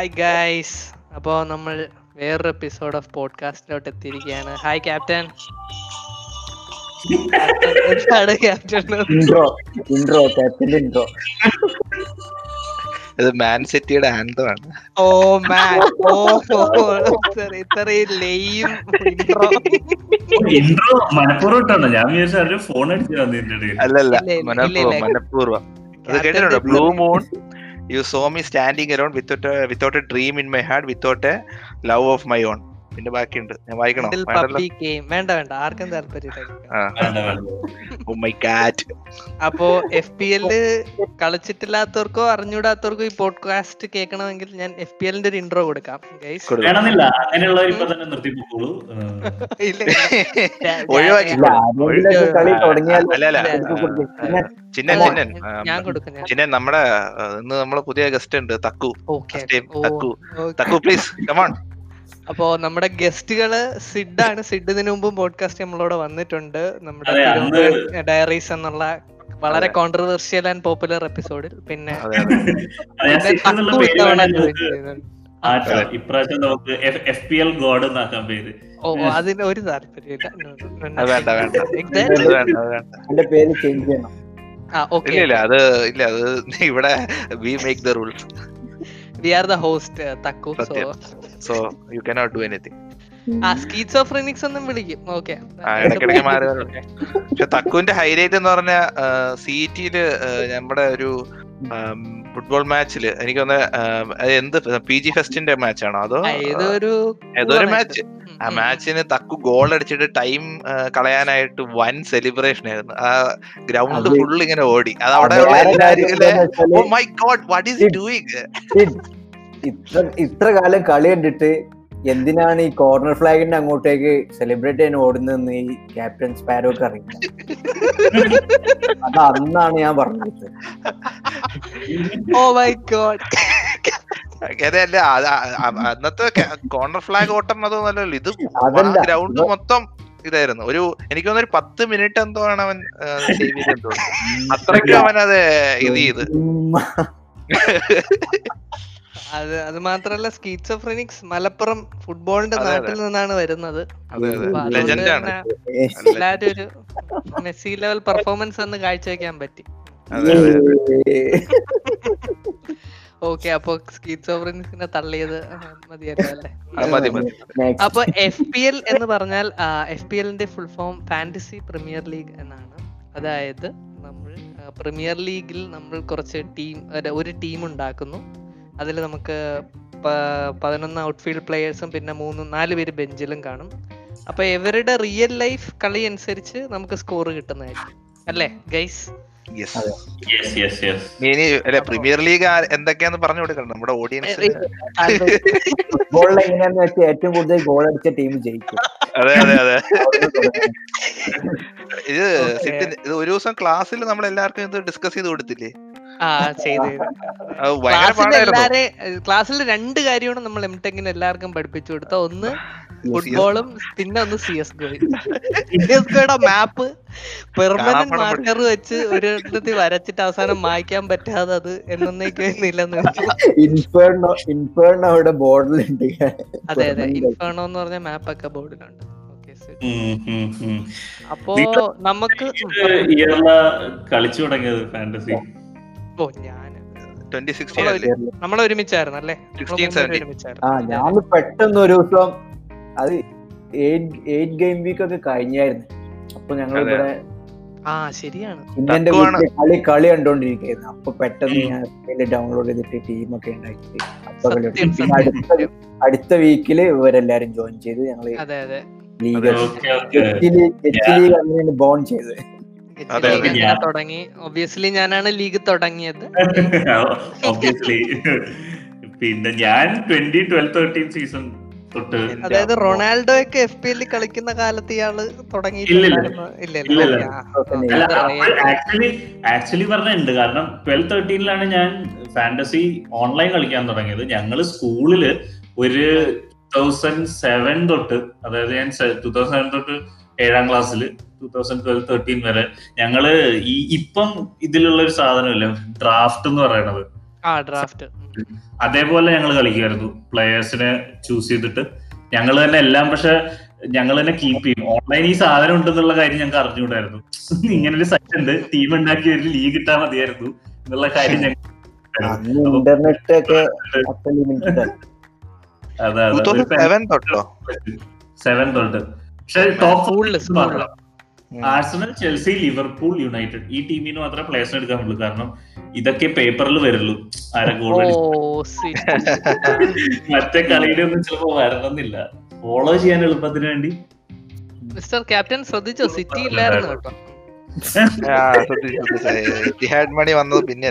Hi guys അപ്പോൾ നമ്മൾ വേറൊരു എപ്പിസോഡ് ഓഫ് പോഡ്കാസ്റ്റിലോട്ട് എത്തിയിരിക്കുകയാണ് hi captain captain intro captain intro ഇത് മാൻ സിറ്റിയുടെ ആന്തമാണ് ഓ മാൻ ഓ ഇത്രയും ലെയും ഇൻട്രോ ഇൻട്രോ മനഃപൂർവ്വം ഞാൻ വിചാരിച്ചു ഫോൺ അടിച്ചു അല്ലല്ല മനഃപൂർവ്വം മനഃപൂർവ്വം blue moon You saw me standing around without a dream in my heart, without a love of my own. പിന്നെ ബാക്കിയുണ്ട് ഞാൻ വായിക്കണം വേണ്ട വേണ്ട ആർക്കും താല്പര്യം oh അപ്പോ എഫ് പി എല്ല് കളിച്ചിട്ടില്ലാത്തവർക്കോ അറിഞ്ഞൂടാത്തവർക്കോ ഈ പോഡ്കാസ്റ്റ് കേൾക്കണമെങ്കിൽ ഞാൻ എഫ് പി എല്ലിന്റെ ഒരു ഇൻട്രോ കൊടുക്കാം ചിന്നൻ നമ്മുടെ ഇന്ന് നമ്മുടെ പുതിയ ഗസ്റ്റ് ഉണ്ട് തക്കു തക്കു തക്കു പ്ലീസ് കമോൺ അപ്പോ നമ്മുടെ ഗസ്റ്റുകള് സിഡ് ആണ് സിഡ് ഇതിനു മുമ്പും പോഡ്കാസ്റ്റ് നമ്മളോട് വന്നിട്ടുണ്ട് നമ്മുടെ ഡയറീസ് എന്നുള്ള വളരെ കോൺട്രവേഴ്ഷ്യൽ ആൻഡ് പോപ്പുലർ എപ്പിസോഡിൽ പിന്നെ ഇപ്രാവശ്യം നമുക്ക് എഫ് പി എൽ ഗോഡ് എന്നാക്കാൻ പേര് ഓ അതിന് ഒരു താല്പര്യം ഇല്ല അത് ഇല്ല അത് ഇവിടെ we make the rules we are the host തക്കു so so you cannot do anything schizophrenics ഒന്നും വിളിക്കും ഓക്കെ പക്ഷെ തക്കുവിന്റെ ഹൈലൈറ്റ് എന്ന് പറഞ്ഞ സി ടിയില് നമ്മുടെ ഒരു ഫുട്ബോൾ മാച്ചില് എനിക്ക് തോന്നുന്നത് എന്ത് പി ജി ഫെസ്റ്റിന്റെ മാച്ചാണോ അതോ ഏതൊരു മാച്ച് ആ മാച്ചിന് തക്കു ഗോൾ അടിച്ചിട്ട് ടൈം കളയാനായിട്ട് വൻ സെലിബ്രേഷൻ ആയിരുന്നു ആ ഗ്രൗണ്ട് ഫുള്ള് ഇങ്ങനെ ഓടി അത് അവിടെ ഇത്ര ഇത്ര കാലം കളി കണ്ടിട്ട് എന്തിനാണ് ഈ കോർണർ ഫ്ലാഗിന്റെ അങ്ങോട്ടേക്ക് സെലിബ്രേറ്റ് ചെയ്യാൻ ഓടുന്നതെന്ന് ഈ ക്യാപ്റ്റൻ സ്പാരോക്ക് അറിയില്ല അത് അന്നാണ് ഞാൻ പറഞ്ഞത് ഓ മൈ ഗോഡ് അങ്ങനെയല്ല അന്നത്തെ കോർണർ ഫ്ലാഗ് ഓട്ടം അതോ അല്ലല്ലോ ഇത് ഗ്രൗണ്ട് മൊത്തം ഇതായിരുന്നു ഒരു എനിക്ക് തോന്നുന്നു ഒരു പത്ത് മിനിറ്റ് എന്തോ ആണ് അവൻ സേവ് ചെയ്തെന്ന് തോന്നുന്നു അത്രയ്ക്കും അവൻ അത് ഇത് ചെയ്ത് അത് അത് മാത്രല്ല സ്കീറ്റ്സോഫ്രനിക്സ് മലപ്പുറം ഫുട്ബോളിന്റെ നാട്ടിൽ നിന്നാണ് വരുന്നത് ഒരു മെസ്സി ലെവൽ പെർഫോമൻസ് ഒന്ന് കാഴ്ചവെക്കാൻ പറ്റി ഓക്കെ അപ്പൊ സ്കീറ്റ്സോഫ്രനിക്സിനെ തള്ളിയത് മതിയല്ലേ അപ്പൊ എഫ് പി എൽ എന്ന് പറഞ്ഞാൽ എഫ് പി എല്ലിന്റെ full form fantasy premier league എന്നാണ് അതായത് നമ്മൾ പ്രീമിയർ ലീഗിൽ നമ്മൾ കുറച്ച് ടീം ഒരു ടീം ഉണ്ടാക്കുന്നു അതിൽ നമുക്ക് പതിനൊന്ന് ഔട്ട്ഫീൽഡ് പ്ലെയേഴ്സും പിന്നെ മൂന്ന് നാല് പേര് ബെഞ്ചിലും കാണും അപ്പൊ ഇവരുടെ റിയൽ ലൈഫ് കളി അനുസരിച്ച് നമുക്ക് സ്കോർ കിട്ടുന്നതായിരിക്കും അല്ലേ ഗൈസ് യെസ് യെസ് യെസ് ഇനി അല്ലെ പ്രീമിയർ ലീഗ് എന്തൊക്കെയാന്ന് പറഞ്ഞു കൊടുക്കണം നമ്മുടെ ഓഡിയൻസ് എങ്ങനെയാന്ന് വെച്ചാൽ ഏറ്റവും കൂടുതൽ ഗോൾ അടിച്ച ടീം ജയിക്കും അതെ അതെ അതെ ഇത് സിറ്റി ഇത് ഒരു ദിവസം ക്ലാസ്സിൽ നമ്മൾ എല്ലാവർക്കും ഇത് ഡിസ്കസ് ചെയ്ത് കൊടുത്തില്ലേ ക്ലാസ്സിൽ രണ്ട് കാര്യമാണ് നമ്മൾ എം ടെക്കിന് എല്ലാവർക്കും പഠിപ്പിച്ചു കൊടുത്ത ഒന്ന് ഫുട്ബോളും പിന്നെ ഒന്ന് C S go C S ഗോയുടെ മാപ്പ് പെർമനന്റ് മാർക്കർ വെച്ച് ഒരു വരച്ചിട്ട് അവസാനം മായ്ക്കാൻ പറ്റാതെ അത് എന്നൊന്നേക്കുന്നില്ലെന്ന് അവിടെ അതെ അതെ ഇൻഫേർണോ എന്ന് പറഞ്ഞ മാപ്പ് ബോർഡിലുണ്ട് അപ്പോ നമുക്ക് കളിച്ചു തുടങ്ങിയത് ഫാന്റസി ഓ ഞാൻ നമ്മളൊരുമിച്ചായിരുന്നു അല്ലേ ഒരുമിച്ചായിരുന്നു ഞാൻ പെട്ടെന്ന് ഒരു ദിവസം അത് എയ്റ്റ് ഗെയിം വീക്ക് ഒക്കെ കഴിഞ്ഞായിരുന്നു അപ്പൊ ഞങ്ങൾ ഇവിടെ ശരിയാണ് കളി കളി കണ്ടോണ്ടിരിക്കുന്നു അപ്പൊ പെട്ടെന്ന് ഞാൻ ഡൗൺലോഡ് ചെയ്തിട്ട് ടീമൊക്കെ ഉണ്ടാക്കി അപ്പൊ അടുത്ത അടുത്ത വീക്കില് ഇവരെല്ലാരും ജോയിൻ ചെയ്ത് ഞങ്ങള് ലീഗ് ബോൺ ചെയ്ത് തുടങ്ങി ഒബിയസ്ലി ഞാനാണ് ലീഗ് തുടങ്ങിയത് ഒബിയസ്ലി പിന്നെ ഞാൻ ട്വന്റി ട്വൽവ് തേർട്ടീൻ സീസൺ അതായത് റൊണാൾഡോ ഒക്കെ എഫ് പി എല്ലിൽ കളിക്കുന്ന കാലത്ത് ഇയാള് തുടങ്ങി ആക്ച്വലി പറഞ്ഞിട്ടുണ്ട് കാരണം ട്വൽവ് തേർട്ടീനിലാണ് ഞാൻ ഫാന്റസി ഓൺലൈൻ കളിക്കാൻ തുടങ്ങിയത് ഞങ്ങള് സ്കൂളില് ഒരു തൗസൻഡ് സെവൻ തൊട്ട് അതായത് ഞാൻ ടു തൗസൻഡ് സെവൻ തൊട്ട് ഏഴാം ക്ലാസ്സിൽ ടു തൗസൻഡ് ട്വൽവ് തേർട്ടീൻ വരെ ഞങ്ങള് ഈ ഇപ്പം ഇതിലുള്ള ഒരു ഇല്ല ഡ്രാഫ്റ്റ് എന്ന് പറയണത് ആ ഡ്രാഫ്റ്റ് അതേപോലെ ഞങ്ങൾ കളിക്കുമായിരുന്നു പ്ലേയേഴ്സിനെ ചൂസ് ചെയ്തിട്ട് ഞങ്ങൾ തന്നെ എല്ലാം പക്ഷെ ഞങ്ങൾ തന്നെ കീപ്പ് ചെയ്യും ഓൺലൈൻ ഈ സാധനം ഉണ്ടെന്നുള്ള കാര്യം ഞങ്ങൾക്ക് അറിഞ്ഞുകൂടായിരുന്നു ഇങ്ങനെ ഒരു സൈറ്റ് ഉണ്ട് ടീം ഉണ്ടാക്കി ഒരു ലീഗ് ഇട്ടാൽ മതിയായിരുന്നു എന്നുള്ള കാര്യം ഞങ്ങൾ ഇന്റർനെറ്റ് ഒക്കെ അതെ അതെ സെവൻ തൊട്ട് പക്ഷെ top Arsenal Chelsea Liverpool United ഈ ടീമിന് മാത്രമേ പ്ലേസിന് എടുക്കാൻ പറ്റുള്ളൂ കാരണം ഇതൊക്കെ പേപ്പറിൽ വരുള്ളൂ ആരെ ഗോൾ മറ്റേ കളിയുടെ ഒന്നും ചിലപ്പോ വരണമെന്നില്ല ഫോളോ ചെയ്യാൻ എളുപ്പത്തിന് വേണ്ടി മിസ്റ്റർ ക്യാപ്റ്റൻ ശ്രദ്ധിച്ചോ സിറ്റി ഇല്ലായിരുന്നു കേട്ടോ മണി വന്നത് പിന്നെ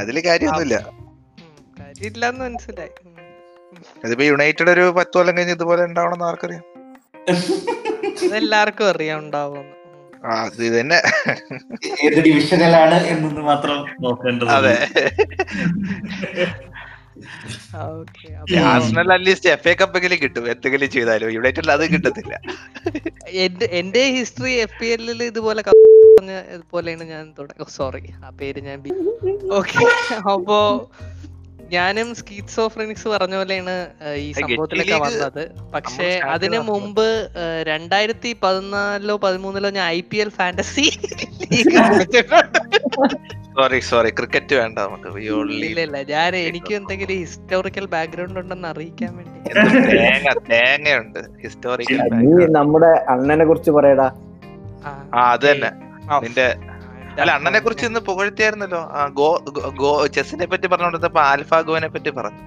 അതില് കാര്യമൊന്നുമില്ല കാര്യമില്ലെന്ന് മനസ്സിലായി ഇതിപ്പോ യുണൈറ്റഡ് ഒരു പത്ത് കൊല്ലം കഴിഞ്ഞ് ഇതുപോലെ ഉണ്ടാവണം ആർക്കറിയാം എല്ലാവർക്കും അറിയാം ഉണ്ടാവും അത് തന്നെ ഡിവിഷനിലാണ് എന്നൊന്ന് മാത്രം നോക്കേണ്ടത് അതെ ആർസണൽ കപ്പെങ്കിലും ചെയ്താലും യുണൈറ്റഡിൽ എന്റെ ഹിസ്റ്ററി എഫ് പി എല്ലിൽ ഇതുപോലെ പോലെയാണ് ഞാൻ സോറി ആ പേര് ഞാൻ ഓക്കെ അപ്പോ ഞാനും സ്കീറ്റ്സ് പറഞ്ഞ പോലെയാണ് ഈ സംഭവത്തിലേക്ക് വന്നത് പക്ഷെ അതിന് മുമ്പ് രണ്ടായിരത്തി പതിനാലിലോ പതിമൂന്നിലോ ഞാൻ I P L fantasy sorry sorry cricket വേണ്ട നമുക്ക് ഞാൻ എനിക്ക് എന്തെങ്കിലും ഹിസ്റ്റോറിക്കൽ ബാക്ക്ഗ്രൗണ്ട് ഉണ്ടെന്ന് അറിയിക്കാൻ വേണ്ടി ഹിസ്റ്റോറിക്കൽ നമ്മുടെ അണ്ണനെ കുറിച്ച് പറയടാ ആ അത് തന്നെ നിന്റെ അല്ല അണ്ണനെ കുറിച്ച് ഇന്ന് പുകഴ്ത്തിയായിരുന്നല്ലോ ഗോ ഗോ ചെസ്സിനെ പറ്റി പറഞ്ഞോണ്ടിരുന്നപ്പോ ആൽഫ ഗോനെ പറ്റി പറഞ്ഞു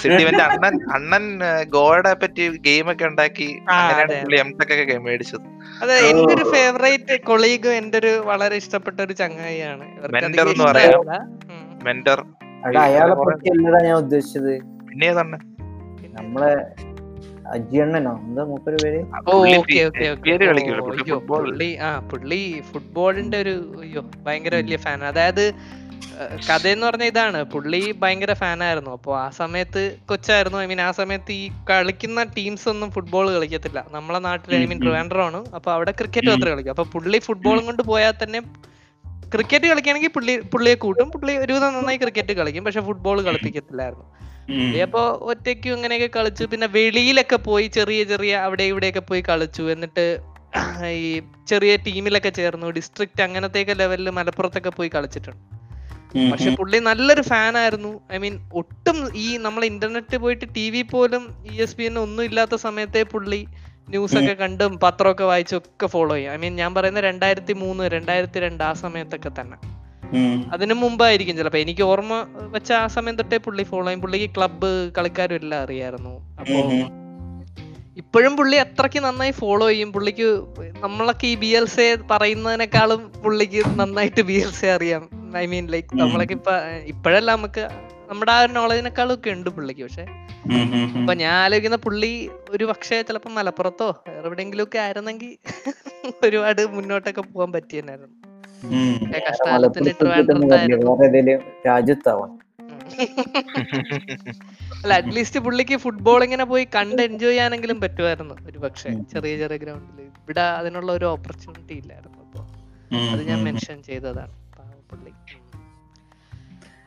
സിഡിവന്റെ അണ്ണൻ അണ്ണൻ ഗോയുടെ പറ്റി ഗെയിം ഒക്കെ ഉണ്ടാക്കി അങ്ങനെയാണ് മേടിച്ചത് അതെ എന്റെ ഒരു ഫേവറേറ്റ് കൊളീഗ് എന്റെ ഒരു വളരെ ഇഷ്ടപ്പെട്ട ഒരു ചങ്ങായിയാണ് മെന്റർ എന്ന് പറയാം മെന്റർ അയാളെ പറ്റി എന്നതാ ഞാൻ ഉദ്ദേശിച്ചത് പിന്നെ ഏതാണ് നമ്മളെ പുള്ളി ആ പുള്ളി ഫുട്ബോളിന്റെ ഒരു അയ്യോ ഭയങ്കര വലിയ ഫാൻ അതായത് കഥ എന്ന് പറഞ്ഞ ഇതാണ് പുള്ളി ഭയങ്കര ഫാനായിരുന്നു അപ്പോൾ ആ സമയത്ത് കൊച്ചായിരുന്നു ഐ മീൻ ആ സമയത്ത് ഈ കളിക്കുന്ന ടീംസ് ഒന്നും ഫുട്ബോൾ കളിക്കത്തില്ല നമ്മളെ നാട്ടിൽ ഐ മീൻ ട്രിവാൻഡ്രാണ് അപ്പോൾ അവിടെ ക്രിക്കറ്റ് മാത്രമേ കളിക്കും അപ്പോൾ പുള്ളി ഫുട്ബോളും കൊണ്ട് പോയാൽ തന്നെ ക്രിക്കറ്റ് കളിക്കുകയാണെങ്കിൽ പുള്ളി പുള്ളിയെ കൂട്ടും പുള്ളി ഒരുവിധം നന്നായി ക്രിക്കറ്റ് കളിക്കും പക്ഷെ ഫുട്ബോൾ കളിപ്പിക്കത്തില്ലായിരുന്നു അപ്പൊ ഒറ്റയ്ക്കും ഇങ്ങനെയൊക്കെ കളിച്ചു പിന്നെ വെളിയിലൊക്കെ പോയി ചെറിയ ചെറിയ അവിടെ ഒക്കെ പോയി കളിച്ചു എന്നിട്ട് ഈ ചെറിയ ടീമിലൊക്കെ ചേർന്നു ഡിസ്ട്രിക്ട് ഒക്കെ ലെവലിൽ മലപ്പുറത്തൊക്കെ പോയി കളിച്ചിട്ടുണ്ട് പക്ഷെ പുള്ളി നല്ലൊരു ഫാൻ ആയിരുന്നു ഐ മീൻ ഒട്ടും ഈ നമ്മൾ ഇന്റർനെറ്റ് പോയിട്ട് ടി വി പോലും ഇ എസ് പി എന്നെ ഒന്നും ഇല്ലാത്ത സമയത്തെ പുള്ളി ന്യൂസ് ഒക്കെ കണ്ടും പത്രമൊക്കെ വായിച്ചും ഒക്കെ ഫോളോ ചെയ്യും ഐ മീൻ ഞാൻ പറയുന്ന രണ്ടായിരത്തി മൂന്ന് രണ്ടായിരത്തി രണ്ട് ആ സമയത്തൊക്കെ തന്നെ അതിനു മുമ്പായിരിക്കും ചിലപ്പോ എനിക്ക് ഓർമ്മ വെച്ച ആ സമയം തൊട്ടേ പുള്ളി ഫോളോ ചെയ്യും പുള്ളിക്ക് ക്ലബ്ബ് കളിക്കാരും എല്ലാം അറിയായിരുന്നു അപ്പൊ ഇപ്പോഴും പുള്ളി അത്രയ്ക്ക് നന്നായി ഫോളോ ചെയ്യും പുള്ളിക്ക് നമ്മളൊക്കെ ഈ ബി എൽ സെ പറയുന്നതിനേക്കാളും പുള്ളിക്ക് നന്നായിട്ട് ബി എൽ സെ അറിയാം ഐ മീൻ ലൈക്ക് നമ്മളൊക്കെ ഇപ്പൊ ഇപ്പോഴല്ല നമുക്ക് നമ്മുടെ ആ ഒരു നോളജിനേക്കാളും ഒക്കെ ഉണ്ട് പുള്ളിക്ക് പക്ഷെ അപ്പൊ ഞാൻ ആലോചിക്കുന്ന പുള്ളി ഒരു പക്ഷേ ചിലപ്പോ മലപ്പുറത്തോ എവിടെയെങ്കിലും ഒക്കെ ആയിരുന്നെങ്കിൽ ഒരുപാട് മുന്നോട്ടൊക്കെ പോകാൻ പറ്റിയെന്നായിരുന്നു അറ്റ്ലീസ്റ്റ് പുള്ളിക്ക് ഫുട്ബോൾ ഇങ്ങനെ പോയി കണ്ട് എൻജോയ് ചെയ്യാനെങ്കിലും പറ്റുമായിരുന്നു ഒരു പക്ഷേ ചെറിയ ചെറിയ ഗ്രൗണ്ടിൽ ഇവിടെ അതിനുള്ള ഒരു ഓപ്പർച്യൂണിറ്റി ഇല്ലായിരുന്നു അപ്പൊ അത് ഞാൻ മെൻഷൻ ചെയ്തതാണ് പുള്ളി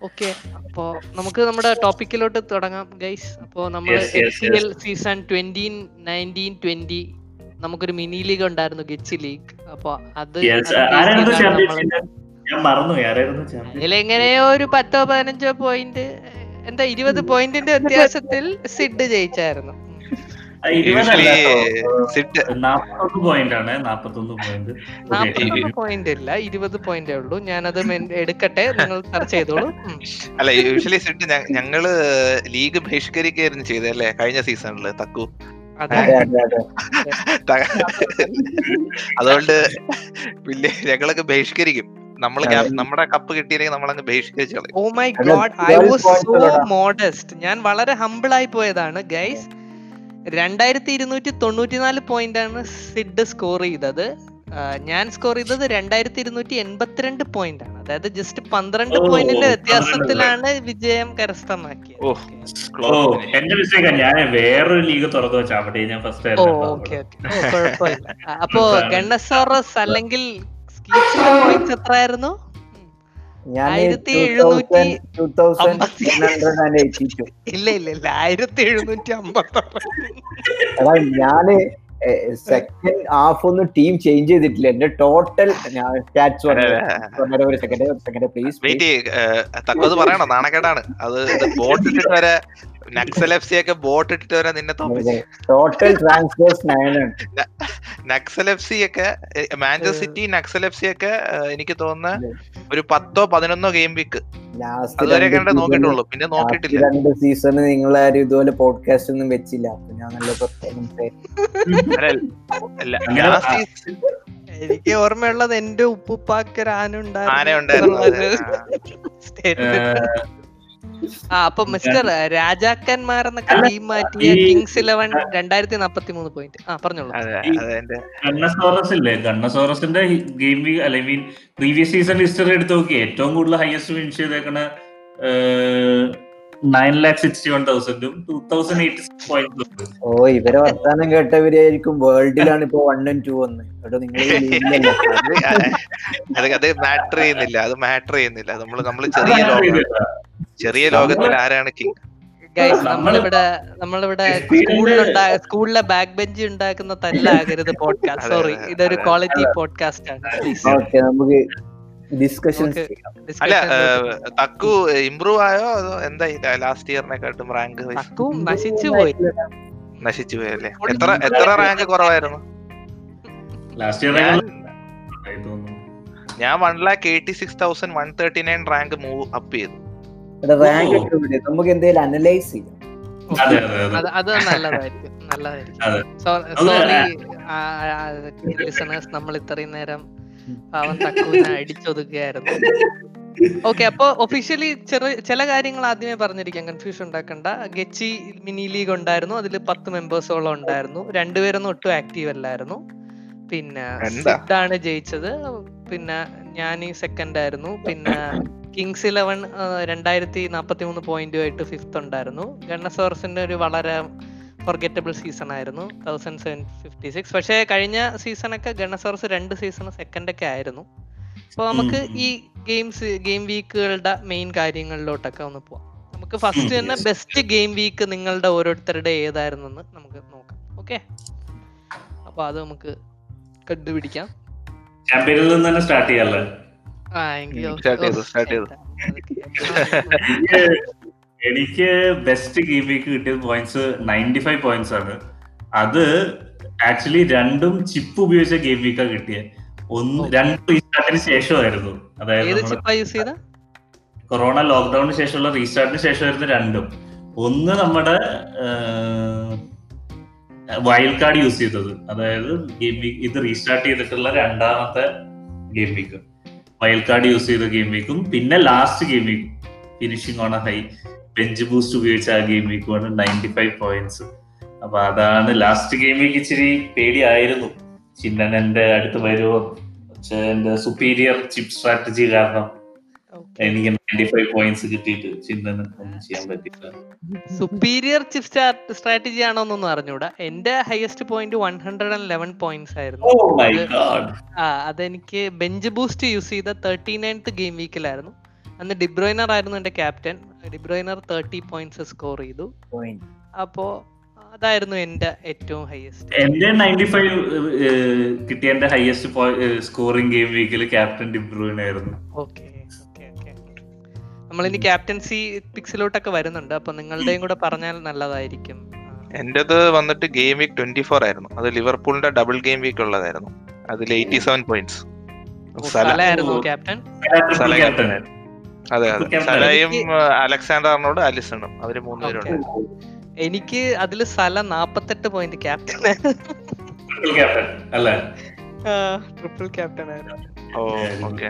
ഓക്കെ അപ്പോ നമുക്ക് നമ്മുടെ ടോപ്പിക്കിലോട്ട് തുടങ്ങാം ഗൈസ് അപ്പോ നമ്മൾ സീസൺ ട്വന്റീൻ നയൻറ്റീൻ ട്വന്റി നമുക്കൊരു മിനി ലീഗ് ഉണ്ടായിരുന്നു ഗിച്ച് ലീഗ് അപ്പൊ അത് അതിലെങ്ങനെയോ ഒരു പത്തോ പതിനഞ്ചോ പോയിന്റ് എന്താ ഇരുപത് പോയിന്റിന്റെ വ്യത്യാസത്തിൽ സിഡ് ജയിച്ചായിരുന്നു പോയിന്റ് ഇല്ല ഇരുപത് പോയിന്റേ ഉള്ളൂ ഞാനത് എടുക്കട്ടെ നിങ്ങൾ സെർച്ച് ചെയ്തോളൂ അല്ല യൂഷ്വലി സിഡ് ഞങ്ങള് ലീഗ് ബഹിഷ്കരിക്കായിരുന്നു ചെയ്തല്ലേ കഴിഞ്ഞ സീസണില് തക്കു അതുകൊണ്ട് വലിയ ഞങ്ങളൊക്കെ ബഹിഷ്കരിക്കും നമ്മൾ നമ്മുടെ കപ്പ് കിട്ടിയില്ലെങ്കിൽ നമ്മളങ്ങ് ബഹിഷ്കരിച്ചു ഓ my god I was so modest ഞാൻ വളരെ ഹമ്പിൾ ആയി പോയതാണ് ഗൈസ് രണ്ടായിരത്തി ഇരുന്നൂറ്റി തൊണ്ണൂറ്റിനാല് പോയിന്റ് ആണ് സിഡ് സ്കോർ ചെയ്തത് ഞാൻ സ്കോർ ചെയ്തത് രണ്ടായിരത്തി ഇരുന്നൂറ്റി എൺപത്തിരണ്ട് പോയിന്റ് ആണ് അതായത് ജസ്റ്റ് പന്ത്രണ്ട് പോയിന്റിന്റെ വ്യത്യാസത്തിലാണ് വിജയം കരസ്ഥമാക്കിയത് അപ്പോ ഗണ്ണസോറസ് അല്ലെങ്കിൽ പോയിന്റ്സ് എത്രയായിരുന്നു ഇല്ല ഇല്ല ഇല്ല ആയിരത്തി എഴുന്നൂറ്റി അമ്പത്തി ഞാന് സെക്കൻഡ് ഹാഫ് ഒന്നും ടീം ചേഞ്ച് ചെയ്തിട്ടില്ല എന്റെ ടോട്ടൽ സ്റ്റാറ്റ്സ് ഒരു സെക്കൻഡ് നാണക്കേടാണ് അത് ബോട്ട് വരെ നക്സൽ ബോട്ട് വരെ നിന്നെ ടോട്ടൽ ട്രാൻസ്ഫേഴ്സ് മാഞ്ചസ്റ്റർ സിറ്റി നക്സൽ ഒക്കെ എനിക്ക് തോന്നുന്ന ഒരു പത്തോ പതിനൊന്നോ ഗെയിം വീക്ക് ലാസ്റ്റ് നോക്കിയിട്ടുള്ളൂ പിന്നെ നോക്കിയിട്ടില്ല രണ്ട് സീസണ് നിങ്ങൾ ആരും ഇതുപോലെ പോഡ്കാസ്റ്റ് ഒന്നും വെച്ചില്ല അപ്പൊ ഞാൻ നല്ല എനിക്ക് ഓർമ്മയുള്ളത് എന്റെ ഉപ്പുപ്പാക്കൊരു ആന ഉണ്ടായിരുന്നു ആ അപ്പൊ മിസ്റ്റർ എന്നൊക്കെ ടീം മാറ്റിയ കിങ്സ് ഇലവൻ രണ്ടായിരത്തി നാപ്പത്തി മൂന്ന് പോയിന്റ് ആ പറഞ്ഞോളൂ ഗണ്ണസോറസ് ഇല്ലേ ഗണ്ണസോറസിന്റെ ഗെയിം വീക്ക് അല്ലെ മീൻ പ്രീവിയസ് സീസൺ ഹിസ്റ്ററി എടുത്ത് നോക്കി ഏറ്റവും കൂടുതൽ ഹയസ്റ്റ് വിൻ ചെയ്തേക്കണ nine lakh sixty one തൗസൻഡും two thousand eighty six point ഓ ഇവരെ വർത്താനം കേട്ടവരായിരിക്കും വേൾഡിലാണ് ഇപ്പൊ വൺ ആൻഡ് ടു വന്ന് അത് അത് മാറ്റർ ചെയ്യുന്നില്ല അത് മാറ്റർ ചെയ്യുന്നില്ല നമ്മൾ നമ്മൾ ചെറിയ ചെറിയ ലോകത്തിൽ ആരാണ് കിങ് ഗൈസ് നമ്മളിവിടെ നമ്മളിവിടെ സ്കൂളിലുണ്ടായ സ്കൂളിലെ ബാക്ക് ബെഞ്ച് ഉണ്ടാക്കുന്ന തല്ലാകരുത് പോഡ്കാസ്റ്റ് സോറി ഇതൊരു ക്വാളിറ്റി പോഡ്കാസ്റ്റ് ആണ് നമുക്ക് ഡിസ്കഷൻസ് അല്ല തക്കു ഇമ്പ്രൂവ് ആയോ അതോ എന്തായി ലാസ്റ്റ് ഇയറിനെക്കാട്ടും റാങ്ക് തക്കു നശിച്ചു പോയി നശിച്ചു പോയി അല്ലേ എത്ര എത്ര റാങ്ക് കുറവായിരുന്നു ലാസ്റ്റ് ഇയർ ഞാൻ one lakh eighty six thousand one thirty nine rank move up ചെയ്തു റാങ്ക് ഒക്കെ നമുക്ക് എന്തെങ്കിലും അനലൈസ് ചെയ്യാം അത് നല്ലതായിരിക്കും നല്ലതായിരിക്കും സോറി ലിസണേഴ്സ് നമ്മൾ ഇത്രയും നേരം പാവം തക്കുവിനെ അടിച്ചൊതുക്കുകയായിരുന്നു ഓക്കെ അപ്പൊ ഒഫീഷ്യലി ചെറിയ ചില കാര്യങ്ങൾ ആദ്യമേ പറഞ്ഞിരിക്കാം കൺഫ്യൂഷൻ ഉണ്ടാക്കണ്ട ഗെച്ചി മിനി ലീഗ് ഉണ്ടായിരുന്നു അതിൽ പത്ത് മെമ്പേഴ്സോളം ഉണ്ടായിരുന്നു രണ്ടുപേരൊന്നും ഒട്ടും ആക്റ്റീവ് അല്ലായിരുന്നു പിന്നെ സിദ്ധാണ് ജയിച്ചത് പിന്നെ ഞാൻ സെക്കൻഡ് ആയിരുന്നു പിന്നെ കിങ്സ് ഇലവൻ രണ്ടായിരത്തി നാൽപ്പത്തി മൂന്ന് പോയിന്റുമായിട്ട് ഫിഫ്ത്ത് ഉണ്ടായിരുന്നു ഗണ്ണസോർസിന്റെ ഒരു വളരെ ഫോർഗറ്റബിൾ സീസൺ ആയിരുന്നു തൗസൻഡ് സെവൻ ഫിഫ്റ്റി സിക്സ് പക്ഷേ കഴിഞ്ഞ സീസണൊക്കെ ഗണ്ണസോർസ് രണ്ട് സീസൺ സെക്കൻഡ് ഒക്കെ ആയിരുന്നു അപ്പോൾ നമുക്ക് ഈ ഗെയിംസ് ഗെയിം വീക്കുകളുടെ മെയിൻ കാര്യങ്ങളിലോട്ടൊക്കെ ഒന്ന് പോവാം നമുക്ക് ഫസ്റ്റ് തന്നെ ബെസ്റ്റ് ഗെയിം വീക്ക് നിങ്ങളുടെ ഓരോരുത്തരുടെ ഏതായിരുന്നു എന്ന് നമുക്ക് നോക്കാം ഓക്കെ അപ്പൊ അത് നമുക്ക് കണ്ടുപിടിക്കാം സ്റ്റാർട്ട് ചെയ്യാമല്ലേ Mm, എനിക്ക് ബെസ്റ്റ് ഗീമിക്ക് കിട്ടിയ പോയിന്റ്സ് നയൻറ്റി ഫൈവ് പോയിന്റ്സ് ആണ് അത് ആക്ച്വലി രണ്ടും ചിപ്പ് ഉപയോഗിച്ച ഗെയിം വീക്കാ കിട്ടിയ ഒന്ന് രണ്ട് റീസ്റ്റാർട്ടിന് ശേഷമായിരുന്നു അതായത് കൊറോണ ലോക്ക്ഡൌണിന് ശേഷമുള്ള റീസ്റ്റാർട്ടിന് ശേഷമായിരുന്നു രണ്ടും ഒന്ന് നമ്മുടെ വൈൽഡ് കാർഡ് യൂസ് ചെയ്തത് അതായത് ഗെയിം വീക്ക് ഇത് റീസ്റ്റാർട്ട് ചെയ്തിട്ടുള്ള രണ്ടാമത്തെ game week wild card use ചെയ്ത ഗെയിം വീക്കും പിന്നെ last game വീക്കും finishing on a high bench boost ഉപയോഗിച്ച ആ ഗെയിം വീക്കുമാണ് നയൻറ്റി ഫൈവ് പോയിന്റ്സ് അപ്പൊ അതാണ് ലാസ്റ്റ് ഗെയിം വീക്ക് ഇച്ചിരി പേടിയായിരുന്നു ചിന്നൻ എന്റെ അടുത്ത് വരുമോ പക്ഷെ എന്റെ സുപ്പീരിയർ ചിപ്പ് സ്ട്രാറ്റജി കാരണം എനിക്ക് നയൻറ്റി ഫൈവ് പോയിന്റ്സ് കിട്ടിയിട്ട് ചിന്തന ഒന്നും ചെയ്യാൻ പറ്റില്ല സുപ്പീരിയർ ചിപ്സ് സ്ട്രാറ്റജി ആണോ എന്നൊന്നും അറിഞ്ഞൂടാ എന്റെ highest point one hundred and eleven points ആയിരുന്നു oh ആ അതെനിക്ക് ബെഞ്ച് ബൂസ്റ്റ് യൂസ് ചെയ്ത തേർട്ടി നയൻത്ത് ഗെയിം വീക്കിലായിരുന്നു അന്ന് ഡിബ്രോയിനർ ആയിരുന്നു എന്റെ captain De Bruyne thirty points score ചെയ്തു അപ്പോ അതായിരുന്നു എന്റെ ഏറ്റവും ഹൈയസ്റ്റ് എന്റെ നയൻറ്റി ഫൈവ് കിട്ടിയ എന്റെ ഹൈയസ്റ്റ് സ്കോറിംഗ് ഗെയിം വീക്കിൽ ക്യാപ്റ്റൻ ഡിബ്രൂയിൻ ആയിരുന്നു ഓക്കെ നമ്മളിനി ക്യാപ്റ്റൻസി പിക്സിലോട്ടൊക്കെ വരുന്നുണ്ട് അപ്പൊ നിങ്ങളുടെയും കൂടെ പറഞ്ഞാൽ നല്ലതായിരിക്കും എന്റേത് വന്നിട്ട് ഗെയിം വീക്ക് ട്വന്റി ഫോർ ആയിരുന്നു അത് ലിവർപൂളിന്റെ ഡബിൾ ഗെയിം വീക്ക് ഉള്ളതായിരുന്നു അതിൽ എയ്റ്റി സെവൻ പോയിന്റ്സ് അതെ സലയും അലക്സാണ്ടർ അർണോട് അലിസണും അവര് മൂന്നുപേരുണ്ട് എനിക്ക് അതിൽ സല നാപ്പത്തെട്ട് പോയിന്റ് ക്യാപ്റ്റൻ ട്രിപ്പിൾ ക്യാപ്റ്റൻ ആയിരുന്നു ഓ okay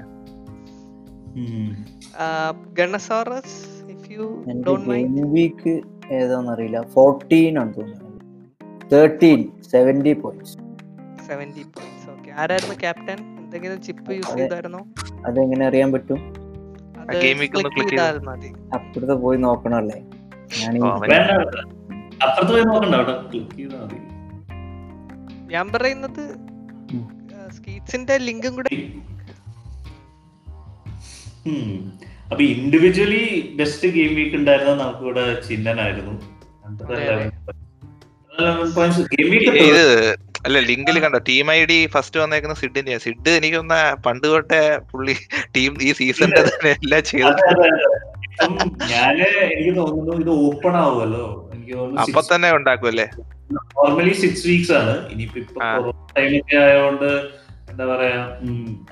Gunnersaurus if you don't mind week ഏതാണെന്ന് അറിയില്ല 14 ആണ് തോന്നുന്നത് 13 70 പോയിന്റ്സ് 70 പോയിന്റ്സ് ഓക്കേ ആരായിരുന്നു ക്യാപ്റ്റൻ എന്തെങ്കിലും ചിപ്പ് യൂസ് ചെയ്തായിരുന്നോ എങ്ങനെ അറിയാൻ പറ്റും ഒന്ന് ക്ലിക്ക് ചെയ്താൽ മതി അപ്പുറത്ത് പോയി നോക്കണല്ലേ ഞാൻ പറയുന്നത് സ്കീറ്റ്സിന്റെ ലിങ്കും കൂടെ അപ്പൊ ഇൻഡിവിജ്വലി ബെസ്റ്റ് ഗെയിം വീക്ക് ഉണ്ടായിരുന്ന നമുക്ക് ഇവിടെ ചിഹ്നനായിരുന്നു അല്ല ലിങ്കിൽ കണ്ടോ ടീം ഐ ഡി ഫസ്റ്റ് വന്നേക്കുന്ന സിഡിന്റെ സിഡ് എനിക്ക് ഒന്ന് പണ്ട് തൊട്ടേ പുള്ളി ടീം ഈ സീസണിന്റെ തന്നെ എല്ലാം ഞാന് എനിക്ക് തോന്നുന്നു ഇത് ഓപ്പൺ ആവുമല്ലോ എനിക്ക് തോന്നുന്നു അപ്പൊ തന്നെ ഉണ്ടാക്കുമല്ലേ നോർമലി സിക്സ് വീക്സ് ആണ് ഇനിയിപ്പോ ടൈമൊക്കെ ആയതുകൊണ്ട് എന്താ പറയാ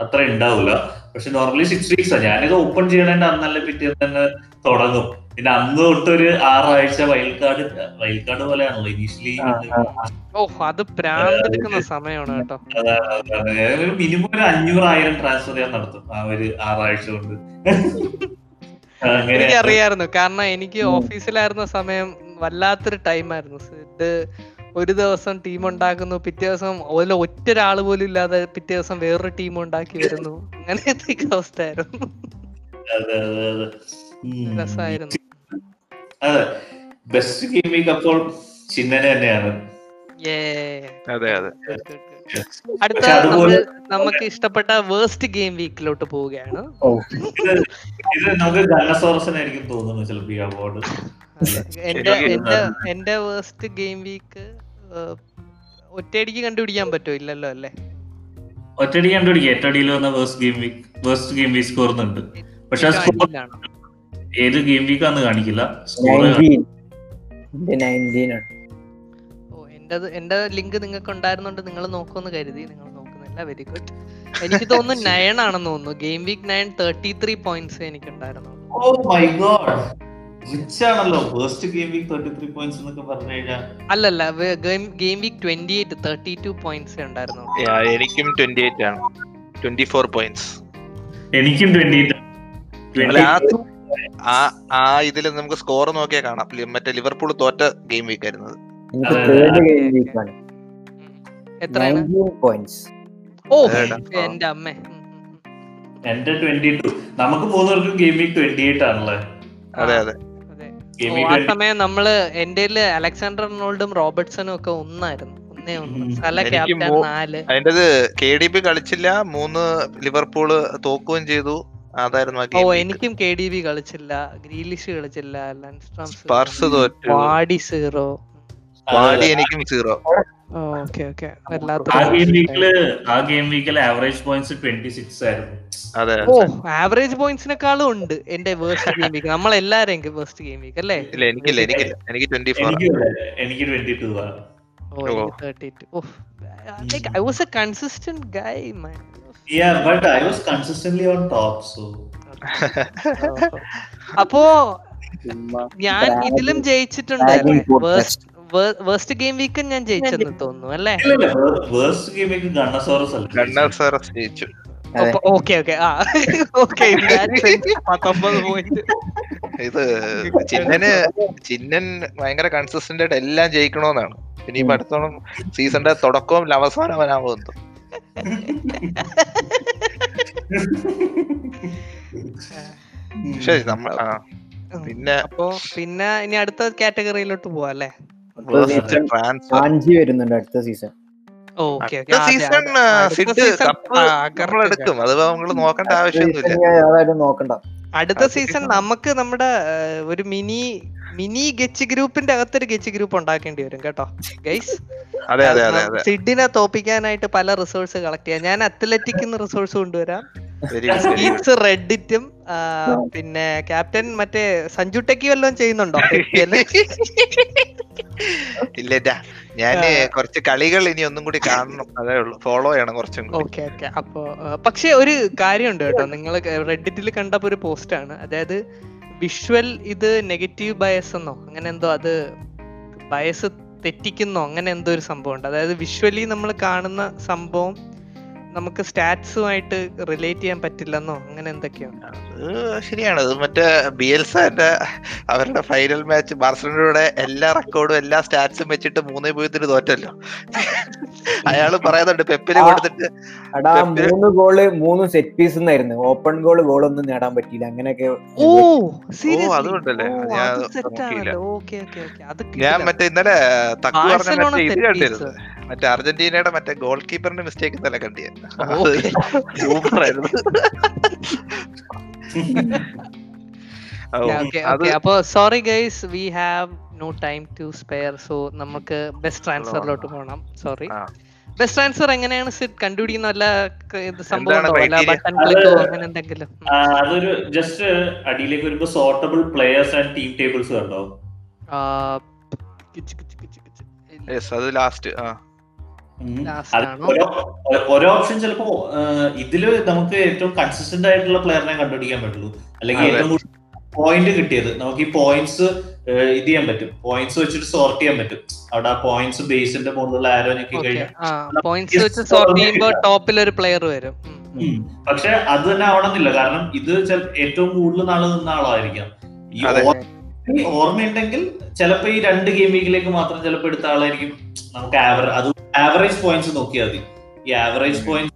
അത്ര ഉണ്ടാവില്ല പക്ഷെ നോർമലി സിക്സ് വീക്സ് ആണ് ഞാനിത് ഓപ്പൺ ചെയ്യണേന്റെ അന്നല്ല പിറ്റേ തന്നെ തുടങ്ങും പിന്നെ അന്ന് തൊട്ടൊരു ആറാഴ്ച വൈൽഡ് കാർഡ് വൈൽഡ് കാർഡ് പോലെയാണല്ലോ ഇനീഷ്യലി ഓ അത് സമയമാണ് മിനിമം ഒരു അഞ്ഞൂറ് ആയിരം ട്രാൻസ്ഫർ ഞാൻ നടത്തും ആ ഒരു ആറാഴ്ച കൊണ്ട് അറിയായിരുന്നു കാരണം എനിക്ക് ഓഫീസിലായിരുന്ന സമയം വല്ലാത്തൊരു ടൈമായിരുന്നു ഇത് ഒരു ദിവസം ടീം ഉണ്ടാക്കുന്നു പിറ്റേ ദിവസം അതിൽ ഒറ്റൊരാൾ പോലും ഇല്ലാതെ പിറ്റേ ദിവസം വേറൊരു ടീം ഉണ്ടാക്കി വരുന്നു അങ്ങനെ അവസ്ഥയായിരുന്നു ആയിരുന്നു അതെ ബെസ്റ്റ് അപ്പോൾ തന്നെയാണ് അടുത്ത നമുക്ക് ഇഷ്ടപ്പെട്ട വേസ്റ്റ് ഗെയിം വീക്കിലോട്ട് പോവുകയാണ് ഇത് നമുക്ക് ഗണസോറസിനായിരിക്കും തോന്നുന്നു ചിലപ്പോൾ ഈ അവാർഡ് എന്റെ എന്റെ എന്റെ വേസ്റ്റ് ഗെയിം വീക്ക് ഒറ്റയടിക്ക് കണ്ടുപിടിക്കാൻ പറ്റോ ഇല്ലല്ലോ അല്ലേ ഒറ്റയടിക്ക് കണ്ടുപിടിക്കുക ഒറ്റയടിയിൽ വന്ന worst game week worst game week score ഉണ്ട് പക്ഷെ ഏത് ഗെയിം വീക്ക് ആണെന്ന് കാണിക്കില്ല ഓ എന്റെ എന്റെ ലിങ്ക് നിങ്ങൾക്ക് ഉണ്ടായിരുന്നുണ്ട് നിങ്ങൾ നോക്കുമെന്ന് കരുതി നിങ്ങൾ നോക്കുന്നില്ല വെരി ഗുഡ് എനിക്ക് തോന്നുന്നു നയൻ ആണെന്ന് തോന്നുന്നു game week nine thirty three points എനിക്ക് ഉണ്ടായിരുന്നു oh റിച്ചാണല്ലോ ഗെയിം വീക്ക് പോയിന്റ്സ് എന്നൊക്കെ പറഞ്ഞു അല്ലല്ല ഗെയിം വീക്ക് പോയിന്റ്സ് ഉണ്ടായിരുന്നു എനിക്കും ആണ് പോയിന്റ്സ് എനിക്കും ആ ആ നമുക്ക് സ്കോർ നോക്കിയാ കാണാം മറ്റേ ലിവർപൂൾ തോറ്റ ഗെയിം വീക്ക് ആയിരുന്നത് ഓ എന്റെ അമ്മേ നമുക്ക് മൂന്നുപേർക്കും ഗെയിം വീക്ക് ട്വന്റി എയ്റ്റ് ആണല്ലേ അതെ അതെ ആ സമയം നമ്മള് എന്റെ അലക്സാണ്ടർ റൊണാൾഡും റോബർട്ട്സണും ഒക്കെ ഒന്നായിരുന്നു അതിന്റെത് കെ ഡി ബി കളിച്ചില്ല മൂന്ന് ലിവർപൂൾ തോക്കുകയും ചെയ്തു അതായിരുന്നു ഓ എനിക്കും കെ ഡി ബി കളിച്ചില്ല ഗ്രീലിഷ് കളിച്ചില്ല സ്പാർസ് തോറ്റു പാടി സീറോ പാടി എനിക്കും സീറോ ഓക്കെ ഓക്കെ ആ ഗെയിം വീക്കില് ആവറേജ് പോയിന്റ്സ് ട്വന്റി സിക്സ് ആയിരുന്നു ഓ ആവറേജ് പോയിന്റ്സിനെക്കാളും ഉണ്ട് എന്റെ വേഴ്സ്റ്റ് ഗെയിം വീക്ക് നമ്മൾ എല്ലാരും വേഴ്സ്റ്റ് ഗെയിം വീക്ക് അല്ലേ എനിക്കില്ല എനിക്കില്ല എനിക്ക് ട്വന്റി ഫോർ എനിക്ക് twenty two oh thirty two oh like I was a consistent guy man yeah but I was consistently on top so അപ്പോ ഞാൻ ഇതിലും ജയിച്ചിട്ടുണ്ടായിരുന്നു വേസ്റ്റ് ഗെയിം വീക്ക് ഞാൻ ജയിച്ചെന്ന് തോന്നുന്നു അല്ലേ worst game week Gunnersaurus Gunnersaurus ജയിച്ചു okay okay ആ okay പത്തൊമ്പത് പോയിന്റ് ഇത് ചിന്നന് ചിന്നൻ ഭയങ്കര കൺസിസ്റ്റന്റ് ആയിട്ട് എല്ലാം ജയിക്കണോന്നാണ് പിന്നെ ഈ അടുത്തോളം സീസണിന്റെ തുടക്കവും അവസാനം അവനാവും ശരി നമ്മൾ പിന്നെ അപ്പോ പിന്നെ ഇനി അടുത്ത കാറ്റഗറിയിലോട്ട് പോവാ അല്ലേ ട്രാൻസ്ഫർ വരുന്നുണ്ട് അടുത്ത സീസൺ സീസൺ കപ്പ് എടുക്കും നോക്കേണ്ട ആവശ്യമൊന്നുമില്ല അടുത്ത സീസൺ നമുക്ക് നമ്മുടെ ഒരു മിനി മിനി ഗച്ച് ഗ്രൂപ്പിന്റെ അകത്തൊരു ഗച്ച് ഗ്രൂപ്പ് ഉണ്ടാക്കേണ്ടി വരും കേട്ടോ ഗൈസ് സിഡിനെ തോപ്പിക്കാനായിട്ട് പല റിസോഴ്സ് കളക്ട് ചെയ്യാം ഞാൻ അത്ലറ്റിക് റിസോഴ്സ് കൊണ്ടുവരാം റെഡിറ്റും പിന്നെ ക്യാപ്റ്റൻ മറ്റേ സഞ്ജു ടെക്കി വല്ലതും ചെയ്യുന്നുണ്ടോ ഇല്ല ഞാൻ കുറച്ച് കളികൾ ഇനി ഒന്നും കൂടി കാണണം അതേ ഉള്ളൂ ഫോളോ ചെയ്യണം കുറച്ചും ഓക്കെ ഓക്കെ അപ്പോ പക്ഷെ ഒരു കാര്യമുണ്ട് കേട്ടോ നിങ്ങൾ റെഡിറ്റിൽ കണ്ടപ്പോ ഒരു പോസ്റ്റ് ആണ് അതായത് വിഷ്വൽ ഇത് നെഗറ്റീവ് ബയസ് എന്നോ അങ്ങനെ എന്തോ അത് ബയസ് തെറ്റിക്കുന്നോ അങ്ങനെ എന്തോ ഒരു സംഭവം ഉണ്ട് അതായത് വിഷ്വലി നമ്മൾ കാണുന്ന സംഭവം നമുക്ക് സ്റ്റാറ്റ്സുമായിട്ട് റിലേറ്റ് ചെയ്യാൻ പറ്റില്ലെന്നോ അങ്ങനെ എന്തൊക്കെയോ ശരിയാണ് അത് മറ്റേ ബി എൽസാന്റെ അവരുടെ ഫൈനൽ മാച്ച് ബാർസലോണയുടെ എല്ലാ റെക്കോർഡും എല്ലാ സ്റ്റാറ്റ്സും വെച്ചിട്ട് മൂന്നേ പൂജ്യത്തിന് തോറ്റല്ലോ അയാൾ പറയുന്നുണ്ട് പെപ്പിന് കൊടുത്തിട്ട് മൂന്ന് ഗോള് മൂന്ന് സെറ്റ് പീസ് ആയിരുന്നു ഓപ്പൺ ഗോൾ ഗോൾ ഒന്നും നേടാൻ പറ്റിയില്ല അങ്ങനെയൊക്കെ ഓ അതുകൊണ്ടല്ലേ ഞാൻ മറ്റേ ഇന്നലെ തക്കു പറഞ്ഞ മറ്റേ അർജന്റീനയുടെ മറ്റേ ഗോൾ കീപ്പറിന്റെ മിസ്റ്റേക്ക് തല കണ്ടിയായിരുന്നു അപ്പൊ sorry guys we have no time to spare so നമുക്ക് ബെസ്റ്റ് ട്രാൻസ്ഫറിലോട്ട് പോകണം സോറി ബെസ്റ്റ് ആൻസർ എങ്ങനെയാണ് കണ്ടുപിടിക്കുന്ന സംഭവം അതൊരു ജസ്റ്റ് അടിയിലേക്ക് വരുമ്പോ sortable players and team tables കണ്ടോ ലാസ്റ്റ് ആ ഓരോ ഓപ്ഷൻ ചിലപ്പോ ഇതില് നമുക്ക് ഏറ്റവും കൺസിസ്റ്റന്റ് ആയിട്ടുള്ള പ്ലെയറിനെ കണ്ടുപിടിക്കാൻ പറ്റുള്ളൂ അല്ലെങ്കിൽ ഏറ്റവും കൂടുതൽ പോയിന്റ് കിട്ടിയത് നമുക്ക് ഈ പോയിന്റ്സ് ഇത് ചെയ്യാൻ പറ്റും പോയിന്റ്സ് വെച്ചിട്ട് സോർട്ട് ചെയ്യാൻ പറ്റും അവിടെ പോയിന്റ്സ് ബേസിന്റെ മുകളിലുള്ള ആരോനൊക്കെ ഞെക്കി കഴിഞ്ഞാൽ ടോപ്പിൽ ഒരു പ്ലെയർ വരും പക്ഷെ അത് തന്നെ ആവണമെന്നില്ല കാരണം ഇത് ഏറ്റവും കൂടുതൽ നാള് നിന്ന ആളായിരിക്കാം ഓർമ്മയുണ്ടെങ്കിൽ ചിലപ്പോ ഈ രണ്ട് ഗെയിം വീക്കിലേക്ക് മാത്രം ചിലപ്പോ എടുത്ത ആളായിരിക്കും നമുക്ക് ആവറേജ് അത് ആവറേജ് പോയിന്റ്സ് നോക്കിയാൽ മതി ഈ ആവറേജ് പോയിന്റ്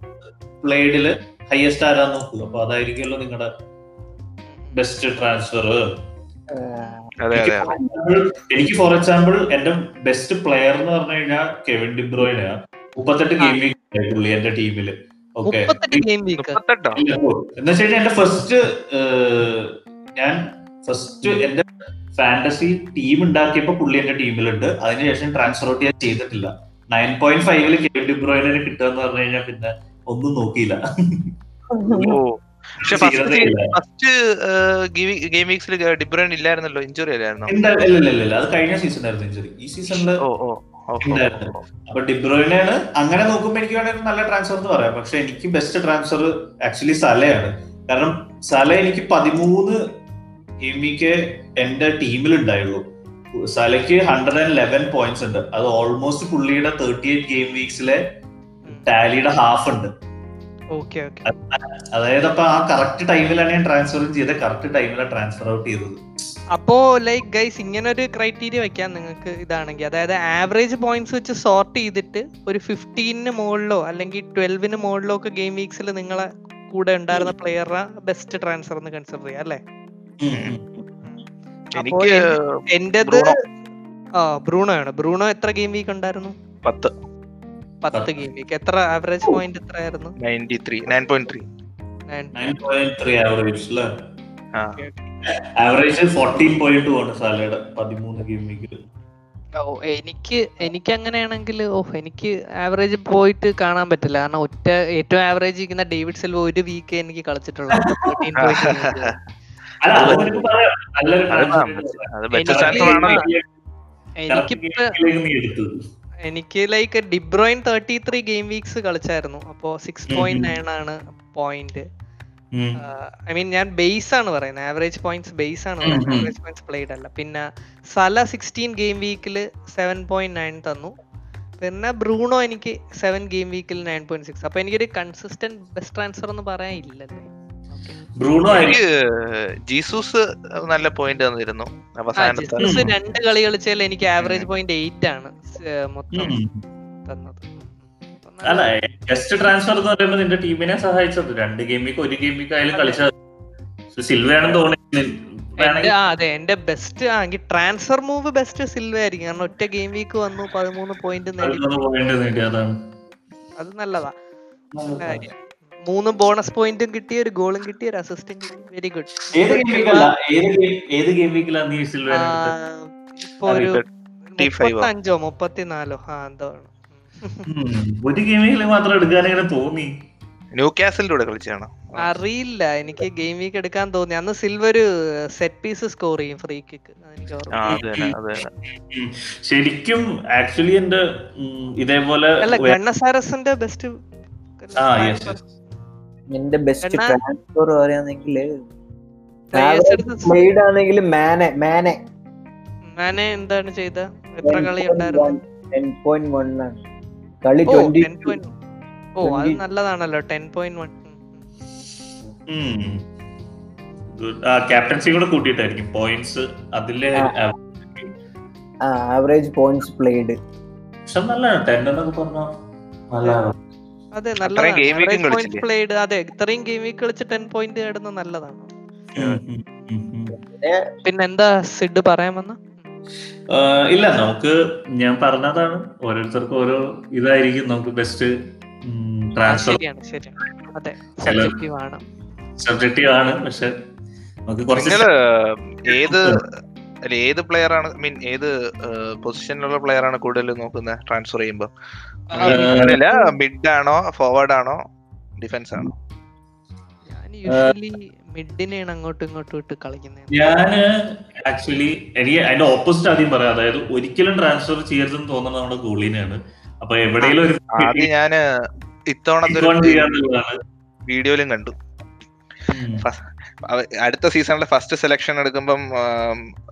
പ്ലേഡിൽ ഹയസ്റ്റ് ആരാ നോക്കുക അപ്പൊ അതായിരിക്കുമല്ലോ നിങ്ങളുടെ ബെസ്റ്റ് ട്രാൻസ്ഫർ എനിക്ക് ഫോർ എക്സാമ്പിൾ എന്റെ ബെസ്റ്റ് പ്ലെയർ എന്ന് പറഞ്ഞു കഴിഞ്ഞാൽ കെവിൻ ഡിബ്രോയിന് മുപ്പത്തെട്ട് ഗെയിം വീക്ക് പുള്ളി എന്റെ ടീമില് ഓക്കെ എന്ന് വെച്ചാൽ എന്റെ ഫസ്റ്റ് ഞാൻ ഫസ്റ്റ് എന്റെ ഫാന്റസി ടീം ഉണ്ടാക്കിയപ്പോ പുള്ളി എന്റെ ടീമിലുണ്ട് അതിനുശേഷം ട്രാൻസ്ഫർ ഔട്ട് ഞാൻ ചെയ്തിട്ടില്ല നയൻ പോയിന്റ് ഫൈവില് കെവിൻ ഡിബ്രോയിനെ കിട്ടുമെന്ന് പറഞ്ഞു കഴിഞ്ഞാൽ പിന്നെ ഒന്നും നോക്കിയില്ല പക്ഷെ first first game De Bruyne ഇല്ലായിരുന്നല്ലോ injury അല്ലായിരുന്നോ ഇല്ല അത് കഴിഞ്ഞ സീസൺ ആയിരുന്നു ഇഞ്ചുറി ഈ സീസണില് ഉണ്ടായിരുന്നു അപ്പൊ ഡിബ്രോയിനാണ് അങ്ങനെ നോക്കുമ്പോൾ എനിക്ക് വേണമെങ്കിൽ നല്ല ട്രാൻസ്ഫർ എന്ന് പറയാം പക്ഷെ എനിക്ക് ബെസ്റ്റ് ട്രാൻസ്ഫർ ആക്ച്വലി സലയാണ് കാരണം സല എനിക്ക് പതിമൂന്ന് ഗെയിമിക്ക് എന്റെ ടീമിലുണ്ടായുള്ളൂ സലയ്ക്ക് ഹൺഡ്രഡ് ആൻഡ് ലെവൻ പോയിന്റ്സ് ഉണ്ട് അത് ഓൾമോസ്റ്റ് പുള്ളിയുടെ തേർട്ടി എയ്റ്റ് ഗെയിം വീക്സിലെ ടാലിയുടെ ഹാഫ് ഉണ്ട് അതായത് അപ്പൊ ആ കറക്റ്റ് ടൈമിലാണ് ഞാൻ ട്രാൻസ്ഫർ ചെയ്തത് കറക്റ്റ് ടൈമിലാണ് ട്രാൻസ്ഫർ ഔട്ട് ചെയ്തത് അപ്പോ ലൈക്ക് ഗൈസ് ഇങ്ങനെ ഒരു ക്രൈറ്റീരിയ വെക്കാം നിങ്ങൾക്ക് ഇതാണെങ്കിൽ അതായത് ആവറേജ് പോയിന്റ്സ് വെച്ച് സോർട്ട് ചെയ്തിട്ട് ഒരു ഫിഫ്റ്റീനിന് മുകളിലോ അല്ലെങ്കിൽ ട്വൽവിന് മുകളിലോ ഒക്കെ ഗെയിം വീക്സിൽ നിങ്ങളെ കൂടെ ഉണ്ടായിരുന്ന പ്ലെയറുടെ ബെസ്റ്റ് ട്രാൻസ്ഫർ എന്ന് കൺസിഡർ ചെയ്യാം അല്ലേ എനിക്ക് എന്റേത് ആ ബ്രൂണോ ആണ് ബ്രൂണോ എത്ര ഗെയിം വീക്ക് ഉണ്ടായിരുന്നു പത്ത് പത്ത് ഗെയിം വീക്ക് എത്ര ആവറേജ് പോയിന്റ് എത്രയായിരുന്നു ആവറേജ് ആണ് സാലയുടെ പതിമൂന്ന് ഗെയിം വീക്കിൽ ഓ എനിക്ക് എനിക്ക് അങ്ങനെയാണെങ്കിൽ ഓ എനിക്ക് ആവറേജ് പോയിട്ട് കാണാൻ പറ്റില്ല കാരണം ഒറ്റ ഏറ്റവും ആവറേജ് ഇരിക്കുന്ന ഡേവിഡ് സെൽവ ഒരു വീക്ക് എനിക്ക് കളിച്ചിട്ടുള്ളൂ എനിക്ക് like De Bruyne thirty three game weeks കളിച്ചായിരുന്നു അപ്പോ സിക്സ് പോയിന്റ് നയൻ ആണ് പോയിന്റ് ഐ മീൻ ഞാൻ ബേസ് ആണ് പറയുന്നത് ആവറേജ് പോയിന്റ്സ് ബേസ് ആണ് പറയുന്നത് ആവറേജ് പോയിന്റ്സ് പ്ലേഡ് അല്ല പിന്നെ സല സിക്സ്റ്റീൻ ഗെയിം വീക്കിൽ സെവൻ പോയിന്റ് നയൻ തന്നു പിന്നെ ബ്രൂണോ എനിക്ക് സെവൻ ഗെയിം വീക്കിൽ നയൻ പോയിന്റ് സിക്സ് അപ്പൊ എനിക്കൊരു കൺസിസ്റ്റന്റ് ബെസ്റ്റ് ട്രാൻസ്ഫർ എന്ന് പറയാനില്ലല്ലേ ബ്രൂണോ ജീസൂസ് നല്ല പോയിന്റ് തന്നിരുന്നു അവസാനത്തെ രണ്ട് കളി കളിച്ചാൽ എനിക്ക് ആവറേജ് പോയിന്റ് എയ്റ്റ് ആണ് മൊത്തം തന്നത് അല്ല ജസ്റ്റ് ട്രാൻസ്ഫർ എന്ന് പറയുമ്പോൾ നിന്റെ ടീമിനെ സഹായിച്ചത് രണ്ട് ഗെയിമിക്ക് ഒരു ഗെയിമിക്ക് ആയാലും കളിച്ചത് സിൽവയാണെന്ന് തോന്നുന്നു അതെ എന്റെ ബെസ്റ്റ് ആണെങ്കിൽ ട്രാൻസ്ഫർ മൂവ് ബെസ്റ്റ് സിൽവ ആയിരിക്കും കാരണം ഒറ്റ ഗെയിം വീക്ക് വന്നു പതിമൂന്ന് പോയിന്റ് നേടി അത് നല്ലതാ നല്ല കാര്യം മൂന്ന് ബോണസ് പോയിന്റും കിട്ടി ഒരു ഗോളും കിട്ടി ഒരു അസിസ്റ്റും കിട്ടി വെരി ഗുഡ് അഞ്ചോ ഒരു മുപ്പത്തിനാലോ ആ എന്തോ ഒരു മാത്രം എടുക്കാനിങ്ങനെ തോന്നി ന്യൂ അറിയില്ല എനിക്ക് ഗെയിം വീക്ക് എടുക്കാൻ തോന്നി അന്ന് സിൽവർ സെറ്റ് പീസ് സ്കോർ ചെയ്യും ഫ്രീ കിക്ക് ശരിക്കും ആക്ച്വലി എന്റെ ഇതേപോലെ അല്ല ഗണ്ണസാരസിന്റെ ബെസ്റ്റ് നിന്റെ ബെസ്റ്റ് ട്രാൻസ്ഫർ പറയാണെങ്കിൽ ബ്ലേഡ് ആണെങ്കിൽ മാനെ മാനെ മാനെ എന്താണ് ചെയ്ത എത്ര കളി ഉണ്ടായിരുന്നു കളി ഓ അത് നല്ലതാണല്ലോ ടെൻ പോയിന്റ് വൺ ക്യാപ്റ്റൻസി കൂടെ പോയിന്റ്സ് അതിലെ ആവറേജ് പോയിന്റ്സ് പ്ലേഡ് പക്ഷെ നല്ല ടെൻ എന്നൊക്കെ പറഞ്ഞാൽ നല്ല അതെ നല്ലതാണ് പ്ലേഡ് അതെ ഇത്രയും ഗെയിം വീക്ക് കളിച്ച് ടെൻ പോയിന്റ് നേടുന്നത് നല്ലതാണ് പിന്നെന്താ സിഡ് പറയാൻ വന്ന ഇല്ല നമുക്ക് ഞാൻ പറഞ്ഞതാണ് ഓരോരുത്തർക്കും ഓരോ ഇതായിരിക്കും നമുക്ക് ബെസ്റ്റ് ട്രാൻസ്ഫർ സബ്ജക്റ്റീവ് ആണ് പക്ഷെ നമുക്ക് കുറച്ച് ഏത് അല്ലെ ഏത് പ്ലെയർ ആണ് ഐ മീൻ ഏത് പൊസിഷനിലുള്ള പ്ലെയർ ആണ് കൂടുതൽ നോക്കുന്നത് ട്രാൻസ്ഫർ ചെയ്യുമ്പോൾ മിഡ് ആണോ ഫോർവേഡ് ആണോ ഡിഫൻസ് ആണോ മിഡിനെയാണ് അങ്ങോട്ടും ഇങ്ങോട്ടും ഇട്ട് കളിക്കുന്നത് ഞാന് ആക്ച്വലി എനിക്ക് അതിന്റെ ഓപ്പോസിറ്റ് ആദ്യം പറയാം അതായത് ഒരിക്കലും ട്രാൻസ്ഫർ ചെയ്യരുതെന്ന് തോന്നുന്നത് നമ്മുടെ കൂളിനെയാണ് അപ്പൊ എവിടെയെങ്കിലും ഒരു ആദ്യം ഞാന് വീഡിയോയിലും കണ്ടു അടുത്ത സീസണിലെ ഫസ്റ്റ് സെലക്ഷൻ എടുക്കുമ്പം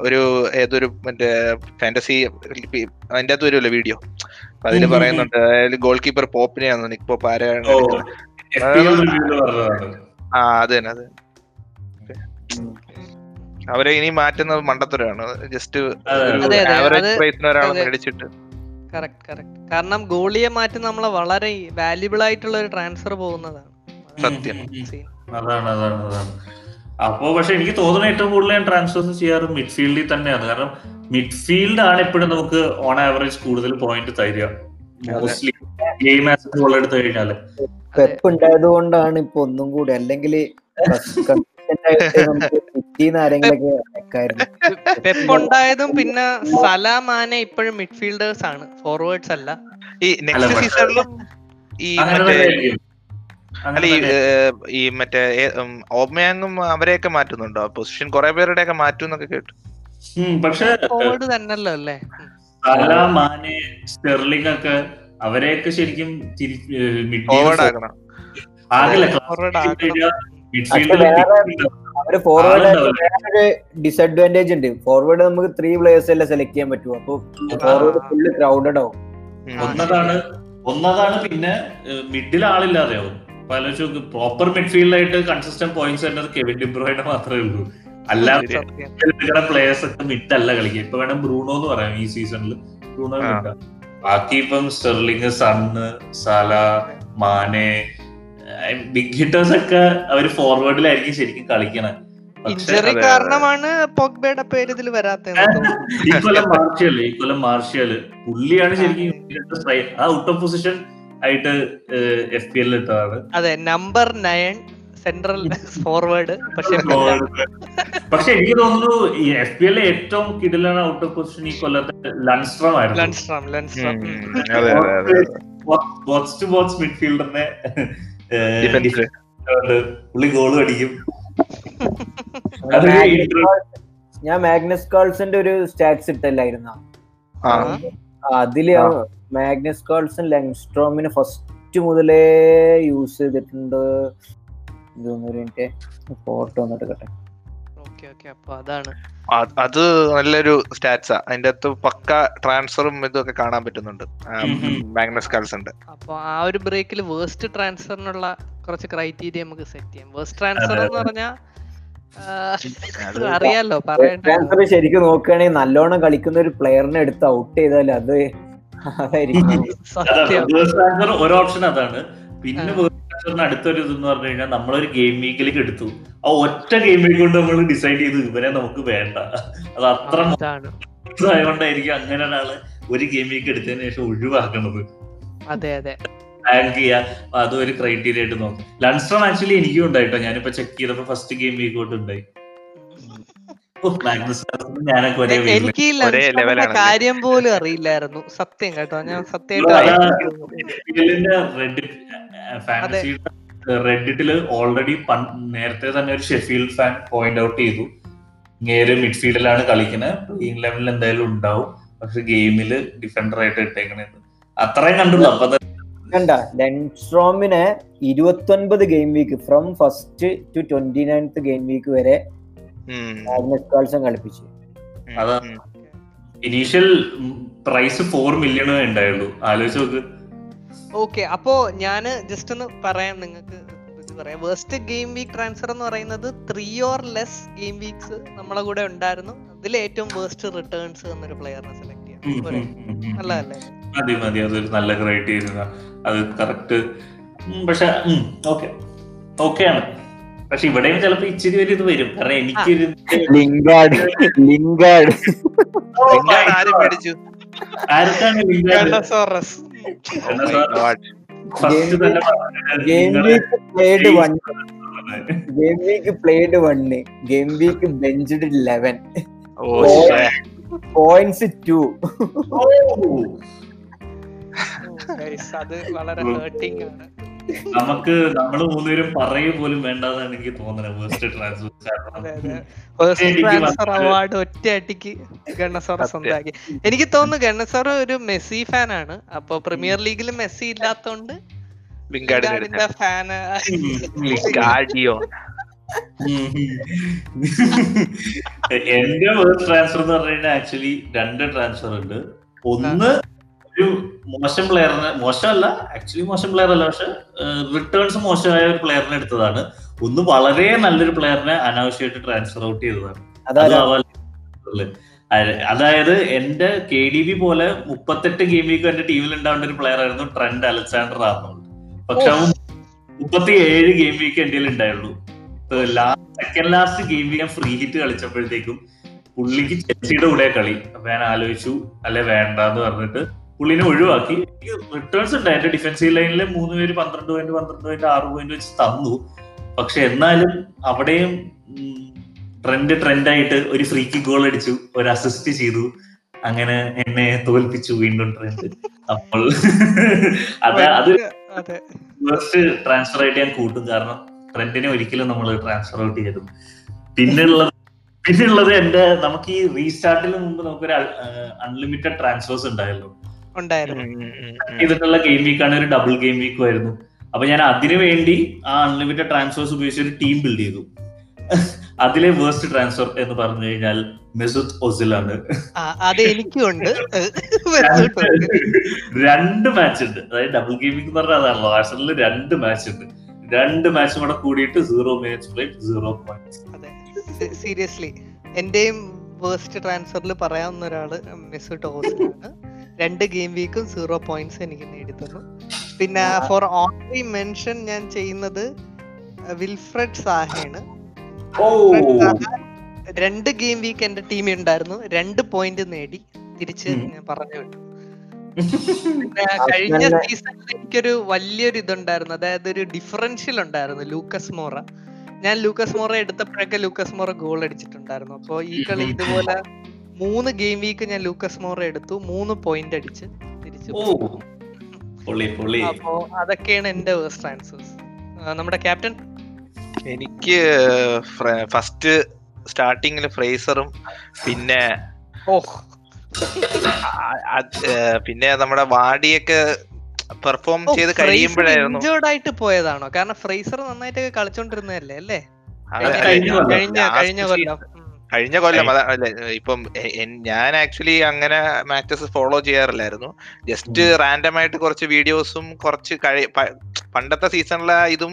ഒരു ഏതൊരു മറ്റേ ഫാന്റസി അതിന്റെ അകത്ത് വരുമല്ലോ വീഡിയോ അപ്പൊ അതിൽ പറയുന്നുണ്ട് അതായത് ഗോൾ കീപ്പർ പോപ്പിനെയാണ് നിക്ക് പോപ്പ് ആരാണ് ആ അത് തന്നെ അത് അവരെ ഇനി മാറ്റുന്നത് മണ്ടത്തരമാണ് ജസ്റ്റ് ആവറേജ് പ്രൈസിന് മേടിച്ചിട്ട് കാരണം ഗോളിയെ മാറ്റി നമ്മളെ വളരെ വാല്യുബിൾ ആയിട്ടുള്ള ഒരു ട്രാൻസ്ഫർ പോകുന്നതാണ് സത്യം അതാണ് അതാണ് അതാണ് അപ്പോ പക്ഷെ എനിക്ക് തോന്നുന്നത് ഏറ്റവും കൂടുതൽ ഞാൻ ട്രാൻസ്ഫേഴ്സ് ചെയ്യാറ് മിഡ്ഫീൽഡിൽ തന്നെയാണ് കാരണം മിഡ്ഫീൽഡ് ആണ് എപ്പോഴും നമുക്ക് ഓൺ ആവറേജ് കൂടുതൽ പോയിന്റ് തരിക മോസ്റ്റ്ലി ഗെയിം ആസറ്റ് എടുത്തു കഴിഞ്ഞാല് പെപ്പ് ഉണ്ടായത് കൊണ്ടാണ് ഇപ്പൊ ഒന്നും കൂടി അല്ലെങ്കിൽ പെപ്പ് ഉണ്ടായതും പിന്നെ സലാമാനെ ഇപ്പോഴും മിഡ്ഫീൽഡേഴ്സ് ആണ് ഫോർവേഡ്സ് അല്ല ഈ നെക്സ്റ്റ് സീസണിലും ഈ മറ്റേ അല്ല ഈ ഈ മറ്റേ ഓമയാങ്ങും അവരെയൊക്കെ മാറ്റുന്നുണ്ടോ പൊസിഷൻ കുറെ പേരുടെ ഒക്കെ മാറ്റും എന്നൊക്കെ കേട്ടു പക്ഷേ അല്ലേ സ്റ്റെർലിംഗ് ഒക്കെ അവരെയൊക്കെ ശരിക്കും ഡിസഡ്വാൻറ്റേജ് ഉണ്ട് ഫോർവേഡ് നമുക്ക് ത്രീ പ്ലേയേഴ്സ് അല്ലേ സെലക്ട് ചെയ്യാൻ പറ്റും അപ്പൊ ഫോർവേഡ് ഫുള്ള് ക്രൗഡഡ് ആവും ഒന്നതാണ് ഒന്നതാണ് പിന്നെ മിഡിൽ ആളില്ലാതെയാവും അപ്പൊ ആലോചിച്ച് പ്രോപ്പർ മിഡ്ഫീൽഡായിട്ട് കൺസിസ്റ്റന്റ് പോയിന്റ്സ് വരുന്നത് കെവിൻ ഡിബ്രോയുടെ മാത്രമേ ഉള്ളൂ അല്ലാതെ പ്ലേയേഴ്സ് ഒക്കെ മിഡ് അല്ല കളിക്കുക ഇപ്പൊ വേണം ബ്രൂണോ എന്ന് പറയാം ഈ സീസണിൽ ബ്രൂണോ ബാക്കി ഇപ്പം സ്റ്റെർലിംഗ് സണ് സല മാനെ ബിഗ് ഹിറ്റേഴ്സ് ഒക്കെ അവര് ഫോർവേഡിലായിരിക്കും ശരിക്കും കളിക്കണം ഇഞ്ചറി കാരണമാണ് പേര് ഇതിൽ ഈ കൊല്ലം മാർഷ്യല് ഈ കൊല്ലം മാർഷ്യല് പുള്ളിയാണ് ശരിക്കും ആ ഔട്ട് ഓഫ് പൊസിഷൻ ആയിട്ട് എഫ് പി എല്ലിൽ ഇട്ടതാണ് അതെ നമ്പർ നയൻ സെൻട്രൽ ഫോർവേഡ് പക്ഷെ പക്ഷെ എനിക്ക് തോന്നുന്നു ഈ എഫ് പി എല്ലിലെ ഏറ്റവും കിടിലാണ് ഔട്ട് ഓഫ് പൊസിഷൻ ഈ കൊല്ലത്തെ ലൺസ്ട്രം ആയിരുന്നു Lundstram Lundstram box to box മിഡ്ഫീൽഡറിനെ പുള്ളി ഗോൾ അടിക്കും ഞാൻ മാഗ്നസ് കാൾസിന്റെ ഒരു സ്റ്റാറ്റ്സ് ഇട്ടല്ലായിരുന്ന അതില് മാഗ്നസ് കാൾസൺ ലങ്സ്ട്രോമിന് ഫസ്റ്റ് മുതലേ യൂസ് ചെയ്തിട്ടുണ്ട് ഫോട്ടോ ഒന്നെടുക്കട്ടെ അത് നല്ലൊരു സ്റ്റാറ്റ്സാ അതിന്റെ അകത്ത് പക്ക ട്രാൻസ്ഫറും ഇതൊക്കെ കാണാൻ പറ്റുന്നുണ്ട് മാഗ്നസ് ഉണ്ട് അപ്പൊ ആ ഒരു ബ്രേക്കിൽ വേസ്റ്റ് ട്രാൻസ്ഫറിനുള്ള കുറച്ച് ക്രൈറ്റീരിയ നമുക്ക് സെറ്റ് ചെയ്യാം വേസ്റ്റ് ട്രാൻസ്ഫർ എന്ന് പറഞ്ഞാൽ അറിയാലോ ശരിക്കും നോക്കുകയാണെങ്കിൽ നല്ലോണം കളിക്കുന്ന ഒരു പ്ലെയറിനെ എടുത്ത് ഔട്ട് ചെയ്താൽ അത് ഒരു ഓപ്ഷൻ അതാണ് പിന്നെ അടുത്തൊരു ഇതെന്ന് പറഞ്ഞു കഴിഞ്ഞാൽ നമ്മളൊരു ഗെയിം വീക്കിലേക്ക് എടുത്തു ആ ഒറ്റ ഗെയിം വീക്ക് കൊണ്ട് നമ്മൾ ഡിസൈഡ് ചെയ്തു ഇവരെ നമുക്ക് വേണ്ട അത് അത്ര ആയതുകൊണ്ടായിരിക്കും അങ്ങനെ ഒരാള് ഒരു ഗെയിം വീക്ക് എടുത്തതിന് ശേഷം ഒഴിവാക്കണത് അതെ അതെ ടാഗ് ചെയ്യുക അതും ഒരു ക്രൈറ്റീരിയ ആയിട്ട് നോക്കും ലൺസ്ട്രോൺ ആക്ച്വലി എനിക്കും ഉണ്ടായിട്ടോ ഞാനിപ്പോ ചെക്ക് ചെയ്തപ്പോ ഫസ്റ്റ് ഗെയിം വീക്ക് തൊട്ട് ഉണ്ടായി എനിക്ക് കാര്യം പോലും അറിയില്ലായിരുന്നു സത്യം കേട്ടോ ഞാൻ സത്യമായിട്ട് ഓൾറെഡി നേരത്തെ തന്നെ ഒരു ഷെഫീൽഡ് ഫാൻ പോയിന്റ് ഔട്ട് ചെയ്തു നേരെ മിഡ്ഫീൽഡിലാണ് കളിക്കുന്നത് പ്ലേയിങ് ലെവലിൽ എന്തായാലും ഉണ്ടാവും പക്ഷെ ഗെയിമിൽ ഡിഫൻഡർ ആയിട്ട് ഇട്ടേക്കണേന്ന് അത്രയും കണ്ടുള്ളൂ അപ്പൊ കണ്ട ലെൻസ്ട്രോമിനെ ഒൻപത് game week from first to twenty ninth game week വരെ കാൾസൺ കളിപ്പിച്ചു ഇനീഷ്യൽ പ്രൈസ് ഫോർ മില്യൺ ഉണ്ടായുള്ളൂ ആലോചിച്ച് നോക്ക് ഓക്കെ അപ്പോ ഞാൻ ജസ്റ്റ് ഒന്ന് പറയാം നിങ്ങൾക്ക് പറയാം വേസ്റ്റ് ഗെയിം വീക്ക് ട്രാൻസ്ഫർ എന്ന് പറയുന്നത് three or less game weeks നമ്മളെ കൂടെ ഉണ്ടായിരുന്നു അതിൽ ഏറ്റവും വേസ്റ്റ് റിട്ടേൺസ് എന്നൊരു പ്ലെയറിനെ മതി മതി അതൊരു നല്ല ക്രൈറ്റീരിയ അത് കറക്റ്റ് പക്ഷെ ഓക്കെ ഓക്കെയാണ് പക്ഷെ ഇവിടെയും ചിലപ്പോ ഇച്ചിരി ഒരു ഇത് വരും കാരണം എനിക്ക് ലിംഗാഡ് ലിംഗാഡ് ആരും പേടിച്ചു ആർക്കാണ് game week played one game week benched eleven points oh. Too വളരെ ഹേർട്ടിംഗ് ആണ് നമുക്ക് നമ്മൾ മൂന്നുപേരും പറയുക പോലും വേണ്ടാതാണ് എനിക്ക് തോന്നുന്നത് ഫസ്റ്റ് ട്രാൻസ്ഫർ അവാർഡ് ഒറ്റയടിക്ക് ഗണ്ണസാർ സ്വന്തമാക്കി എനിക്ക് തോന്നുന്നു ഗണ്ണസാർ ഒരു മെസ്സി ഫാൻ ആണ് അപ്പൊ പ്രീമിയർ ലീഗിൽ മെസ്സി ഇല്ലാത്തോണ്ട് ഫാൻ എന്റെ വേർഡ് ട്രാൻസ്ഫർ എന്ന് പറഞ്ഞാൽ ആക്ച്വലി രണ്ട് ട്രാൻസ്ഫർ ഉണ്ട് ഒന്ന് ഒരു മോശം പ്ലെയറിനെ മോശമല്ല ആക്ച്വലി മോശം പ്ലെയർ അല്ല പക്ഷെ റിട്ടേൺസ് മോശമായ ഒരു പ്ലെയറിനെ എടുത്തതാണ് ഒന്ന് വളരെ നല്ലൊരു പ്ലെയറിനെ അനാവശ്യമായിട്ട് ട്രാൻസ്ഫർ ഔട്ട് ചെയ്തതാണ് അതായത് എന്റെ കെ ഡി ബി പോലെ മുപ്പത്തെട്ട് ഗെയിം വീക്ക് എന്റെ ടീമിൽ ഉണ്ടാവേണ്ട ഒരു പ്ലെയർ ആയിരുന്നു ട്രെൻഡ് അലക്സാണ്ടർ ആർണോൾഡ് പക്ഷെ അവൻ മുപ്പത്തി ഏഴ് ഗെയിം വീക്ക് എന്റെ ഉണ്ടായുള്ളൂ സെക്കൻഡ് ലാസ്റ്റ് ഗെയിം ഞാൻ ഫ്രീ ഹിറ്റ് കളിച്ചപ്പോഴത്തേക്കും പുള്ളിക്ക് ചെൽസിയുടെ കൂടെ കളി അപ്പൊ ഞാൻ ആലോചിച്ചു അല്ലെ വേണ്ട എന്ന് പറഞ്ഞിട്ട് പുള്ളിനെ ഒഴിവാക്കി എനിക്ക് റിട്ടേൺസ് ഉണ്ട് എന്റെ ഡിഫൻസീവ് ലൈനിൽ മൂന്ന് പേര് പന്ത്രണ്ട് പോയിന്റ് പന്ത്രണ്ട് പോയിന്റ് ആറ് പോയിന്റ് വെച്ച് തന്നു പക്ഷെ എന്നാലും അവിടെയും ട്രെൻഡ് ട്രെൻഡായിട്ട് ഒരു ഫ്രീ കിക്ക് ഗോൾ അടിച്ചു ഒരു അസിസ്റ്റ് ചെയ്തു അങ്ങനെ എന്നെ തോൽപ്പിച്ചു വീണ്ടും ട്രെൻഡ് അപ്പോൾ അത് അത് ഫസ്റ്റ് ട്രാൻസ്ഫർ ആയിട്ട് ഞാൻ കൂട്ടും കാരണം ട്രെൻഡിനെ ഒരിക്കലും നമ്മൾ ട്രാൻസ്ഫർ ഔട്ട് ചെയ്തു പിന്നെയുള്ളത് പിന്നെയുള്ളത് എന്റെ നമുക്ക് ഈ റീസ്റ്റാർട്ടിന് മുമ്പ് നമുക്കൊരു അൺലിമിറ്റഡ് ട്രാൻസ്ഫേഴ്സ് ഉണ്ടായല്ലോ ചെയ്തിട്ടുള്ള ഗെയിം വീക്കാണ് ഒരു ഡബിൾ ഗെയിം വീക്കും ആയിരുന്നു അപ്പൊ ഞാൻ അതിനു വേണ്ടി ആ അൺലിമിറ്റഡ് ട്രാൻസ്ഫേഴ്സ് ഉപയോഗിച്ച് ഒരു ടീം ബിൽഡ് ചെയ്തു അതിലെ വേർസ്റ്റ് ട്രാൻസ്ഫർ എന്ന് പറഞ്ഞു കഴിഞ്ഞാൽ മെസുദ് ഒസിലാണ് അത് രണ്ട് മാച്ച് ഉണ്ട് അതായത് ഡബിൾ ഗെയിമിംഗ് പറഞ്ഞാൽ അതാണല്ലോ ആഴ്സണലിൽ രണ്ട് മാച്ച് ഉണ്ട് രണ്ട് മാച്ചും കൂടെ കൂടിയിട്ട് zero match played zero point seriously എന്റെയും വേസ്റ്റ് ട്രാൻസ്ഫറിൽ പറയാവുന്ന ഒരാള് ടോസ് ഓസ്റ്റിനാണ് രണ്ട് ഗെയിം വീക്കും സീറോ പോയിന്റ്സ് എനിക്ക് നേടിത്തന്നു പിന്നെ ഫോർ ഓൺലി മെൻഷൻ ഞാൻ ചെയ്യുന്നത് വിൽഫ്രഡ് സാഹയാണ് രണ്ട് ഗെയിം വീക്ക് എന്റെ ടീമിൽ ഉണ്ടായിരുന്നു രണ്ട് പോയിന്റ് നേടി തിരിച്ച് ഞാൻ പറഞ്ഞു വിട്ടു കഴിഞ്ഞ സീസണിൽ എനിക്കൊരു വലിയൊരു ഇതുണ്ടായിരുന്നു അതായത് ഒരു ഡിഫറൻഷ്യൽ ഉണ്ടായിരുന്നു ലൂക്കസ് മോറ ഞാൻ ലൂക്കസ് മോറ എടുത്തപ്പോഴൊക്കെ ലൂക്കസ് മോറ ഗോൾ അടിച്ചിട്ടുണ്ടായിരുന്നു അപ്പൊ ഈ കളി ഇതുപോലെ മൂന്ന് ഗെയിം വീക്ക് ഞാൻ ലൂക്കസ് മോറ എടുത്തു മൂന്ന് പോയിന്റ് അടിച്ച് തിരിച്ചു അപ്പോ അതൊക്കെയാണ് എന്റെ വേഴ്സ്റ്റ് ആൻസേഴ്സ് നമ്മുടെ ക്യാപ്റ്റൻ എനിക്ക് ഫസ്റ്റ് സ്റ്റാർട്ടിങ്ങിൽ ഫ്രേസറും പിന്നെ ഓഹ് പിന്നെ നമ്മുടെ വാടിയൊക്കെ പെർഫോം ചെയ്ത് കഴിയുമ്പോഴായിരുന്നു പോയതാണോ കാരണം ഫ്രൈസർ നന്നായിട്ടൊക്കെ കളിച്ചോണ്ടിരുന്നതല്ലേ അല്ലേ കഴിഞ്ഞ കഴിഞ്ഞ കൊല്ലം കഴിഞ്ഞ കൊല്ലം ഇപ്പം ഞാൻ ആക്ച്വലി അങ്ങനെ മാച്ചസ് ഫോളോ ചെയ്യാറില്ലായിരുന്നു ജസ്റ്റ് റാൻഡം ആയിട്ട് കുറച്ച് വീഡിയോസും കുറച്ച് പണ്ടത്തെ സീസണിലെ ഇതും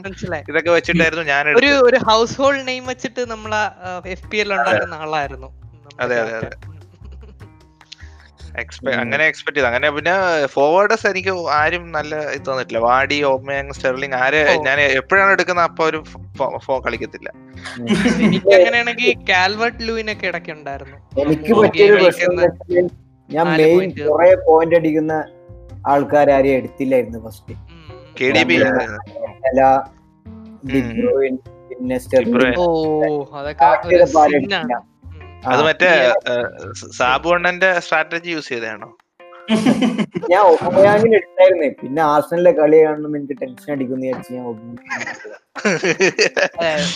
ഇതൊക്കെ വെച്ചിട്ടായിരുന്നു ഞാൻ ഒരു ഒരു ഹൗസ് ഹോൾഡ് നെയിം വെച്ചിട്ട് നമ്മളെ എഫ് പി എൽ ഉണ്ടായിരുന്ന ആളായിരുന്നു അതെ അതെ അതെ എക്സ്പെക്ട് അങ്ങനെ എക്സ്പെക്ട് ചെയ്ത് അങ്ങനെ പിന്നെ ഫോർവേഡേഴ്സ് എനിക്ക് ആരും നല്ല ഇത് തന്നിട്ടില്ല വാടി ഓമയങ് സ്റ്റെർലിംഗ് ആര് ഞാൻ എപ്പോഴാണ് എടുക്കുന്ന അപ്പൊ ഒരു ഫോ കളിക്കത്തില്ല എനിക്ക് അങ്ങനെയാണെങ്കിൽ കാൽവർട്ട് ലൂയിനൊക്കെ ഇടയ്ക്ക് ഉണ്ടായിരുന്നു എനിക്ക് ഞാൻ മെയിൻ കുറെ പോയിന്റ് അടിക്കുന്ന ആൾക്കാർ ആൾക്കാരും എടുത്തില്ലായിരുന്നു ഫസ്റ്റ് പിന്നെ സ്റ്റെർലിംഗ് അത് മറ്റേ സാബുണ്ണന്റെ സ്ട്രാറ്റജി യൂസ് ചെയ്തതാണോ ഞാൻ ഒബമയാങ്ങിന് എടുത്തായിരുന്നേ പിന്നെ ആർസണലിലെ കളി കാണുമ്പോൾ എനിക്ക് ടെൻഷൻ അടിക്കുന്നു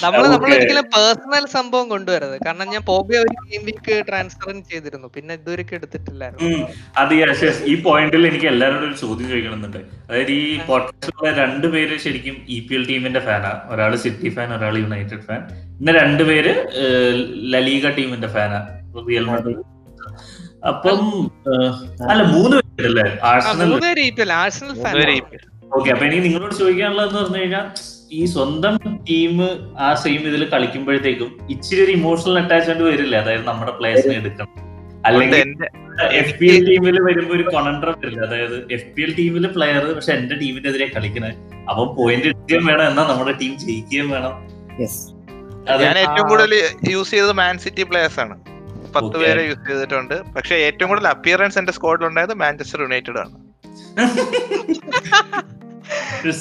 നമ്മള് നമ്മളൊരിക്കലും പേഴ്സണൽ സംഭവം കൊണ്ടുവരുന്നത് കാരണം ഞാൻ പോബിയ ഒരു ഗെയിം വീക്ക് ട്രാൻസ്ഫർ ചെയ്തിരുന്നു പിന്നെ ഇതുവരെ എടുത്തിട്ടില്ലായിരുന്നു അത് ഈ പോയിന്റിൽ എനിക്ക് എല്ലാവരോടും ഒരു ചോദ്യം ചോദിക്കണമെന്നുണ്ട് അതായത് ഈ പോഡ്കാസ്റ്റിലുള്ള രണ്ടുപേര് ശരിക്കും ഇ e പി എൽ ടീമിന്റെ ഫാനാ ഒരാൾ സിറ്റി ഫാൻ ഒരാൾ യുണൈറ്റഡ് ഫാൻ പിന്നെ രണ്ടുപേര് ലലീഗ ടീമിന്റെ ഫാനാ റിയൽ മാഡ്രിഡ് അപ്പം അല്ല മൂന്ന് പേരല്ലേ ഓക്കെ അപ്പൊ എനിക്ക് നിങ്ങളോട് ചോദിക്കാനുള്ളതെന്ന് പറഞ്ഞു കഴിഞ്ഞാൽ ഈ സ്വന്തം ടീം ആ സെയിം ഇതിൽ കളിക്കുമ്പോഴത്തേക്കും ഇച്ചിരി ഒരു ഇമോഷണൽ അറ്റാച്ച്മെന്റ് വരില്ല അതായത് നമ്മുടെ പ്ലേയേഴ്സിനെ എടുക്കണം അല്ലെങ്കിൽ എഫ് പി എൽ ടീമിൽ വരുമ്പോ ഒരു കൊണ്ടർ വരില്ല അതായത് എഫ് പി എൽ ടീമിലെ പ്ലെയർ പക്ഷെ എന്റെ ടീമിനെതിരെ കളിക്കണ അപ്പൊ പോയിന്റ് എടുക്കുകയും വേണം എന്നാ നമ്മുടെ ടീം ജയിക്കുകയും വേണം ഞാൻ ഏറ്റവും കൂടുതൽ യൂസ് ചെയ്തത് മാൻ സിറ്റി പ്ലെയേഴ്സ് ആണ് പത്ത് പേരെ യൂസ് ചെയ്തിട്ടുണ്ട് പക്ഷെ ഏറ്റവും കൂടുതൽ അപ്പിയറൻസ് എന്റെ സ്കോഡിൽ ഉണ്ടായത് മാഞ്ചസ്റ്റർ യുണൈറ്റഡ് ആണ്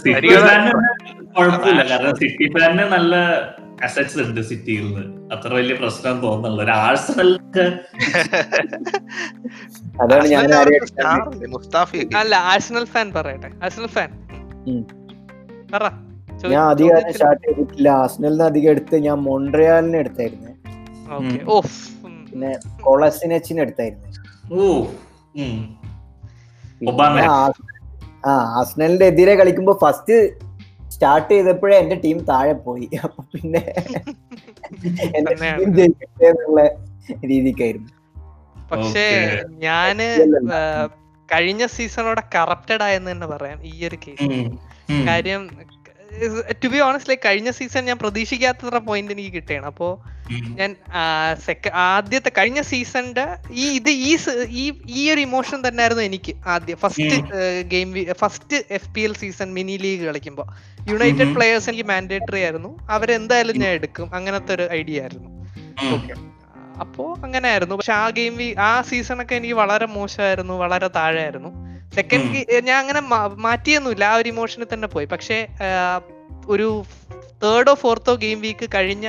സിറ്റി നല്ല അസറ്റ്സ് സിറ്റിയിൽ അത്ര വലിയ പ്രശ്നം തോന്നുന്നില്ല ഒരു ഞാൻ മുസ്താഫി അല്ല ആഴ്സണൽ ഫാൻ പറയട്ടെ ആഴ്സണൽ ഫാൻ ഞാൻ അധികം ചെയ്തിട്ടില്ല അധികം എടുത്ത് ഞാൻ മൊൺട്രയാലിനെ എടുത്തായിരുന്നു ഓഫ് പിന്നെ കൊളസിനെച്ചിന് എടുത്തായിരുന്നു ആ ആസ്നലിന്റെ എതിരെ കളിക്കുമ്പോ ഫസ്റ്റ് സ്റ്റാർട്ട് ചെയ്തപ്പോഴേ എന്റെ ടീം താഴെ പോയി അപ്പൊ പിന്നെ എന്നുള്ള രീതിക്കായിരുന്നു പക്ഷേ ഞാന് കഴിഞ്ഞ സീസണോടെ കറപ്റ്റഡ് ആയെന്ന് തന്നെ പറയാം ഈ ഒരു കേസ് കാര്യം ടു ബി ഓണസ്റ്റ് ലൈക്ക് കഴിഞ്ഞ സീസൺ ഞാൻ പ്രതീക്ഷിക്കാത്തത്ര പോയിന്റ് എനിക്ക് കിട്ടിയാണ് അപ്പോ ഞാൻ ആദ്യത്തെ കഴിഞ്ഞ സീസണിന്റെ ഈ ഇത് ഈ ഈ ഒരു ഇമോഷൻ തന്നെയായിരുന്നു എനിക്ക് ആദ്യം first game first F P L season mini league കളിക്കുമ്പോൾ യുണൈറ്റഡ് പ്ലേയേഴ്സ് എനിക്ക് മാൻഡേറ്ററി ആയിരുന്നു അവരെന്തായാലും ഞാൻ എടുക്കും അങ്ങനത്തെ ഒരു ഐഡിയ ആയിരുന്നു അപ്പോ ആയിരുന്നു പക്ഷെ ആ ഗെയിം ആ സീസൺ ഒക്കെ എനിക്ക് വളരെ മോശമായിരുന്നു വളരെ ആയിരുന്നു സെക്കൻഡ് ഞാൻ അങ്ങനെ മാറ്റിയൊന്നുമില്ല ആ ഒരു ഇമോഷനിൽ തന്നെ പോയി പക്ഷേ ഒരു തേർഡോ ഫോർത്തോ ഗെയിം വീക്ക് കഴിഞ്ഞ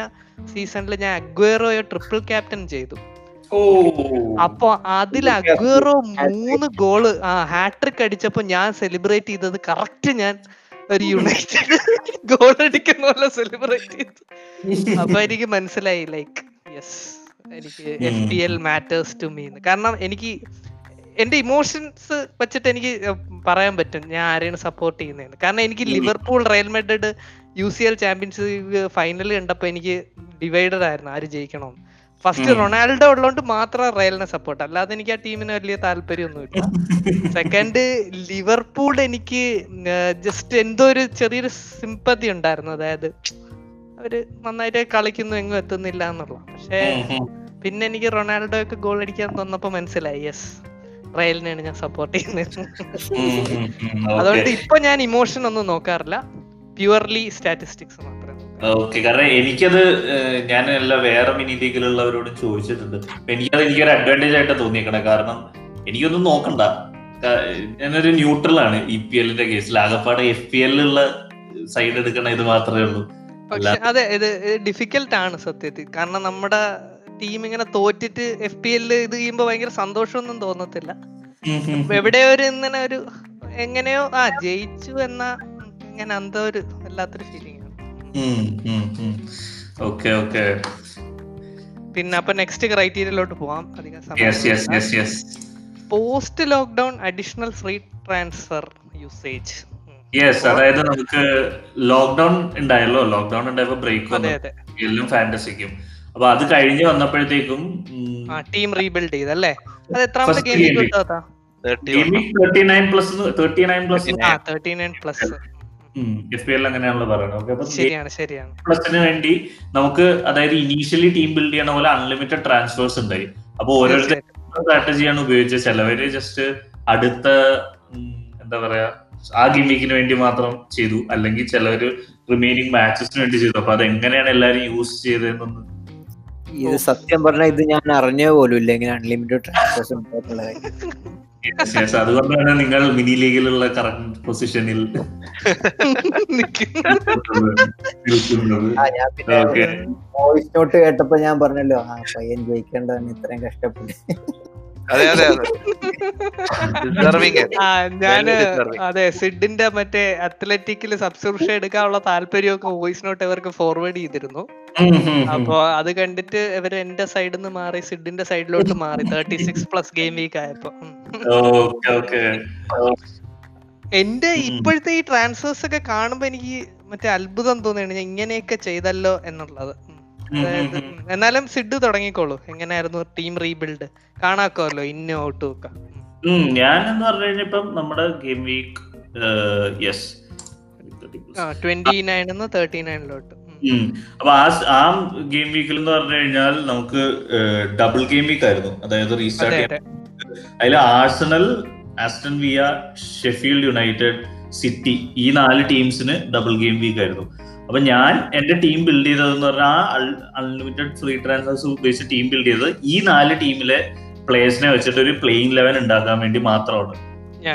സീസണിൽ ഞാൻ അഗ്വേറോയെ ട്രിപ്പിൾ ക്യാപ്റ്റൻ ചെയ്തു അപ്പൊ അതിൽ അഗ്വേറോ മൂന്ന് ഗോള് ആ ഹാട്രിക് അടിച്ചപ്പോ ഞാൻ സെലിബ്രേറ്റ് ചെയ്തത് കറക്റ്റ് ഞാൻ ഒരു യുണൈറ്റഡ് ഗോൾ അടിക്കുന്ന പോലെ സെലിബ്രേറ്റ് ചെയ്തു അപ്പൊ എനിക്ക് മനസ്സിലായി ലൈക്ക് യെസ് എനിക്ക് F P L matters to me കാരണം എനിക്ക് എന്റെ ഇമോഷൻസ് വെച്ചിട്ട് എനിക്ക് പറയാൻ പറ്റും ഞാൻ ആരെയാണ് സപ്പോർട്ട് ചെയ്യുന്നതെന്ന് കാരണം എനിക്ക് Liverpool Real Madrid U C L champions league final കണ്ടപ്പോൾ എനിക്ക് ഡിവൈഡഡ് ആയിരുന്നു ആര് ജയിക്കണമെന്ന് ഫസ്റ്റ് റൊണാൾഡോ ഉള്ളതുകൊണ്ട് മാത്രം റയലിനെ സപ്പോർട്ട് അല്ലാതെ എനിക്ക് ആ ടീമിന് വലിയ ഇല്ല സെക്കൻഡ് ലിവർപൂൾ എനിക്ക് ജസ്റ്റ് എന്തോ ഒരു ചെറിയൊരു സിമ്പതി ഉണ്ടായിരുന്നു അതായത് അവര് നന്നായിട്ട് കളിക്കുന്നു എങ്ങും എത്തുന്നില്ല എന്നുള്ള പക്ഷേ പിന്നെ എനിക്ക് റൊണാൾഡോ ഒക്കെ ഗോൾ അടിക്കാൻ തന്നപ്പോ മനസ്സിലായി യെസ് റയലിനെയാണ് ഞാൻ സപ്പോർട്ട് ചെയ്യുന്നത് അതുകൊണ്ട് ഇപ്പൊ ഞാൻ ഇമോഷൻ ഒന്നും നോക്കാറില്ല പ്യുവർലി സ്റ്റാറ്റിസ്റ്റിക്സ് മാത്രമേ ഓക്കെ കാരണം എനിക്കത് ഞാൻ എല്ലാ വേറെ മിനി ലീഗിലുള്ളവരോട് ചോദിച്ചിട്ടുണ്ട് എനിക്കത് എനിക്കൊരു അഡ്വാൻറ്റേജ് ആയിട്ട് തോന്നിയേക്കണേ കാരണം എനിക്കൊന്നും നോക്കണ്ട ഞാനൊരു ന്യൂട്രൽ ആണ് ഇ പി എല്ലിന്റെ കേസിൽ ആകപ്പാടെ എഫ് പി എല്ലുള്ള സൈഡ് എടുക്കണ ഇത് മാത്രമേ ഉള്ളൂ അതെ ഇത് ഡിഫിക്കൽട്ട് ആണ് സത്യത്തിൽ കാരണം നമ്മുടെ ടീം ഇങ്ങനെ തോറ്റിട്ട് എഫ് പി എല്ലിൽ ഇത് ചെയ്യുമ്പോ ഭയങ്കര സന്തോഷമൊന്നും തോന്നത്തില്ല എവിടെ ഒരു ഇങ്ങനെ ഒരു എങ്ങനെയോ ആ ജയിച്ചു എന്ന ഇങ്ങനെ എന്തോ ഒരു വല്ലാത്തൊരു ഫീലിംഗ് ആണ് പിന്നെ അപ്പൊ നെക്സ്റ്റ് ക്രൈറ്റീരിയയിലോട്ട് പോവാം അധികം post lockdown additional free transfer usage yes അതായത് നമുക്ക് ലോക്ക്ഡൌൺ ഉണ്ടായല്ലോ ലോക്ക്ഡൌൺ ഉണ്ടായപ്പോ ബ്രേക്ക് വന്നു എല്ലാം ഫാന്റസിക്കും അപ്പൊ അത് കഴിഞ്ഞ് വന്നപ്പോഴത്തേക്കും ടീം റീബിൽഡ് ചെയ്തല്ലേ അത് എത്രാമത്തെ ഗെയിമിൽ കിട്ടാ thirty nine plus thirty nine plus thirty nine plus F P L വേണ്ടി നമുക്ക് അതായത് ഇനീഷ്യലി ടീം ബിൽഡ് ചെയ്യണ പോലെ അൺലിമിറ്റഡ് ട്രാൻസ്ഫേഴ്സ് ഉണ്ടായി അപ്പൊ ഓരോരുത്തർ സ്ട്രാറ്റജിയാണ് ഉപയോഗിച്ചത് ചിലവര് ജസ്റ്റ് അടുത്ത എന്താ പറയാ ആ ഗിമ്മിക്കിന് വേണ്ടി മാത്രം ചെയ്തു അല്ലെങ്കിൽ ചിലവര് റിമൈനിങ് മാച്ചസിന് വേണ്ടി ചെയ്തു അപ്പൊ അത് എങ്ങനെയാണ് എല്ലാരും യൂസ് ചെയ്തതെന്നൊന്ന് ഇത് സത്യം പറഞ്ഞാൽ ഇത് ഞാൻ അറിഞ്ഞ പോലും ഇല്ല ഇങ്ങനെ അൺലിമിറ്റഡ് ട്രാൻസ്ഫേഴ്സ് അതുകൊണ്ടാണ് നിങ്ങൾ മിനി ലീഗിലുള്ള കറക്റ്റ് പൊസിഷനിൽ വോയിസ് നോട്ട് കേട്ടപ്പോ ഞാൻ പറഞ്ഞല്ലോ ആ പയ്യൻ ജയിക്കേണ്ടതാണ് ഇത്രയും കഷ്ടപ്പെട്ടു അതെ അതെ അതെ ഞാന് അതെ സിഡിന്റെ മറ്റേ അത്ലറ്റിക്കിൽ സബ്സ്ക്രിപ്ഷൻ എടുക്കാനുള്ള താല്പര്യമൊക്കെ വോയിസ് നോട്ട് ഇവർക്ക് ഫോർവേഡ് ചെയ്തിരുന്നു അപ്പൊ അത് കണ്ടിട്ട് ഇവർ എന്റെ സൈഡിൽ നിന്ന് മാറി സിഡിന്റെ സൈഡിലോട്ട് മാറി thirty six plus game week ആയപ്പോ എന്റെ ഇപ്പോഴത്തെ ഈ ട്രാൻസ്ഫേഴ്സ് ഒക്കെ കാണുമ്പോ എനിക്ക് മറ്റേ അത്ഭുതം ഞാൻ ഇങ്ങനെയൊക്കെ ചെയ്തല്ലോ എന്നുള്ളത് എന്നാലും സിഡ് തുടങ്ങിക്കോളൂ എങ്ങനെയായിരുന്നു ടീം റീബിൽഡ് കാണാക്കോല്ലോ ഇന്നും ഔട്ട് ഒക്കെ ഞാൻ എന്ന് പറഞ്ഞു കഴിഞ്ഞപ്പം നമ്മുടെ game week yes twenty nine thirty നയനിലോട്ട് അപ്പൊ ആ ആ ഗെയിം വീക്കിൽ എന്ന് പറഞ്ഞു കഴിഞ്ഞാൽ നമുക്ക് ഡബിൾ ഗെയിം വീക്ക് ആയിരുന്നു അതായത് റീസ്റ്റാർട്ട് അതിൽ Arsenal Aston Villa Sheffield United City ഈ നാല് ടീംസിന് ഡബിൾ ഗെയിം വീക്ക് ആയിരുന്നു അപ്പൊ ഞാൻ എന്റെ ടീം ബിൽഡ് ചെയ്തതെന്ന് പറഞ്ഞാൽ ആ അൺലിമിറ്റഡ് ഫ്രീ ട്രാൻസ്ഫേഴ്സ് ഉപയോഗിച്ച് ടീം ബിൽഡ് ചെയ്തത് ഈ നാല് ടീമിലെ പ്ലേയേഴ്സിനെ വെച്ചിട്ട് ഒരു പ്ലേയിങ് ലെവൻ ഉണ്ടാക്കാൻ വേണ്ടി മാത്രമാണ്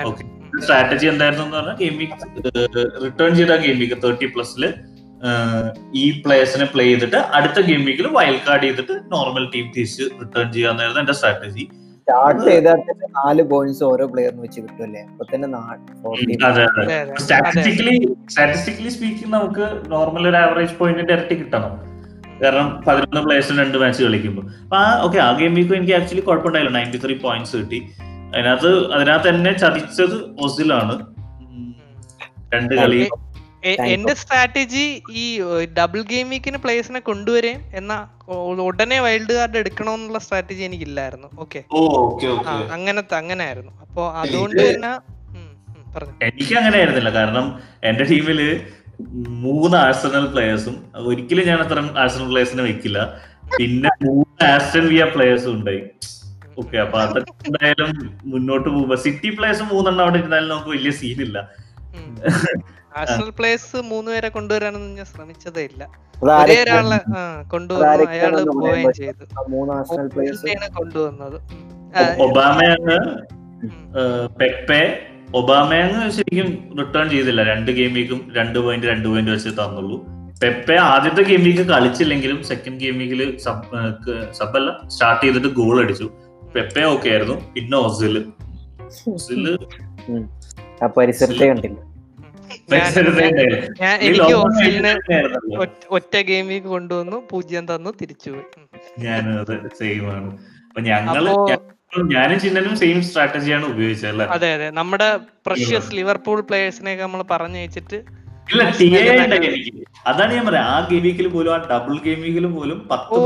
ഓക്കെ സ്ട്രാറ്റജി എന്തായിരുന്നു എന്ന് പറഞ്ഞാൽ ഗെയിം വീക്ക് റിട്ടേൺ ചെയ്ത ഗെയിം വീക്ക് തേർട്ടി പ്ലസ്സിൽ ഈ പ്ലേയേഴ്സിനെ പ്ലേ ചെയ്തിട്ട് അടുത്ത ഗെയിം വീക്കിൽ വൈൽഡ് കാർഡ് ചെയ്തിട്ട് നോർമൽ ടീം തിരിച്ച് റിട്ടേൺ ചെയ്യാന്നായിരുന്നു എന്റെ സ്ട്രാറ്റജി സ്റ്റാർട്ട് ചെയ്താൽ തന്നെ നാല് പോയിന്റ്സ് ഓരോ പ്ലെയറിന് വെച്ച് കിട്ടുമല്ലേ അപ്പൊ തന്നെ സ്റ്റാറ്റിസ്റ്റിക്കലി സ്റ്റാറ്റിസ്റ്റിക്കലി സ്പീക്കിംഗ് നമുക്ക് നോർമൽ ഒരു ആവറേജ് പോയിന്റിന്റെ ഇരട്ടി കിട്ടണം കാരണം പതിനൊന്ന് പ്ലേയേഴ്സിന് രണ്ട് മാച്ച് കളിക്കുമ്പോൾ അപ്പൊ ആ ഓക്കെ ആ ഗെയിം വീക്കും എനിക്ക് ആക്ച്വലി കുഴപ്പമുണ്ടായില്ല നയൻറ്റി ത്രീ പോയിന്റ്സ് കിട്ടി അതിനകത്ത് അതിനകത്ത് തന്നെ ചതിച്ചത് ഓസിലാണ് രണ്ട് കളിയും എന്റെ സ്ട്രാറ്റജി ഈ ഡബിൾ ഗെയിം വീക്കിന് പ്ലേസിനെ കൊണ്ടുവരേം എന്ന ഉടനെ വൈൽഡ് കാർഡ് എടുക്കണമെന്നുള്ള സ്ട്രാറ്റജി എനിക്കില്ലായിരുന്നു ഓക്കെ അങ്ങനത്തെ അങ്ങനെ ആയിരുന്നു അപ്പൊ അതുകൊണ്ട് തന്നെ എനിക്ക് അങ്ങനെ ആയിരുന്നില്ല കാരണം എന്റെ ടീമില് മൂന്ന് ആഴ്സണൽ പ്ലേയേഴ്സും ഒരിക്കലും ഞാൻ അത്ര ആഴ്സണൽ പ്ലേയേഴ്സിനെ വെക്കില്ല പിന്നെ മൂന്ന് ആസ്റ്റൻ വിയ പ്ലേയേഴ്സും ഉണ്ടായി ഓക്കെ അപ്പൊ അതൊക്കെ എന്തായാലും മുന്നോട്ട് പോകുമ്പോ സിറ്റി പ്ലേയേഴ്സ് മൂന്നെണ്ണം അവിടെ ഇരുന്നാലും നമുക്ക് വലിയ സീനില്ല നാഷണൽ പ്ലേയേഴ്സ് മൂന്ന് പേരെ കൊണ്ടുവരാനൊന്നും ഞാൻ ശ്രമിച്ചതേ ഇല്ല ഒരേ ഒരാളെ കൊണ്ടുവന്നു അയാള് പോവുകയും ചെയ്തു കൊണ്ടുവന്നത് ഒബാമയാണ് പെപ്പെ ഒബാമയങ് ശരിക്കും റിട്ടേൺ ചെയ്തില്ല രണ്ട് ഗെയിം രണ്ട് പോയിന്റ് രണ്ട് പോയിന്റ് വെച്ച് തന്നുള്ളൂ പെപ്പെ ആദ്യത്തെ ഗെയിം കളിച്ചില്ലെങ്കിലും സെക്കൻഡ് ഗെയിമിക്കിൽ വീക്കിൽ സബ് സബ് അല്ല സ്റ്റാർട്ട് ചെയ്തിട്ട് ഗോൾ അടിച്ചു പെപ്പെ ഓക്കെ ആയിരുന്നു പിന്നെ ഒസില് ഒസില് ആ പരിസരത്തെ കണ്ടില്ല ഞാൻ എനിക്ക് ഓസ്ട്രേലിയനെ ഒറ്റ ഗെയിം കൊണ്ടുവന്നു പൂജ്യം തന്നു തിരിച്ചുപോയി ഞാനത് സെയിം ആണ് അപ്പൊ ഞങ്ങള് ഞാനും ചിന്നനും സെയിം സ്ട്രാറ്റജിയാണ് ഉപയോഗിച്ചത് അതെ അതെ നമ്മുടെ പ്രഷ്യസ് ലിവർപൂൾ പ്ലേയേഴ്സിനെയൊക്കെ നമ്മൾ പറഞ്ഞയച്ചിട്ട് ഇല്ല എനിക്ക് അതാണ് ഞാൻ പറയാം ആ ഗെയിം വീക്കിൽ പോലും ആ ഡബിൾ ഗെയിം വീക്കിൽ പോലും പത്ത്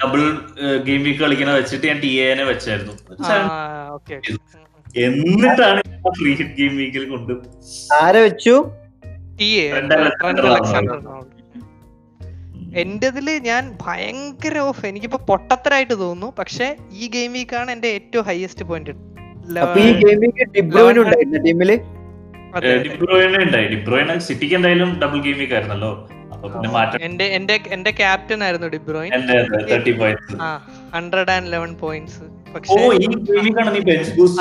ഡബിൾ ഗെയിം വീക്ക് കളിക്കണ വെച്ചിട്ട് ഞാൻ ടി എനെ വെച്ചായിരുന്നു എന്നിട്ടാണ് ഫ്രീ ഹിറ്റ് ഗെയിം വീക്കിൽ കൊണ്ട് ആരെ വെച്ചു എന്റേതില് ഞാൻ ഭയങ്കര ഓഫ് എനിക്കിപ്പോ പൊട്ടത്തരായിട്ട് തോന്നുന്നു പക്ഷെ ഈ ഗെയിം വീക്കാണ് എന്റെ ഏറ്റവും ഹയസ്റ്റ് പോയിന്റ് സിറ്റിക്ക് എന്തായാലും ഡബിൾ ഗെയിം വീക്ക് ആയിരുന്നല്ലോ എന്റെ എന്റെ എന്റെ ക്യാപ്റ്റൻ ആയിരുന്നു De Bruyne hundred and eleven points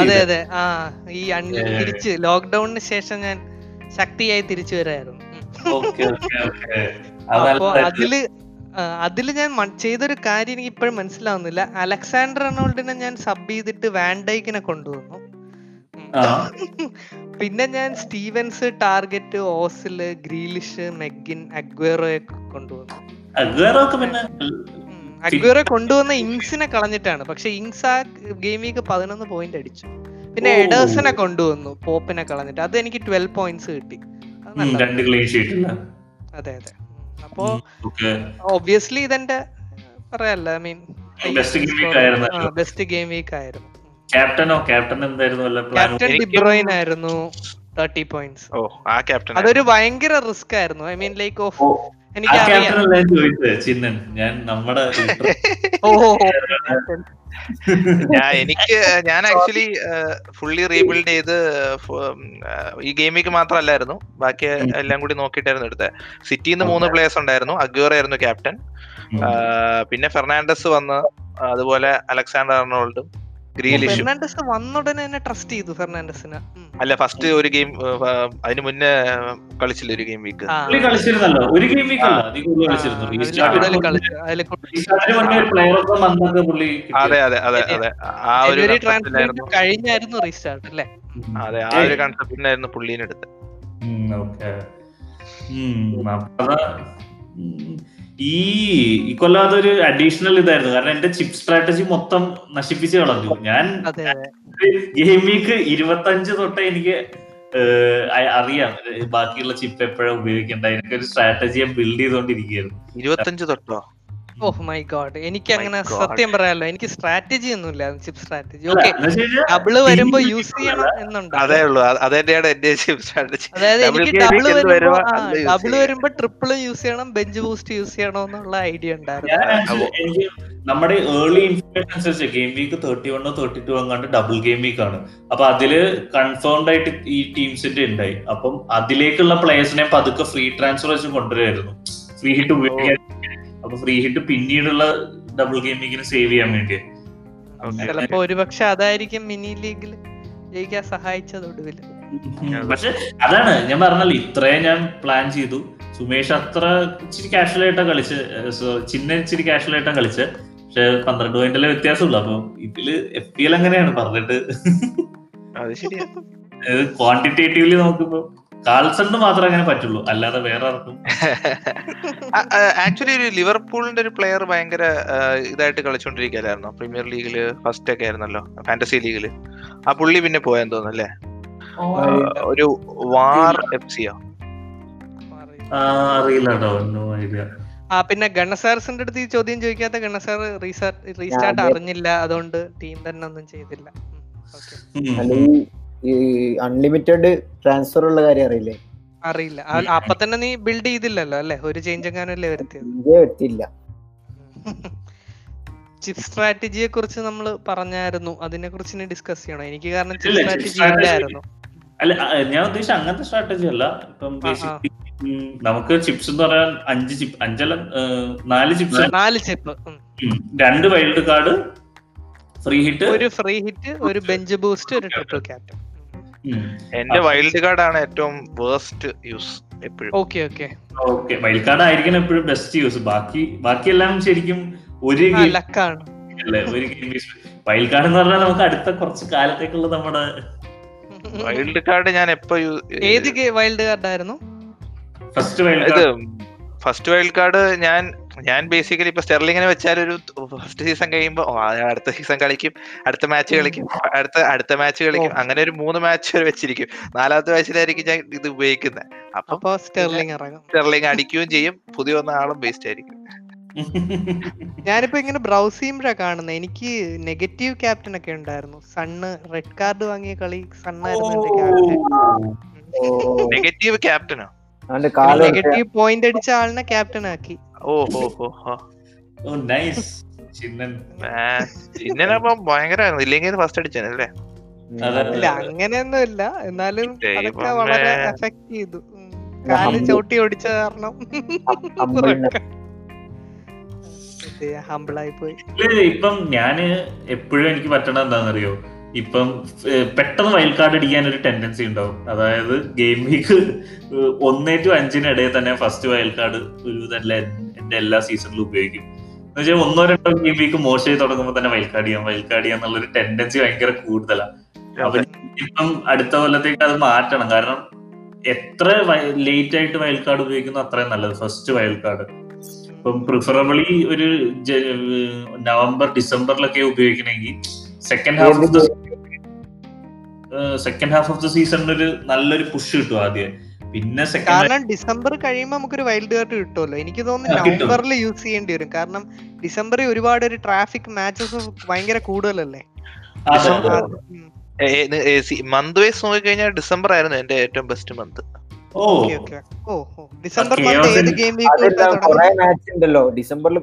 അതെ അതെ ആ ഈ തിരിച്ച് ലോക്ക്ഡൌണിന് ശേഷം ഞാൻ ശക്തിയായി തിരിച്ചു വരായിരുന്നു അപ്പൊ അതില് അതില് ഞാൻ ചെയ്തൊരു കാര്യം എനിക്ക് ഇപ്പോഴും മനസ്സിലാവുന്നില്ല അലക്സാണ്ടർ റൊണാൾഡിനെ ഞാൻ സബ് ചെയ്തിട്ട് വാൻഡൈക്കിനെ കൊണ്ടുവന്നു പിന്നെ ഞാൻ സ്റ്റീവൻസ് ടാർഗറ്റ് ഓസില് ഗ്രീലിഷ് മെഗിൻ അഗ്വേറോയൊക്കെ കൊണ്ടുവന്നു അഗ്വറെ കൊണ്ടുവന്ന ഇങ്സിനെ കളഞ്ഞിട്ടാണ് പക്ഷെ ഇങ്സ് ആ ഗെയിം വീക്ക് പതിനൊന്ന് പോയിന്റ് അടിച്ചു പിന്നെ എഡേഴ്സിനെ കൊണ്ടുവന്നു പോപ്പിനെ കളഞ്ഞിട്ട് അത് എനിക്ക് ട്വൽവ് പോയിന്റ്സ് കിട്ടി അതെ അതെ അപ്പോ ഒബിയസ്ലി ഇതെന്റെ പറയാല്ല I mean best game week ആയിരുന്നു ക്യാപ്റ്റനോ ക്യാപ്റ്റൻ എന്തായിരുന്നു ക്യാപ്റ്റൻ ഡിബ്രോയിൻ ആയിരുന്നു തേർട്ടി പോയിന്റ്സ് അതൊരു ഭയങ്കര റിസ്ക് ആയിരുന്നു ഐ മീൻ ലൈക്ക് ഓഫ് എനിക്ക് ചിന്നൻ ഞാൻ നമ്മുടെ ഞാൻ എനിക്ക് ഞാൻ ആക്ച്വലി ഫുള്ളി റീബിൽഡ് ചെയ്ത് ഈ ഗെയിമിക്ക് മാത്രമല്ലായിരുന്നു ബാക്കി എല്ലാം കൂടി നോക്കിയിട്ടായിരുന്നു എടുത്തത് സിറ്റിയിൽ നിന്ന് മൂന്ന് പ്ലേയേഴ്സ് ഉണ്ടായിരുന്നു അഗ്യൂർ ആയിരുന്നു ക്യാപ്റ്റൻ പിന്നെ ഫെർണാണ്ടസ് വന്ന് അതുപോലെ അലക്സാണ്ടർ അർണോൾഡും ഫെർണാണ്ടസ് വന്ന ഉടനെ തന്നെ ട്രസ്റ്റ് ചെയ്തു ഫെർണാണ്ടസിനെ അല്ല ഫസ്റ്റ് ഒരു ഗെയിം അതിന് മുന്നേ കളിച്ചില്ല ഒരു ഗെയിം വീക്ക് ഒരു ഗെയിം അതെ അതെ അതെ അതെ ആ ഒരു കഴിഞ്ഞായിരുന്നു റീസ്റ്റാർട്ട് അല്ലേ അതെ ആ ഒരു കൺസെപ്റ്റിനായിരുന്നു പുള്ളീനെടുത്ത് ഈ ഈ കൊല്ലം അതൊരു അഡീഷണൽ ഇതായിരുന്നു കാരണം എന്റെ ചിപ്പ് സ്ട്രാറ്റജി മൊത്തം നശിപ്പിച്ച് കളഞ്ഞു ഞാൻ ഗെയിം വീക്ക് ഇരുപത്തി അഞ്ച് തൊട്ടേ എനിക്ക് അറിയാം ബാക്കിയുള്ള ചിപ്പ് എപ്പോഴാണ് ഉപയോഗിക്കേണ്ട എനിക്കൊരു സ്ട്രാറ്റജിയെ ബിൽഡ് ചെയ്തോണ്ടിരിക്കുകയായിരുന്നു ഇരുപത്തഞ്ച് തൊട്ടോ ഓ മൈ ഗോഡ് എനിക്ക് അങ്ങനെ സത്യം പറയാലോ എനിക്ക് സ്ട്രാറ്റജി ഒന്നുമില്ല ചിപ്പ് സ്ട്രാറ്റജി ഓക്കെ ഡബിള് വരുമ്പോ യൂസ് ചെയ്യണം എന്നുണ്ട് അതേ ഉള്ളൂ സ്ട്രാറ്റജി അതായത് എനിക്ക് ഡബിള് വരുമ്പോ ഡബിള് വരുമ്പോ ട്രിപ്പിള് യൂസ് ചെയ്യണം ബെഞ്ച് ബൂസ്റ്റ് യൂസ് ചെയ്യണം എന്നുള്ള ഐഡിയ ഉണ്ടായിരുന്നു നമ്മുടെ early information game week thirty വണ്ണോ thirty two എങ്ങാണ്ട് ഡബിൾ ഗെയിം വീക്ക് ആണ് അപ്പൊ അതില് കൺഫേംഡ് ആയിട്ട് ഈ ടീംസിന്റെ ഉണ്ടായി അപ്പം അതിലേക്കുള്ള പ്ലേയേഴ്സിനെ പതുക്കെ ഫ്രീ ട്രാൻസ്ഫർ വെച്ച് കൊണ്ടുവരായിരുന്നു ഫ്രീ ടു ഉപയോഗിക്കാൻ നമുക്ക് ഫ്രീ ഹിറ്റ് പിന്നീടുള്ള ഡബിൾ ഗെയിമിങ്ങിന് സേവ് ചെയ്യാൻ വേണ്ടി ചിലപ്പോ ഒരുപക്ഷെ അതായിരിക്കും മിനി ലീഗിൽ ജയിക്കാൻ സഹായിച്ചത് ഒടുവിൽ പക്ഷെ അതാണ് ഞാൻ പറഞ്ഞല്ലോ ഇത്രയും ഞാൻ പ്ലാൻ ചെയ്തു സുമേഷ് അത്ര ഇച്ചിരി കാഷ്വൽ കളിച്ച് ചിന്ന ഇച്ചിരി കാഷ്വൽ കളിച്ച് പക്ഷെ പന്ത്രണ്ട് പോയിന്റിലെ വ്യത്യാസമുള്ളു അപ്പൊ ഇതില് എഫ് പി എൽ അങ്ങനെയാണ് പറഞ്ഞിട്ട് ക്വാണ്ടിറ്റേറ്റീവ്ലി നോക്കുമ്പോ കാൽസണിന് മാത്രമേ അങ്ങനെ പറ്റുള്ളൂ അല്ലാതെ വേറെ ആർക്കും ആക്ച്വലി ഒരു ലിവർപൂളിന്റെ ഒരു പ്ലെയർ ഭയങ്കര ഇതായിട്ട് കളിച്ചോണ്ടിരിക്കുകയായിരുന്നു പ്രീമിയർ ലീഗില് ഫസ്റ്റ് ഒക്കെ ആയിരുന്നല്ലോ ഫാന്റസി ലീഗില് ആ പുള്ളി പിന്നെ പോയെന്ന് തോന്നുന്നു അല്ലേ ഒരു വാർ എഫ് സിയോ പിന്നെ ഗണസാർസിന്റെ അടുത്ത് ഈ ചോദ്യം ചോദിക്കാത്ത ഗണസാർ റീസ്റ്റാർട്ട് അറിഞ്ഞില്ല അതുകൊണ്ട് ടീം തന്നെ ഒന്നും ചെയ്തില്ല ഈ അൺലിമിറ്റഡ് ട്രാൻസ്ഫർ ഉള്ള കാര്യം അറിയില്ലേ അറിയില്ല അപ്പൊ തന്നെ നീ ബിൽഡ് ചെയ്തില്ലല്ലോ അല്ലെ ഒരു ചേഞ്ച് എങ്ങാനും അല്ലേ ചിപ്പ് സ്ട്രാറ്റജിയെ കുറിച്ച് നമ്മൾ പറഞ്ഞായിരുന്നു അതിനെ കുറിച്ച് ഇനി ഡിസ്കസ് ചെയ്യണം എനിക്ക് കാരണം ചിപ്പ് സ്ട്രാറ്റജി ഇല്ലായിരുന്നു അല്ല ഞാൻ ഉദ്ദേശിച്ച അങ്ങനത്തെ സ്ട്രാറ്റജി അല്ല ഇപ്പം നമുക്ക് ചിപ്സ് എന്ന് പറയാൻ അഞ്ച് ചിപ്പ് അഞ്ചല്ല നാല് ചിപ്സ് നാല് ചിപ്പ് രണ്ട് വൈൽഡ് കാർഡ് ഫ്രീ ഹിറ്റ് ഒരു ഫ്രീ ഹിറ്റ് ഒരു ബെഞ്ച് ബൂസ്റ്റ് ഒരു ട്രിപ്പിൾ ക്യാപ്റ്റൻ എന്റെ വൈൽഡ് കാർഡ് ആണ് ഏറ്റവും വേർസ്റ്റ് യൂസ് എപ്പോഴും വൈൽഡ് കാർഡ് ആയിരിക്കണം എപ്പോഴും ബെസ്റ്റ് യൂസ് ബാക്കി ബാക്കിയെല്ലാം ശരിക്കും ഒരു ഒരു ഗെയിം വൈൽഡ് കാർഡ് എന്ന് പറഞ്ഞാൽ നമുക്ക് അടുത്ത കുറച്ച് കാലത്തേക്കുള്ള നമ്മുടെ വൈൽഡ് കാർഡ് ഞാൻ എപ്പോ ഏത് വൈൽഡ് കാർഡ് ആയിരുന്നു first wild card first wild card ഞാൻ ഞാൻ ബേസിക്കലി ഇപ്പൊ സ്റ്റെർലിങ്ങിനെ വെച്ചാൽ ഒരു ഫസ്റ്റ് സീസൺ കഴിയുമ്പോൾ അടുത്ത സീസൺ കളിക്കും അടുത്ത മാച്ച് കളിക്കും അടുത്ത അടുത്ത മാച്ച് കളിക്കും അങ്ങനെ ഒരു മൂന്ന് മാച്ച് വരെ വെച്ചിരിക്കും നാലാമത്തെ മാച്ചിലായിരിക്കും ഞാൻ ഇത് ഉപയോഗിക്കുന്നത് അപ്പൊ സ്റ്റെർലിംഗ് സ്റ്റെർലിംഗ് അടിക്കുകയും ചെയ്യും പുതിയ വന്ന ആളും വേസ്റ്റ് ആയിരിക്കും ഞാനിപ്പോ ഇങ്ങനെ ബ്രൗസ് ചെയ്യുമ്പോഴാണ് കാണുന്നത് എനിക്ക് നെഗറ്റീവ് ക്യാപ്റ്റൻ ഒക്കെ ഉണ്ടായിരുന്നു സണ്ണ് റെഡ് കാർഡ് വാങ്ങിയ കളി സണ്ണായിരുന്നു നെഗറ്റീവ് ക്യാപ്റ്റനോ നെഗറ്റീവ് പോയിന്റ് അടിച്ച ആളിനെ ക്യാപ്റ്റൻ ആക്കി ഓഹോ ഓ നൈസ് ചിന്നൻ ഇല്ലെങ്കിൽ ഫസ്റ്റ് എന്നാലും വളരെ എഫക്ട് ചെയ്തു കാല് ചവിട്ടി ഓടിച്ച കാരണം ഹമ്പിളായി പോയി ഇപ്പം ഞാന് എപ്പോഴും എനിക്ക് പറ്റണ എന്താണെന്നറിയോ ഇപ്പം പെട്ടെന്ന് വൈൽഡ് കാർഡ് അടിക്കാൻ ഒരു ടെൻഡൻസി ഉണ്ടാവും അതായത് ഗെയിം വീക്ക് ഒന്നേ ടു ഇടയിൽ തന്നെ ഫസ്റ്റ് വൈൽഡ് കാർഡ് ഒരു തന്നെ എന്റെ എല്ലാ സീസണിലും ഉപയോഗിക്കും എന്ന് വെച്ചാൽ ഒന്നോ രണ്ടോ ഗെയിം വീക്ക് മോശമായി തുടങ്ങുമ്പോൾ തന്നെ വൈൽഡ് കാർഡ് ചെയ്യാം വൈൽഡ് കാർഡ് ചെയ്യാന്നുള്ള ഒരു ടെൻഡൻസി ഭയങ്കര കൂടുതലാണ് അപ്പൊ ഇപ്പം അടുത്ത കൊല്ലത്തേക്ക് അത് മാറ്റണം കാരണം എത്ര ലേറ്റ് ആയിട്ട് വൈൽഡ് കാർഡ് ഉപയോഗിക്കുന്നു അത്രയും നല്ലത് ഫസ്റ്റ് വൈൽഡ് കാർഡ് ഇപ്പം പ്രിഫറബിളി ഒരു നവംബർ ഡിസംബറിലൊക്കെ ഉപയോഗിക്കണമെങ്കിൽ second half of the second half of the സീസണിൽ ഒരു നല്ലൊരു പുഷ് കിട്ടും ആദ്യം പിന്നെ കാരണം ഡിസംബർ കഴിയുമ്പോൾ നമുക്കൊരു വൈൽഡ് കാർഡ് കിട്ടുമല്ലോ എനിക്ക് തോന്നുന്നു നവംബറിൽ യൂസ് ചെയ്യേണ്ടി വരും കാരണം ഡിസംബറിൽ ഒരുപാട് ഒരു ട്രാഫിക് മാച്ചസ് ഭയങ്കര കൂടുതലല്ലേ മന്ത് വൈസ് നോക്കിക്കഴിഞ്ഞാൽ ഡിസംബർ ആയിരുന്നു എന്റെ ഏറ്റവും best month December game match ഉണ്ടല്ലോ ഡിസംബറിൽ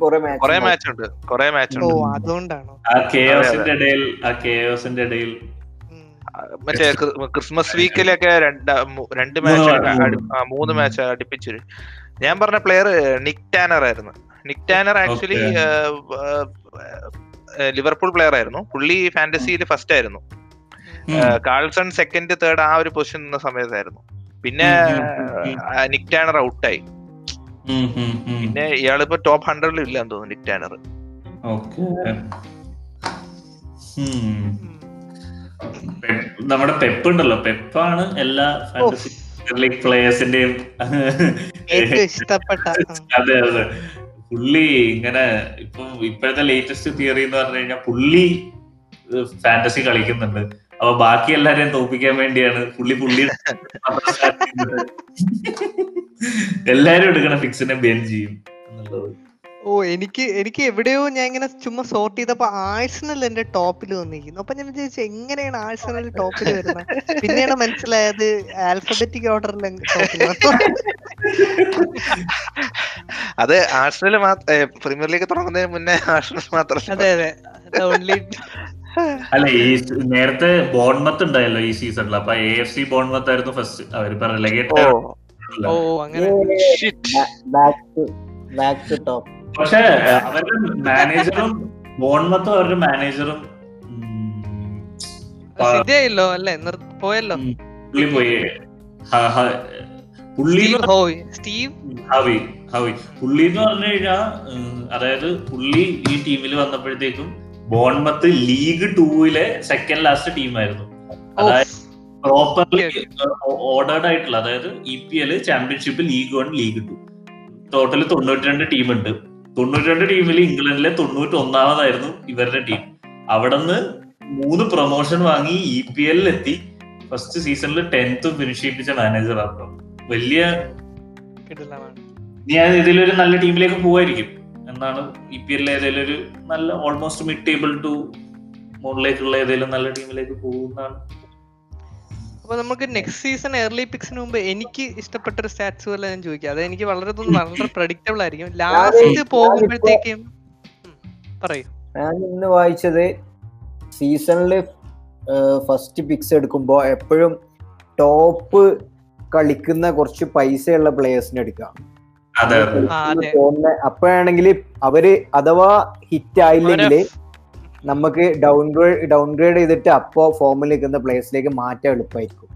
മാച്ച് ഉണ്ട് മാച്ച് ഉണ്ട് ഇടയിൽ ആ ഇടയിൽ ക്രിസ്മസ് വീക്കിലൊക്കെ രണ്ട് രണ്ട് മാച്ച് മൂന്ന് മാച്ച് അടുപ്പിച്ചു ഞാൻ പറഞ്ഞ പ്ലെയർ നിക് ടാനർ ആയിരുന്നു Nick Tanner actually Liverpool player ആയിരുന്നു പുള്ളി ഫാന്റസിയിൽ ഫസ്റ്റ് ആയിരുന്നു കാൾസൺ സെക്കൻഡ് തേർഡ് ആ ഒരു പൊസിഷൻ നിന്ന സമയത്തായിരുന്നു പിന്നെ നിക് ടാനർ ഔട്ടായി പിന്നെ ഇയാളിപ്പോ ടോപ്പ് ഹൺഡ്രഡിൽ ഇല്ല തോന്നുന്നു നിക് ടാനർ നമ്മുടെ പെപ്പ് ഉണ്ടല്ലോ പെപ്പാണ് എല്ലാ ലീഗ് പ്ലേയേഴ്സിന്റെയും അതെ അതെ പുള്ളി ഇങ്ങനെ ഇപ്പൊ ഇപ്പോഴത്തെ ലേറ്റസ്റ്റ് തിയറി എന്ന് പറഞ്ഞു കഴിഞ്ഞാൽ പുള്ളി ഫാന്റസി കളിക്കുന്നുണ്ട് അപ്പൊ ബാക്കി എല്ലാരെയും തോപ്പിക്കാൻ വേണ്ടിയാണ് പുള്ളി പുള്ളി എല്ലാരും എടുക്കണ ഫിക്സിനെ ബെൻ ചെയ്യും എന്നുള്ളത് ഓ എനിക്ക് എനിക്ക് എവിടെയോ ഞാൻ ഇങ്ങനെ ചുമ്മാ സോർട്ട് ചെയ്തപ്പോ ആഴ്സണൽ എന്റെ ടോപ്പിൽ വന്നിരിക്കുന്നു അപ്പൊ ഞാൻ വിചാരിച്ചു എങ്ങനെയാണ് ആഴ്സണൽ ടോപ്പിൽ വരുന്നത് പിന്നെയാണ് മനസ്സിലായത് ആൽഫബറ്റിക് ഓർഡറിൽ അത് ആഴ്സണൽ പ്രീമിയർ ലീഗ് തുടങ്ങുന്നതിന് മുന്നേ ആഴ്സണൽ മാത്രം അതെ അതെ ഓൺലി അല്ല ഈ നേരത്തെ ബോൺമത്ത് ഉണ്ടായല്ലോ ഈ സീസണിൽ അപ്പൊ എ എഫ് സി ബോൺമത്ത് ആയിരുന്നു ഫസ്റ്റ് അവരിപ്പോ റിലഗേറ്റ് പക്ഷെ അവരുടെ മാനേജറും ബോൺമത്തും അവരുടെ മാനേജറും അല്ലേ പോയല്ലോ പുള്ളി സ്റ്റീവ് ഹവി ഹവി എന്ന് പറഞ്ഞു അതായത് പുള്ളി ഈ ടീമിൽ വന്നപ്പോഴത്തേക്കും ബോൺമത്ത് ലീഗ് ടൂവിലെ സെക്കൻഡ് ലാസ്റ്റ് ടീമായിരുന്നു അതായത് പ്രോപ്പർലി ഓർഡേർഡ് ആയിട്ടുള്ള അതായത് E P L championship league one league two total തൊണ്ണൂറ്റി രണ്ട് ഉണ്ട് തൊണ്ണൂറ്റി രണ്ട് ടീമിൽ ഇംഗ്ലണ്ടിലെ തൊണ്ണൂറ്റി ഒന്നാമതായിരുന്നു ഇവരുടെ ടീം അവിടെ നിന്ന് മൂന്ന് പ്രൊമോഷൻ വാങ്ങി ഇ പി എല്ലിൽ എത്തി ഫസ്റ്റ് സീസണിൽ ടെൻത്ത് ഫിനിഷ് ചെയ്യിപ്പിച്ച മാനേജർ ആണ് വലിയ ഞാൻ ഇതിലൊരു നല്ല ടീമിലേക്ക് പോവായിരിക്കും എന്നാണ് ഇ e പി എല്ലിൽ ഏതെങ്കിലും ഒരു നല്ല ഓൾമോസ്റ്റ് മിഡ് ടേബിൾ ടു മുകളിലേക്കുള്ള ഏതെങ്കിലും നല്ല ടീമിലേക്ക് പോകുന്നതാണ് അപ്പൊ നമുക്ക് നെക്സ്റ്റ് സീസൺ എർലി പിക്സിന് മുമ്പ് എനിക്ക് ഇഷ്ടപ്പെട്ട ഒരു സ്റ്റാറ്റ്സ് പോലെ ഞാൻ ചോദിക്കാം അത് എനിക്ക് വളരെ വളരെ പ്രഡിക്റ്റബിൾ ആയിരിക്കും ലാസ്റ്റ് പോകുമ്പോഴത്തേക്കും പറയൂ ഞാൻ ഇന്ന് വായിച്ചത് സീസണിൽ ഫസ്റ്റ് പിക്സ് എടുക്കുമ്പോൾ എപ്പോഴും ടോപ്പ് കളിക്കുന്ന കുറച്ച് പൈസയുള്ള പ്ലേയേഴ്സിനെ എടുക്കാം അപ്പോഴാണെങ്കിൽ അവര് അഥവാ ഹിറ്റ് ആയില്ലെങ്കിൽ നമുക്ക് ഡൗൺഗ്രേഡ് ഡൗൺഗ്രേഡ് ചെയ്തിട്ട് അപ്പോ ഫോമിൽ നിൽക്കുന്ന പ്ലേസിലേക്ക് മാറ്റാൻ എളുപ്പമായിരിക്കും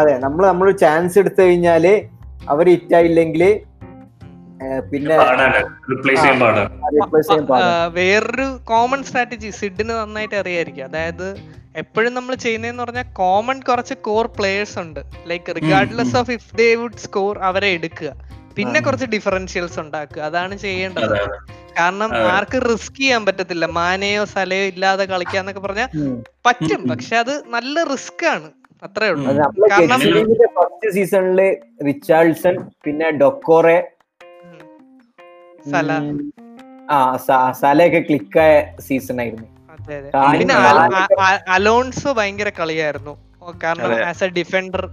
അതെ നമ്മൾ നമ്മൾ ചാൻസ് എടുത്തു കഴിഞ്ഞാല് അവര് ഹിറ്റ് ആയില്ലെങ്കിൽ പിന്നെ വേറൊരു കോമൺ സ്ട്രാറ്റജി സിഡിന് നന്നായിട്ട് അറിയായിരിക്കും അതായത് എപ്പോഴും നമ്മൾ ചെയ്യുന്നതെന്ന് പറഞ്ഞാൽ കോമൺ കുറച്ച് കോർ പ്ലേയേഴ്സ് ഉണ്ട് like regardless of if they would score അവരെ എടുക്കുക പിന്നെ കുറച്ച് ഡിഫറൻഷ്യൽസ് ഉണ്ടാക്കുക അതാണ് ചെയ്യേണ്ടത് കാരണം ആർക്ക് റിസ്ക് ചെയ്യാൻ പറ്റത്തില്ല മാനയോ സലയോ ഇല്ലാതെ എന്നൊക്കെ പറഞ്ഞാൽ പറ്റും പക്ഷെ അത് നല്ല റിസ്ക് ആണ് അത്രേ ഉള്ളൂ കാരണം ഫസ്റ്റ് സീസണില് റിച്ചാൾസൺ പിന്നെ ഡൊക്കോറെ സല ആ സലയൊക്കെ ക്ലിക്കായ സീസൺ ആയിരുന്നു പിന്നെ അലോൺസോ ഭയങ്കര കളിയായിരുന്നു കാരണം ആസ് എ ഡിഫൻഡർ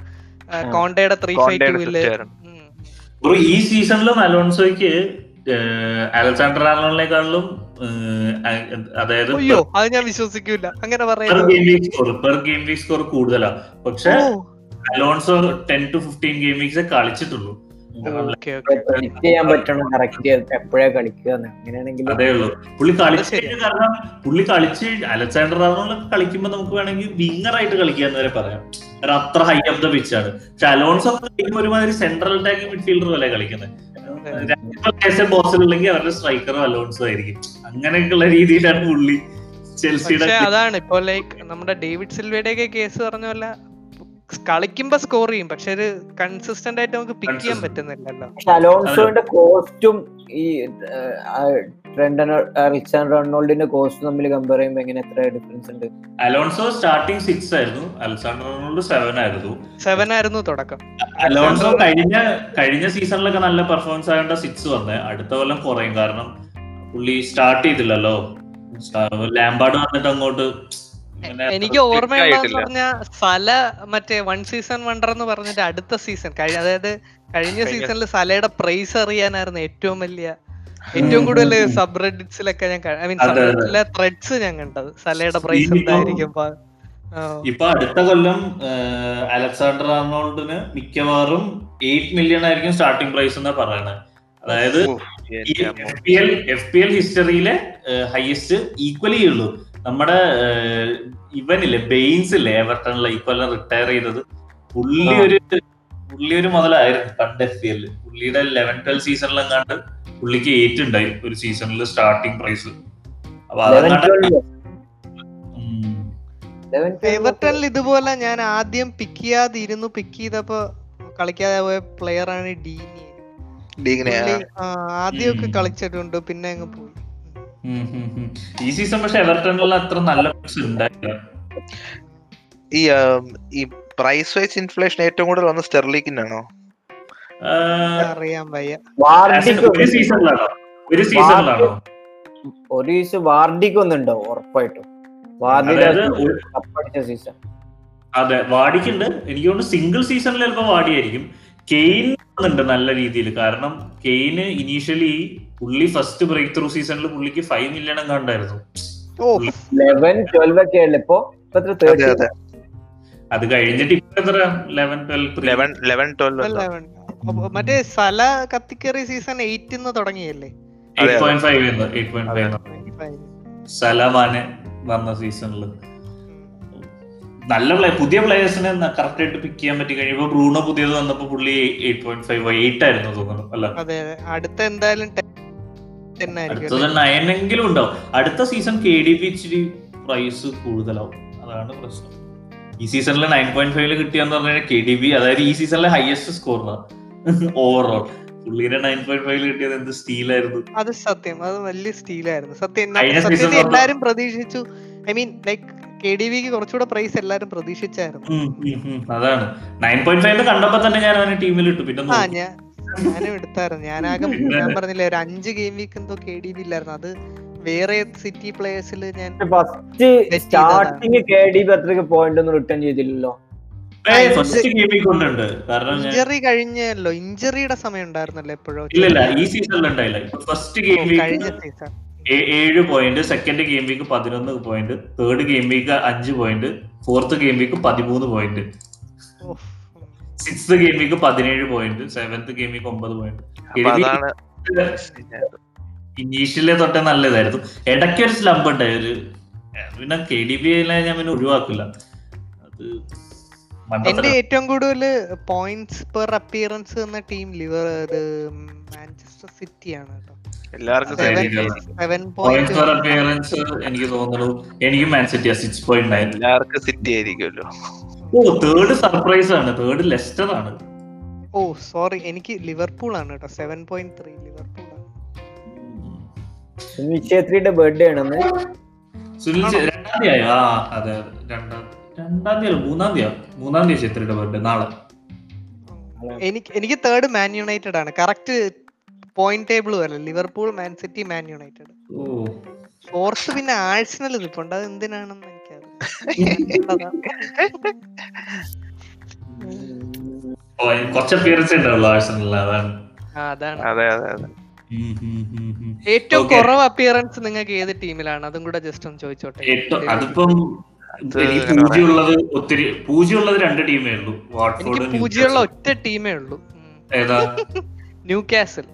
കോണ്ടയുടെ ത്രീ ഫൈവ് ബ്രോ ഈ സീസണിലും അലോൺസോയ്ക്ക് അലക്സാണ്ടർ ആലോണിനെക്കാളും അതായത് അയ്യോ അത് ഞാൻ വിശ്വസിക്കില്ല അങ്ങനെ പറയാം പെർ ഗെയിം സ്കോർ കൂടുതലാ പക്ഷെ Alonso ten to fifteen game weeks കളിച്ചിട്ടുള്ളൂ project ചെയ്യാൻ പറ്റണം കറക്റ്റ് എപ്പോഴാ കളിക്കുക അങ്ങനെയാണെങ്കിൽ അതേ ഉള്ളൂ പുള്ളി കളിച്ചു കാരണം പുള്ളി കളിച്ച് അലക്സാണ്ടർ റാണോളൊക്കെ കളിക്കുമ്പോൾ നമുക്ക് വേണമെങ്കിൽ വിങ്ങറായിട്ട് കളിക്കുക എന്ന് വരെ പറയാം കാരണം അത്ര ഹൈ ഓഫ് ദ പിച്ച് ആണ് പക്ഷെ അലോൺസോ കളിക്കുമ്പോൾ ഒരുമാതിരി സെൻട്രൽ അറ്റാക്കിംഗ് മിഡ്ഫീൽഡർ പോലെ കളിക്കുന്നത് രണ്ട് ബോസിലുണ്ടെങ്കിൽ അവരുടെ സ്ട്രൈക്കറോ അലോൺസോ ആയിരിക്കും അങ്ങനെയൊക്കെയുള്ള രീതിയിലാണ് പുള്ളി ചെൽസിയുടെ അതാണ് ഇപ്പൊ ലൈക്ക് നമ്മുടെ ഡേവിഡ് സിൽവയുടെ കേസ് പറഞ്ഞ പോലെ കളിക്കുമ്പോ സ്കോർ ചെയ്യും പക്ഷെ ഒരു കൺസിസ്റ്റന്റ് ആയിട്ട് നമുക്ക് പിക്ക് ചെയ്യാൻ പറ്റുന്നില്ലല്ലോ അലോൺസോന്റെ കോസ്റ്റും ഈ റിച്ചാൻ റൊണാൾഡിന്റെ കോസ്റ്റും തമ്മിൽ കമ്പയർ ചെയ്യുമ്പോൾ എങ്ങനെ എത്ര ഡിഫറൻസ് ഉണ്ട് അലോൺസോ സ്റ്റാർട്ടിംഗ് സിക്സ് ആയിരുന്നു അൽസാണ്ടർ റൊണാൾഡ് സെവൻ ആയിരുന്നു സെവൻ ആയിരുന്നു തുടക്കം അലോൺസോ കഴിഞ്ഞ കഴിഞ്ഞ സീസണിലൊക്കെ നല്ല പെർഫോമൻസ് ആയതുകൊണ്ട് സിക്സ് വന്നേ അടുത്ത കൊല്ലം കുറയും കാരണം പുള്ളി സ്റ്റാർട്ട് ചെയ്തില്ലല്ലോ ലാംബാർഡ് വന്നിട്ട് അങ്ങോട്ട് എനിക്ക് ഓർമ്മയുണ്ടെന്ന് പറഞ്ഞ സല മറ്റേ വൺ സീസൺ വണ്ടർ എന്ന് പറഞ്ഞിട്ട് അടുത്ത സീസൺ കഴിഞ്ഞ അതായത് കഴിഞ്ഞ സീസണിൽ സലയുടെ പ്രൈസ് അറിയാനായിരുന്നു ഏറ്റവും വലിയ ഏറ്റവും കൂടുതൽ സബ്രഡിറ്റ്സിലൊക്കെ ഞാൻ ഐ മീൻ സബ്രെഡിറ്റിലെ ത്രെഡ്സ് ഞാൻ കണ്ടത് സലയുടെ പ്രൈസ് എന്തായിരിക്കും ഇപ്പൊ അടുത്ത കൊല്ലം അലക്സാണ്ടർ ആർണോൾഡിന് മിക്കവാറും എയ്റ്റ് മില്യൺ ആയിരിക്കും സ്റ്റാർട്ടിംഗ് പ്രൈസ് എന്നാ പറയണത് അതായത് എഫ് പി എൽ ഹിസ്റ്ററിയിലെ ഹയസ്റ്റ് ഈക്വലി ഉള്ളൂ നമ്മുടെ ഇവനില്ലേ ബെയിൻസില്ലേ എവർട്ടണിലെ ഇക്കൊല്ലം റിട്ടയർ ചെയ്തത് പുള്ളി ഒരു പുള്ളി ഒരു മുതലായിരുന്നു പണ്ട് എഫ് എല്ലിൽ പുള്ളിയുടെ ലെവൻ ട്വൽവ് സീസണിലും കണ്ട് പുള്ളിക്ക് ഉണ്ടായി ഒരു സീസണിൽ സ്റ്റാർട്ടിംഗ് പ്രൈസ് അപ്പൊ എവർട്ടണിൽ ഇതുപോലെ ഞാൻ ആദ്യം പിക്ക് ചെയ്യാതിരുന്നു പിക്ക് ചെയ്തപ്പോ കളിക്കാതെ പോയ പ്ലെയർ ആണ് ഡീനി ആദ്യമൊക്കെ കളിച്ചിട്ടുണ്ട് പിന്നെ അങ്ങ് പോയി ഈ സീസൺ പക്ഷെ എവർട്ടണിലുള്ള അത്ര നല്ല ഈ ഈ പ്രൈസ് വൈസ് ഇൻഫ്ലേഷൻ ഏറ്റവും കൂടുതൽ വന്ന സ്റ്റെർലിക്കിനാണോ അറിയാൻ വയ്യ ഒരു സീസണിലാണോ ഒരു സീസണിലാണോ ഒരു സീസൺ വാർഡിക്ക് ഒന്നുണ്ടാവും ഉറപ്പായിട്ടും വാർഡിന്റെ സീസൺ അതെ വാടിക്കുണ്ട് എനിക്ക് തോന്നുന്നു സിംഗിൾ സീസണിൽ ചിലപ്പോൾ വാടിയായിരിക്കും കെയിൻ ഉണ്ട് നല്ല രീതിയിൽ കാരണം കെയിന് ഇനീഷ്യലി പുള്ളി ഫസ്റ്റ് ബ്രേക്ക് ത്രൂ സീസണിൽ പുള്ളിക്ക് ഫൈവ് മില്യൺ കണ്ടായിരുന്നു അത് കഴിഞ്ഞിട്ട് ഇപ്പൊ എത്ര ലെവൻ ട്വൽവ് മറ്റേ സല കത്തിക്കേറി സീസൺ എയ്റ്റ് തുടങ്ങിയല്ലേ എയ്റ്റ് പോയിന്റ് ഫൈവ് വന്ന സീസണിൽ നല്ല പ്ലേ പുതിയ പ്ലേയേഴ്സിനെ കറക്റ്റ് ആയിട്ട് പിക്ക് ചെയ്യാൻ പറ്റി കഴിയുമ്പോ ബ്രൂണോ പുതിയത് വന്നപ്പോ പുള്ളി എയ്റ്റ് പോയിന്റ് ഫൈവ് എയ്റ്റ് ആയിരുന്നു തോന്നുന്നു അല്ല അടുത്ത എന്തായാലും അടുത്തത് നയനെങ്കിലും ഉണ്ടാവും അടുത്ത സീസൺ കെ ഡി പി ഇച്ചിരി പ്രൈസ് കൂടുതലാവും അതാണ് പ്രശ്നം ഈ സീസണിൽ നയൻ പോയിന്റ് ഫൈവില് കിട്ടിയെന്ന് പറഞ്ഞാൽ കെ ഡി ബി അതായത് ഈ സീസണിലെ ഹയസ്റ്റ് സ്കോറിനാണ് ഓവറോൾ പുള്ളിയുടെ നയൻ പോയിന്റ് ഫൈവില് കിട്ടിയത് എന്ത് സ്റ്റീലായിരുന്നു അത് സത്യം അത് വലിയ സ്റ്റീലായിരുന്നു സത്യം എല്ലാരും പ്രതീക്ഷിച്ചു I mean like K D B കുറച്ചുകൂടെ പ്രൈസ് എല്ലാരും പ്രതീക്ഷിച്ചായിരുന്നു അതാണ് നയൻ പോയിന്റ് കണ്ടപ്പോ തന്നെ ഞാൻ അവനെ ടീമിൽ ഇട്ടു പിന്നെ ആ ഞാൻ ഞാനും എടുത്തായിരുന്നു ആകെ ഞാൻ പറഞ്ഞില്ലേ ഒരു അഞ്ച് ഗെയിം വീക്ക് എന്തോ കെ ഡി ബി ഇല്ലായിരുന്നു അത് വേറെ സിറ്റി പ്ലേയേഴ്സിൽ ഞാൻ first starting K D B അത്രയ്ക്ക് പോയിന്റ് ഒന്നും റിട്ടേൺ ചെയ്തില്ലല്ലോ ഇഞ്ചറി കഴിഞ്ഞല്ലോ ഇഞ്ചറിയുടെ സമയം ഉണ്ടായിരുന്നല്ലോ എപ്പോഴും കഴിഞ്ഞ സീസൺ ഏഴ് പോയിന്റ് സെക്കൻഡ് ഗെയിം വീക്ക് പതിനൊന്ന് പോയിന്റ് തേർഡ് ഗെയിം വീക്ക് അഞ്ച് പോയിന്റ് ഫോർത്ത് ഗെയിം വീക്ക് പതിമൂന്ന് പോയിന്റ് സിക്സ് ഗെയിം വീക്ക് പതിനേഴ് പോയിന്റ് സെവൻത് ഗെയിം വീക്ക് ഒമ്പത് പോയിന്റ് ഇനീഷ്യലെ തൊട്ടേ നല്ലതായിരുന്നു ഇടയ്ക്ക് ഒരു സ്ലംബ് ഉണ്ടായി ഒരു പിന്നെ കെ ഡി ബി ഞാൻ പിന്നെ ഒഴിവാക്കില്ല അത് എന്റെ ഏറ്റവും കൂടുതൽ പോയിന്റ്സ് പെർ അപ്പിയറൻസ് എന്ന ടീം ലിവർ മാഞ്ചസ്റ്റർ സിറ്റി ആണ് കേട്ടോ എല്ലാവർക്കും എനിക്ക് തോന്നുന്നു എല്ലാവർക്കും സിറ്റി ആയിരിക്കുമല്ലോ ഓ തേർഡ് സർപ്രൈസ് ആണ് തേർഡ് ആണ് ഓ സോറി എനിക്ക് ലിവർപൂൾ ആണ് കേട്ടോ seven point three Liverpool birthday ആണ് സുനിൽ നാളെ എനിക്ക് എനിക്ക് തേർഡ് മാൻ യുണൈറ്റഡ് ആണ് correct point table വരല Liverpool Man City Man United fourth പിന്നെ ആഴ്സണൽ നിൽപ്പുണ്ട് അത് എന്തിനാണെന്ന് എനിക്ക് ഏറ്റവും കുറവ് അപ്പിയറൻസ് നിങ്ങൾക്ക് ഏത് ടീമിലാണ് അതും കൂടെ ജസ്റ്റ് ഒന്ന് ചോദിച്ചോട്ടെ അതിപ്പം പൂജ്യമുള്ളത് ഒത്തിരി പൂജ്യമുള്ളത് രണ്ട് ടീമേ ഉള്ളൂ പൂജ്യമുള്ള ഒറ്റ ടീമേ ഉള്ളൂ ന്യൂ കാസിൽ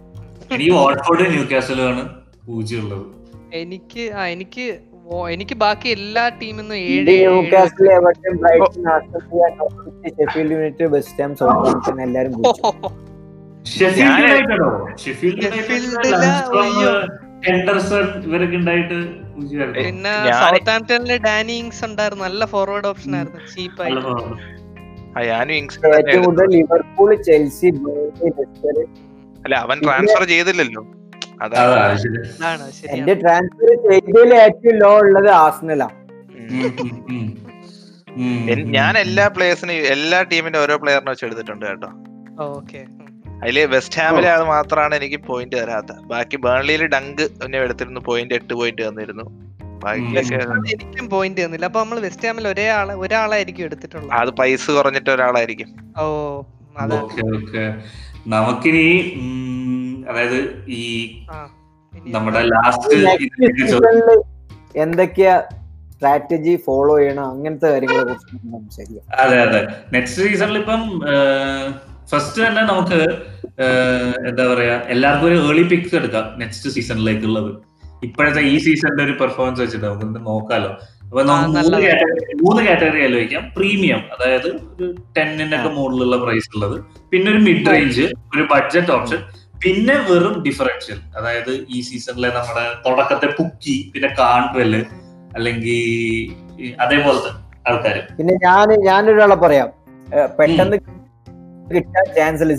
ഇനി വാട്ട്ഫോർഡ് എനിക്ക് ആ എനിക്ക് എനിക്ക് ബാക്കി എല്ലാ ടീമിൽ നിന്നും ഏഴ് എവർട്ടൺ നോർത്ത് സൗത്ത് എല്ലാരും ഷെഫീൽഡ് ഷെഫീൽഡ് പിന്നെ ഡാനി ഇങ്സ് ഉണ്ടായിരുന്നു നല്ല ഫോർവേഡ് ഓപ്ഷൻ ആയിരുന്നു ചീപ്പായി ഞാനും ഇങ്സ് ലിവർപൂൾ ചെൽസി അല്ല അവൻ ട്രാൻസ്ഫർ ചെയ്തില്ലല്ലോ എന്റെ ട്രാൻസ്ഫർ ചെയ്തതിൽ ഏറ്റവും ലോ ഉള്ളത് ആസ്നലാണ് ഞാൻ എല്ലാ പ്ലേയേഴ്സിനും എല്ലാ ടീമിന്റെ ഓരോ പ്ലെയറിനെ വെച്ച് എടുത്തിട്ടുണ്ട് കേട്ടോ അതില് വെസ്റ്റ് ഹാമിലെ അത് മാത്രമാണ് എനിക്ക് പോയിന്റ് തരാത്ത ബാക്കി ബേൺലിയിൽ ഡങ്ക് എന്നെ എടുത്തിരുന്നു പോയിന്റ് എട്ട് പോയിന്റ് തന്നിരുന്നു എനിക്കും പോയിന്റ് തന്നില്ല അപ്പൊ നമ്മൾ വെസ്റ്റ് ഹാമിൽ ഒരേ ആള് ഒരാളായിരിക്കും എടുത്തിട്ടുള്ളത് അത് പൈസ കുറഞ്ഞിട്ട് ഒരാളായിരിക്കും ഓ അതെ നമുക്കിനി അതായത് ഈ നമ്മുടെ ലാസ്റ്റ് എന്തൊക്കെയാ സ്ട്രാറ്റജി ഫോളോ ചെയ്യണം അങ്ങനത്തെ കാര്യങ്ങളെ കുറിച്ച് അതെ അതെ നെക്സ്റ്റ് സീസണിൽ ഇപ്പം ഫസ്റ്റ് തന്നെ നമുക്ക് എന്താ പറയാ എല്ലാവർക്കും ഒരു ഏർലി പിക്സ് എടുക്കാം നെക്സ്റ്റ് സീസണിലേക്കുള്ളത് ഇപ്പോഴത്തെ ഈ സീസണിന്റെ ഒരു പെർഫോമൻസ് വെച്ചിട്ട് നമുക്ക് നോക്കാലോ അപ്പൊ നമുക്ക് മൂന്ന് കാറ്റഗറി ആലോചിക്കാം പ്രീമിയം അതായത് ഒരു ടെന്നിനൊക്കെ മുകളിലുള്ള പ്രൈസ് ഉള്ളത് പിന്നെ ഒരു മിഡ് റേഞ്ച് ഒരു ബഡ്ജറ്റ് ഓപ്ഷൻ പിന്നെ വെറും ഡിഫറൻഷ്യൽ അതായത് ഈ സീസണിലെ നമ്മുടെ തുടക്കത്തെ പുക്കി പിന്നെ കാൺവെല് അല്ലെങ്കിൽ അതേപോലത്തെ ആൾക്കാർ പിന്നെ ഞാൻ ഞാനൊരാളെ പറയാം പെട്ടെന്ന് കിട്ടാൻ ചാൻസ് ഇല്ല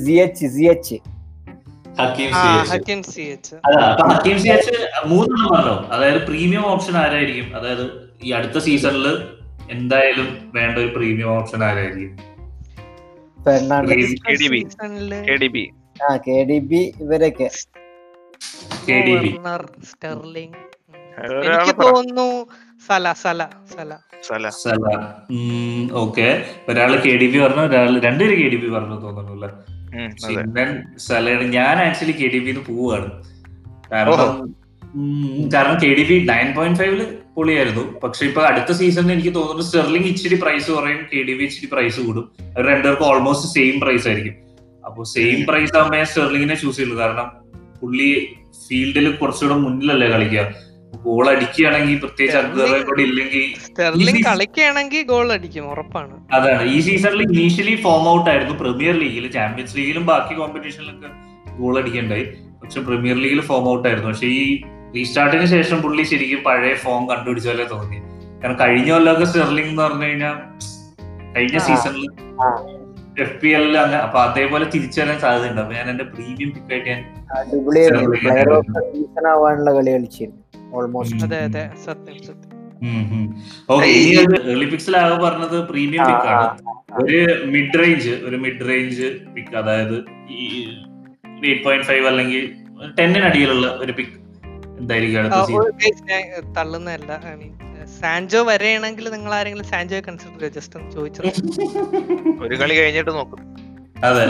C H Hakim C H മൂന്നെണ്ണം പറഞ്ഞോ അതായത് പ്രീമിയം ഓപ്ഷൻ ആരായിരിക്കും അതായത് ഈ അടുത്ത സീസണിൽ എന്തായാലും വേണ്ട ഒരു പ്രീമിയം ഓപ്ഷൻ ആരായിരിക്കും ഇവരൊക്കെ എനിക്ക് തോന്നുന്നു സല സല സല സല ഒരാള് കെ ഡി പി പറഞ്ഞു ഒരാള് രണ്ടുപേര് കെ ഡി പി പറഞ്ഞു ഞാൻ ആക്ച്വലി കെ ഡി ബിന്ന് പോവാണ് കാരണം കാരണം K D B nine point ഫൈവില് പൊളിയായിരുന്നു പക്ഷെ ഇപ്പൊ അടുത്ത സീസണിൽ എനിക്ക് തോന്നുന്നു സ്റ്റെർലിംഗ് ഇച്ചിരി പ്രൈസ് കുറയും കെ ഡി ബി ഇച്ചിരി പ്രൈസ് കൂടും രണ്ടുപേർക്കും ഓൾമോസ്റ്റ് സെയിം പ്രൈസ് ആയിരിക്കും അപ്പോൾ സെയിം പ്രൈസ് ആകുമ്പോൾ ഞാൻ സ്റ്റെർലിങ്ങിനെ ചൂസ് ചെയ്തു കാരണം പുള്ളി ഫീൽഡിൽ കുറച്ചുകൂടെ മുന്നിലല്ലേ കളിക്കുക ഗോൾ അടിക്കുകയാണെങ്കിൽ പ്രത്യേകിച്ച് അഗ്ബറെ ഇല്ലെങ്കിൽ ഗോൾ അടിക്കും ഉറപ്പാണ് അതാണ് ഈ സീസണിൽ ഇനീഷ്യലി ഫോം ഔട്ട് ആയിരുന്നു പ്രീമിയർ ലീഗിൽ ചാമ്പ്യൻസ് ലീഗിലും ബാക്കി കോമ്പറ്റീഷനിലൊക്കെ ഗോൾ അടിക്കണ്ടായി പക്ഷെ പ്രീമിയർ ലീഗിൽ ഫോം ഔട്ട് ആയിരുന്നു പക്ഷെ ഈ റീസ്റ്റാർട്ടിന് ശേഷം പുള്ളി ശരിക്കും പഴയ ഫോം കണ്ടുപിടിച്ച പോലെ തോന്നി കാരണം കഴിഞ്ഞ കൊല്ലമൊക്കെ സ്റ്റെർലിംഗ് എന്ന് പറഞ്ഞു കഴിഞ്ഞാൽ കഴിഞ്ഞ സീസണിൽ എഫ് പി എല്ലിൽ അങ്ങനെ അപ്പൊ അതേപോലെ തിരിച്ചു വരാൻ സാധ്യതയുണ്ട് അപ്പൊ ഞാൻ എന്റെ പ്രീമിയം പിക്കായിട്ട് ഞാൻ ആകെ പറഞ്ഞത് പ്രീമിയം പിക്ക് ആണ് ഒരു മിഡ് റേഞ്ച് ഒരു മിഡ് റേഞ്ച് പിക്ക് അതായത് ഈ എയ്റ്റ് പോയിന്റ് ഫൈവ് അല്ലെങ്കിൽ ടെന്നിന് അടിയിലുള്ള ഒരു പിക്ക് തള്ളുന്നതല്ല സാൻജോ വരെയാണെങ്കിൽ നിങ്ങൾ ആരെങ്കിലും സാൻജോയെ കൺസിഡർ ജസ്റ്റ് ഒന്ന് ചോദിച്ചു ഒരു കളി കഴിഞ്ഞിട്ട് നോക്കും അതെ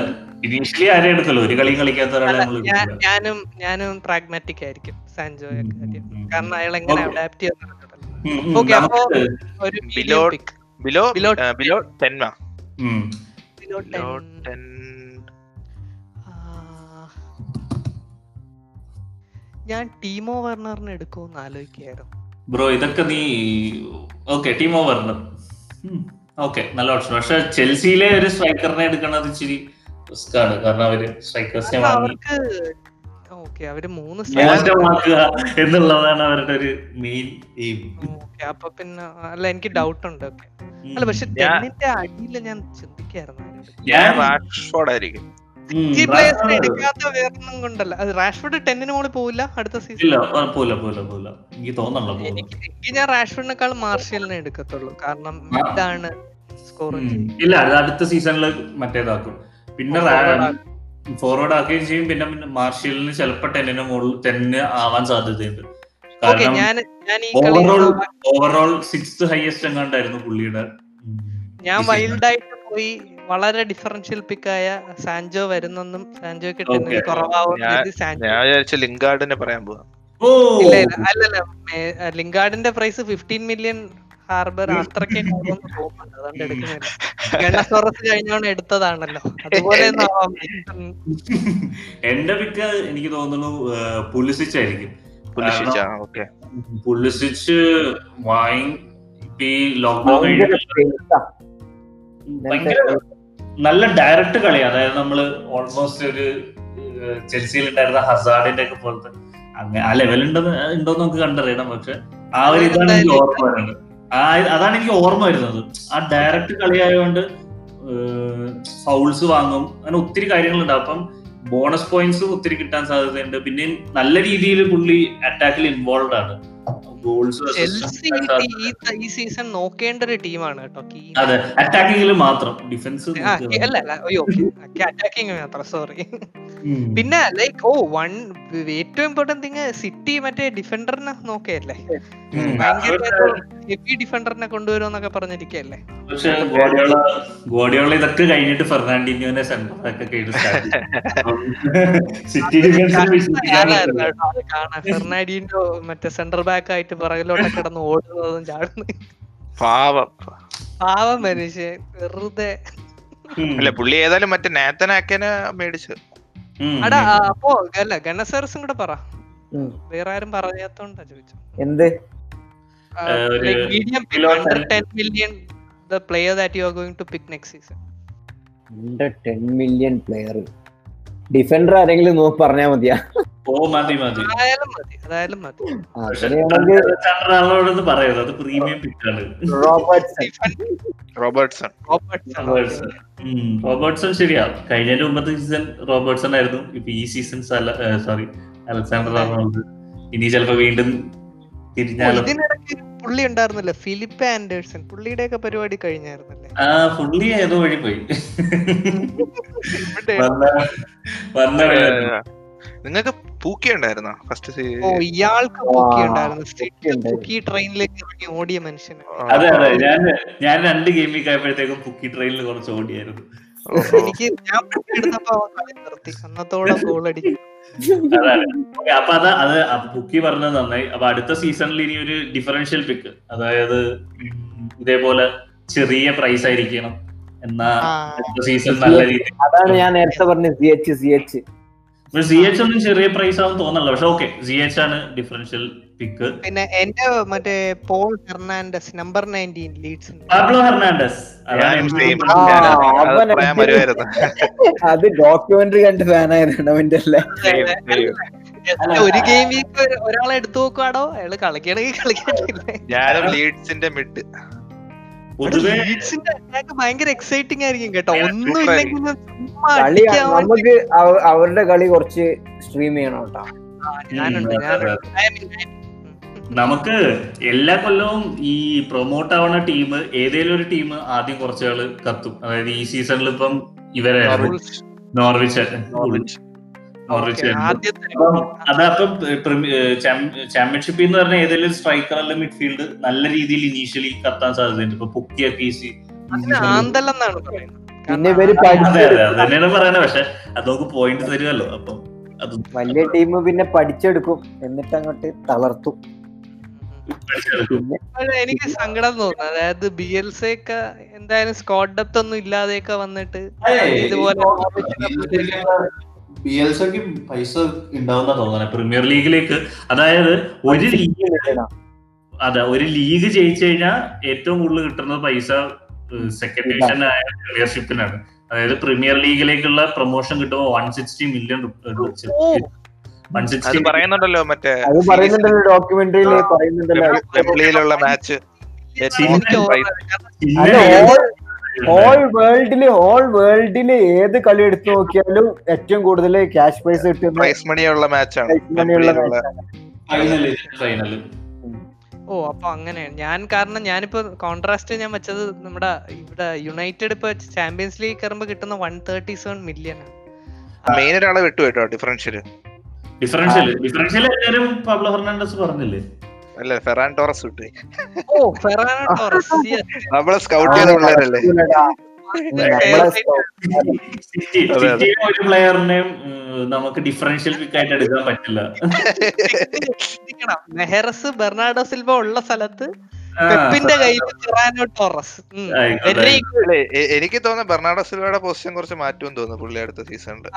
ഇനീഷ്യലി ആരെയും എടുക്കല്ലോ ഒരു കളിയും കളിക്കാത്ത ഒരാളെ ഞാനും ഞാനും പ്രാഗ്മാറ്റിക് ആയിരിക്കും സാൻജോയെ കാരണം അയാൾ എങ്ങനെ അഡാപ്റ്റ് ചെയ്യുന്നത് ഓക്കെ അപ്പോ ഒരു below below below ten below ten ഞാൻ ടീമോ വർണറിനെ എടുക്കുമെന്ന് ആലോചിക്കായിരുന്നു ബ്രോ ഇതൊക്കെ നീ ഓക്കെ ടീമോ വർണർ ഓക്കെ നല്ല ഓപ്ഷൻ പക്ഷെ ചെൽസിയിലെ ഒരു സ്ട്രൈക്കറിനെ എടുക്കണത് ഇച്ചിരി റിസ്ക് ആണ് കാരണം അവര് സ്ട്രൈക്കേഴ്സിനെ അവർക്ക് അവര് മൂന്ന് എന്നുള്ളതാണ് അവരുടെ ഒരു മെയിൻ എയിം അപ്പൊ പിന്നെ അല്ല എനിക്ക് ഡൗട്ട് ഉണ്ട് അല്ല പക്ഷെ ടെന്നിന്റെ അടിയിൽ ഞാൻ ചിന്തിക്കായിരുന്നു ഞാൻ റാഷ്ഫോർഡ് ആയിരിക്കും ഈ പ്ലേയേഴ്സിനെ എടുക്കാത്ത വേറൊന്നും കൊണ്ടല്ല അത് റാഷ്ഫോർഡ് ടെന്നിന് മുകളിൽ പോവില്ല അടുത്ത സീസൺ ഇല്ല പോവില്ല പോവില്ല പോവില്ല എനിക്ക് തോന്നണല്ലോ എനിക്ക് ഞാൻ റാഷ്ഫോർഡിനേക്കാൾ മാർഷലിനെ എടുക്കത്തുള്ളൂ കാരണം ഇതാണ് സ്കോർ ഇല്ല അടുത്ത സീസണിൽ മറ്റേതാക്കും പിന്നെ ഫോർവേഡ് ആക്കുകയും ചെയ്യും പിന്നെ മാർഷ്യലിന് ചിലപ്പോ ടെന്നിന് മുകളിൽ ടെന്നിന് ആവാൻ സാധ്യതയുണ്ട് കാരണം ഓവറോൾ ഓവറോൾ സിക്സ് ഹയസ്റ്റ് എങ്ങാണ്ടായിരുന്നു പുള്ളിയുടെ ഞാൻ വൈൽഡ് ആയിട്ട് പോയി വളരെ ഡിഫറൻഷ്യൽ പിക്കായ സാൻജോ വരുന്നെന്നും സാൻജോ കിട്ടുന്നത് കുറവാവും ലിംഗാർഡിനെ പറയാൻ പോവാ ഇല്ല ഇല്ല അല്ലല്ല ലിംഗാർഡിന്റെ പ്രൈസ് ഫിഫ്റ്റീൻ മില്യൺ ഹാർബർ അത്രയ്ക്ക് അതുകൊണ്ട് എടുക്കുന്നില്ല ഗണസോറസ് കഴിഞ്ഞോണ്ട് എടുത്തതാണല്ലോ അതുപോലെ എന്റെ പിക്ക് എനിക്ക് തോന്നുന്നു പുലിസിച്ച് ആയിരിക്കും പുലിസിച്ച് വാങ്ങി ഈ ലോക്ക്ഡൌൺ ഭയങ്കര നല്ല ഡയറക്റ്റ് കളി അതായത് നമ്മൾ ഓൾമോസ്റ്റ് ഒരു ചെൽസിയിൽ ഉണ്ടായിരുന്ന ഹസാർഡിന്റെ ഒക്കെ പോലത്തെ അങ്ങനെ ആ ലെവൽ ഉണ്ടെന്ന് ഉണ്ടോന്ന് നമുക്ക് കണ്ടറിയണം പക്ഷെ ആ ഒരു ഇതാണ് എനിക്ക് ഓർമ്മ വരുന്നത് ആ അതാണ് എനിക്ക് ഓർമ്മ വരുന്നത് ആ ഡയറക്റ്റ് കളിയായതുകൊണ്ട് ഫൗൾസ് വാങ്ങും അങ്ങനെ ഒത്തിരി കാര്യങ്ങളുണ്ടാവും അപ്പം ബോണസ് പോയിന്റ്സും ഒത്തിരി കിട്ടാൻ സാധ്യതയുണ്ട് പിന്നെ നല്ല രീതിയിൽ പുള്ളി അറ്റാക്കിൽ ഇൻവോൾവ് ആണ് ഈ സീസൺ നോക്കേണ്ട ഒരു ടീമാണ് കേട്ടോ അതെ അറ്റാക്കിംഗിൽ മാത്രം ഡിഫൻസ് അല്ല അയ്യോ അറ്റാക്കിംഗ് മാത്രം സോറി പിന്നെ ലൈക്ക് ഓ വൺ ഏറ്റവും ഇമ്പോർട്ടന്റ് തിങ് സിറ്റി മറ്റേ ഡിഫൻഡറിനെ നോക്കിയല്ലേ ഭയങ്കര ഹെവി ഡിഫൻഡറിനെ കൊണ്ടുവരും എന്നൊക്കെ പറഞ്ഞിരിക്കല്ലേ ഗോഡിയോള ഗോഡിയോള ഇതൊക്കെ കഴിഞ്ഞിട്ട് ഫെർണാണ്ടിനോനെ ഫെർണാഡിനോ മറ്റേ സെന്റർ ബാക്ക് ആയിട്ട് പുറകിലോട്ട് കിടന്ന് ഓടുന്നതും ചാടുന്നു പാവം പാവം മനുഷ്യൻ വെറുതെ അല്ല പുള്ളി ഏതായാലും മറ്റേ നേത്തനാക്കനെ മേടിച്ചു അടാ അപ്പോ അല്ല ഗണസേർസും കൂടെ പറ വേറെ ആരും പറയാത്തോണ്ടാ ചോദിച്ചു എന്ത് Uh, 10 uh, ഡിഫൻഡർ ആരെങ്കിലും നോക്കി പറഞ്ഞാ മതിയാ ഓ മതി മതി അതായാലും മതി അത് പ്രീമിയം റോബർട്ട്സൺ റോബർട്ട്സൺ റോബർട്ട്സൺ ശരിയാ കഴിഞ്ഞ മുമ്പത്തെ സീസൺ റോബർട്ട്സൺ ആയിരുന്നു ഇപ്പൊ ഈ സീസൺ സോറി അലക്സാണ്ടർ റൊണാൾഡ് ഇനി ചിലപ്പോ വീണ്ടും പുള്ളി ഉണ്ടായിരുന്നല്ലോ ഫിലിപ്പ് ആൻഡേഴ്സൺ പുള്ളിയുടെ ഒക്കെ പരിപാടി കഴിഞ്ഞായിരുന്നല്ലേ ആ പുള്ളി വഴി പോയി നിങ്ങൾക്ക് ഉണ്ടായിരുന്നോ ഫസ്റ്റ് ഓ ഇയാൾക്ക് പൂക്കിയുണ്ടായിരുന്നു സ്റ്റേറ്റ് പൂക്കി ട്രെയിനിലേക്ക് ഇറങ്ങി ഓടിയ മനുഷ്യൻ അതെ അതെ ഞാൻ ഞാൻ രണ്ട് ഗെയിമിൽ ആയപ്പോഴത്തേക്കും പൂക്കി ട്രെയിനിൽ കുറച്ച് ഓടിയായിരുന്നു എനിക്ക് ഞാൻ എടുത്തപ്പോ നിർത്തി അന്നത്തോടെ ഗോൾ അടിക്കും അപ്പൊ അത് അത് ബുക്കി പറഞ്ഞത് നന്നായി അപ്പൊ അടുത്ത സീസണിൽ ഇനി ഒരു ഡിഫറൻഷ്യൽ പിക്ക് അതായത് ഇതേപോലെ ചെറിയ പ്രൈസ് ആയിരിക്കണം എന്നാ സീസൺ നല്ല രീതിയിൽ അതാണ് ഞാൻ നേരത്തെ പറഞ്ഞത് C H C H C H ഒന്നും ചെറിയ പ്രൈസ് ആവും തോന്നല്ല പക്ഷെ ഓക്കെ സി എച്ച് ആണ് ഡിഫറൻഷ്യൽ പിക്ക് പിന്നെ എന്റെ മറ്റേ Paul Hernandez number nineteen Leeds Pablo Hernandez അത് ഡോക്യുമെന്ററി കണ്ട് ഫാനായിരുന്നു അവന്റെ ഒരു ഗെയിം വീക്ക് ഒരാളെ എടുത്തു നോക്കുവാടോ അയാള് കളിക്കണെങ്കിൽ കളിക്കണ്ടില്ലേ ഞാനും ലീഡ്സിന്റെ മിഡ് ഭയങ്കര എക്സൈറ്റിംഗ് ആയിരിക്കും കേട്ടോ ഒന്നും ഇല്ലെങ്കിൽ നമുക്ക് അവരുടെ കളി കുറച്ച് സ്ട്രീം ചെയ്യണം കേട്ടോ നമുക്ക് എല്ലാ കൊല്ലവും ഈ പ്രൊമോട്ട് ആവുന്ന ടീം ഏതെങ്കിലും ഒരു ടീം ആദ്യം കുറച്ചുകൾ കത്തും അതായത് ഈ സീസണിൽ ഇപ്പം ഇവരെ നോർവിച്ച് അതപ്പം ചാമ്പ്യൻഷിപ്പിൽ എന്ന് പറഞ്ഞ ഏതെങ്കിലും സ്ട്രൈക്കർ അല്ല മിഡ്ഫീൽഡ് നല്ല രീതിയിൽ ഇനീഷ്യലി കത്താൻ സാധ്യതയുണ്ട് ഇപ്പൊ പുക്കിയ പി പിന്നെ ഇവര് പറയുന്നത് പക്ഷെ അത് നമുക്ക് പോയിന്റ് തരുമല്ലോ അപ്പം വലിയ ടീം പിന്നെ പഠിച്ചെടുക്കും എന്നിട്ട് അങ്ങോട്ട് തളർത്തും എനിക്ക് സങ്കടം തോന്നുന്നു അതായത് ബി എൽ സി ഒക്കെ എന്തായാലും സ്കോഡ് ഡെപ്ത് ഒന്നും ഇല്ലാതെയൊക്കെ വന്നിട്ട് ഇതുപോലെ എൽ സിക്ക് പൈസ ഉണ്ടാവുന്ന തോന്നണ പ്രീമിയർ ലീഗിലേക്ക് അതായത് ഒരു ലീഗ് അതെ ഒരു ലീഗ് ജയിച്ചു കഴിഞ്ഞാൽ ഏറ്റവും കൂടുതൽ കിട്ടുന്ന പൈസ സെക്കൻഡ് ഡിവിഷൻ ആയ പ്ലെയർഷിപ്പിനാണ് അതായത് പ്രീമിയർ ലീഗിലേക്കുള്ള പ്രൊമോഷൻ കിട്ടുമ്പോൾ വൺ സിക്സ്റ്റി മില്യൺ വൺ പറയുന്നുണ്ടല്ലോ മറ്റേ ഡോക്യുമെന്ററിയിൽ പറയുന്നുണ്ടല്ലോ മാച്ച് ഓൾ വേൾഡില് ഓൾ വേൾഡില് ഏത് കളി എടുത്തു നോക്കിയാലും ഏറ്റവും കൂടുതൽ ക്യാഷ് പ്രൈസ് കിട്ടുന്ന പ്രൈസ് മണിയുള്ള മാച്ചാണ് ഓ അപ്പൊ അങ്ങനെ ഞാൻ കാരണം ഞാനിപ്പോ കോൺട്രാസ്റ്റ് ഞാൻ വെച്ചത് നമ്മുടെ ഇവിടെ യുണൈറ്റഡ് ഇപ്പൊ ചാമ്പ്യൻസ് ലീഗ് കയറുമ്പോ കിട്ടുന്ന one thirty seven million main ഒരാളെ വിട്ടു കേട്ടോ ഡിഫറൻഷ്യല് ഡിഫറൻഷ്യല് ഡിഫറൻഷ്യൽ എല്ലാരും പബ്ലോ ഫെർണാണ്ടസ് പറഞ്ഞില്ലേ അല്ല ഫെറാൻ ടോറസ് കിട്ടി ഓ ഫെറാൻ ടോറസ് നമ്മളെ സ്കൗട്ട് ചെയ്ത പിള്ളേരല്ലേ ഒരു പ്ലെയറിനെയും നമുക്ക് ഡിഫറൻഷ്യൽ പിക്ക് ആയിട്ട് എടുക്കാൻ പറ്റില്ല മെഹറസ് ബെർണാഡോ സിൽവ ഉള്ള സ്ഥലത്ത് പെപ്പിന്റെ കയ്യിൽ ടോറസ് എനിക്ക് തോന്നുന്നു ബെർണാഡോ സിൽവയുടെ പൊസിഷൻ കുറച്ച് മാറ്റുമെന്ന് തോന്നുന്നു പുള്ളി അടുത്ത സീസണിൽ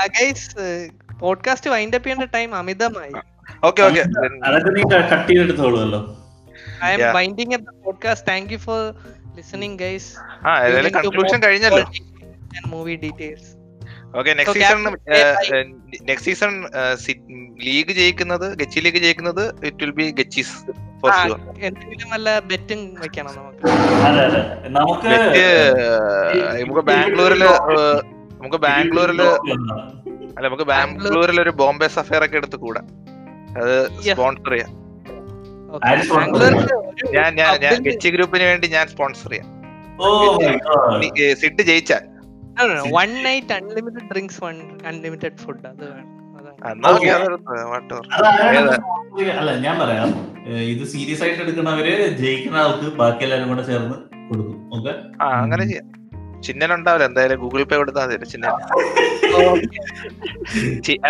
പോഡ്കാസ്റ്റ് വൈൻഡപ്പ് ചെയ്യേണ്ട ടൈം അമിതമായി ഓക്കെ ഓക്കെ അതൊക്കെ നീ cut I am winding the podcast thank you for listening guys ആ കൺക്ലൂഷൻ കഴിഞ്ഞല്ലോ movie details okay next season next season league ജയിക്കുന്നത് ഗച്ചി ലീഗ് ജയിക്കുന്നത് ഇറ്റ് വിൽ ബി ഗച്ചീസ് വെക്കണം നമുക്ക് uh, നമുക്ക് ബാംഗ്ലൂരില് നമുക്ക് ബാംഗ്ലൂരില് അല്ല നമുക്ക് ബാംഗ്ലൂരിൽ ഒരു ബോംബെ സഫയർ ഒക്കെ എടുത്ത് കൂടാ അത് സ്പോൺസർ ചെയ്യാം ഞാൻ ഞാൻ ഞാൻ ഗച്ചി ഗ്രൂപ്പിന് വേണ്ടി ഞാൻ സ്പോൺസർ ചെയ്യാം oh സിട്ട് ജയിച്ചാൽ one night unlimited drinks one unlimited food അത് വേണം അല്ല ഞാൻ പറയാം ഇത് സീരിയസ് ആയിട്ട് എടുക്കുന്നവര് ജയിക്കുന്ന ആൾക്ക് ബാക്കി എല്ലാരും കൂടെ ചേർന്ന് കൊടുക്കും ഓക്കെ അങ്ങനെ ചെയ്യാം ചിഹ്നനുണ്ടാവില്ല എന്തായാലും ഗൂഗിൾ പേ കൊടുത്താൽ മതി ചിഹ്നൻ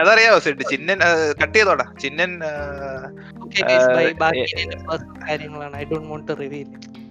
അതറിയാവോ സെഡ് ചിഹ്നൻ കട്ട് ചെയ്തോടാ ചിഹ്നൻ കാര്യങ്ങളാണ് I don't want to reveal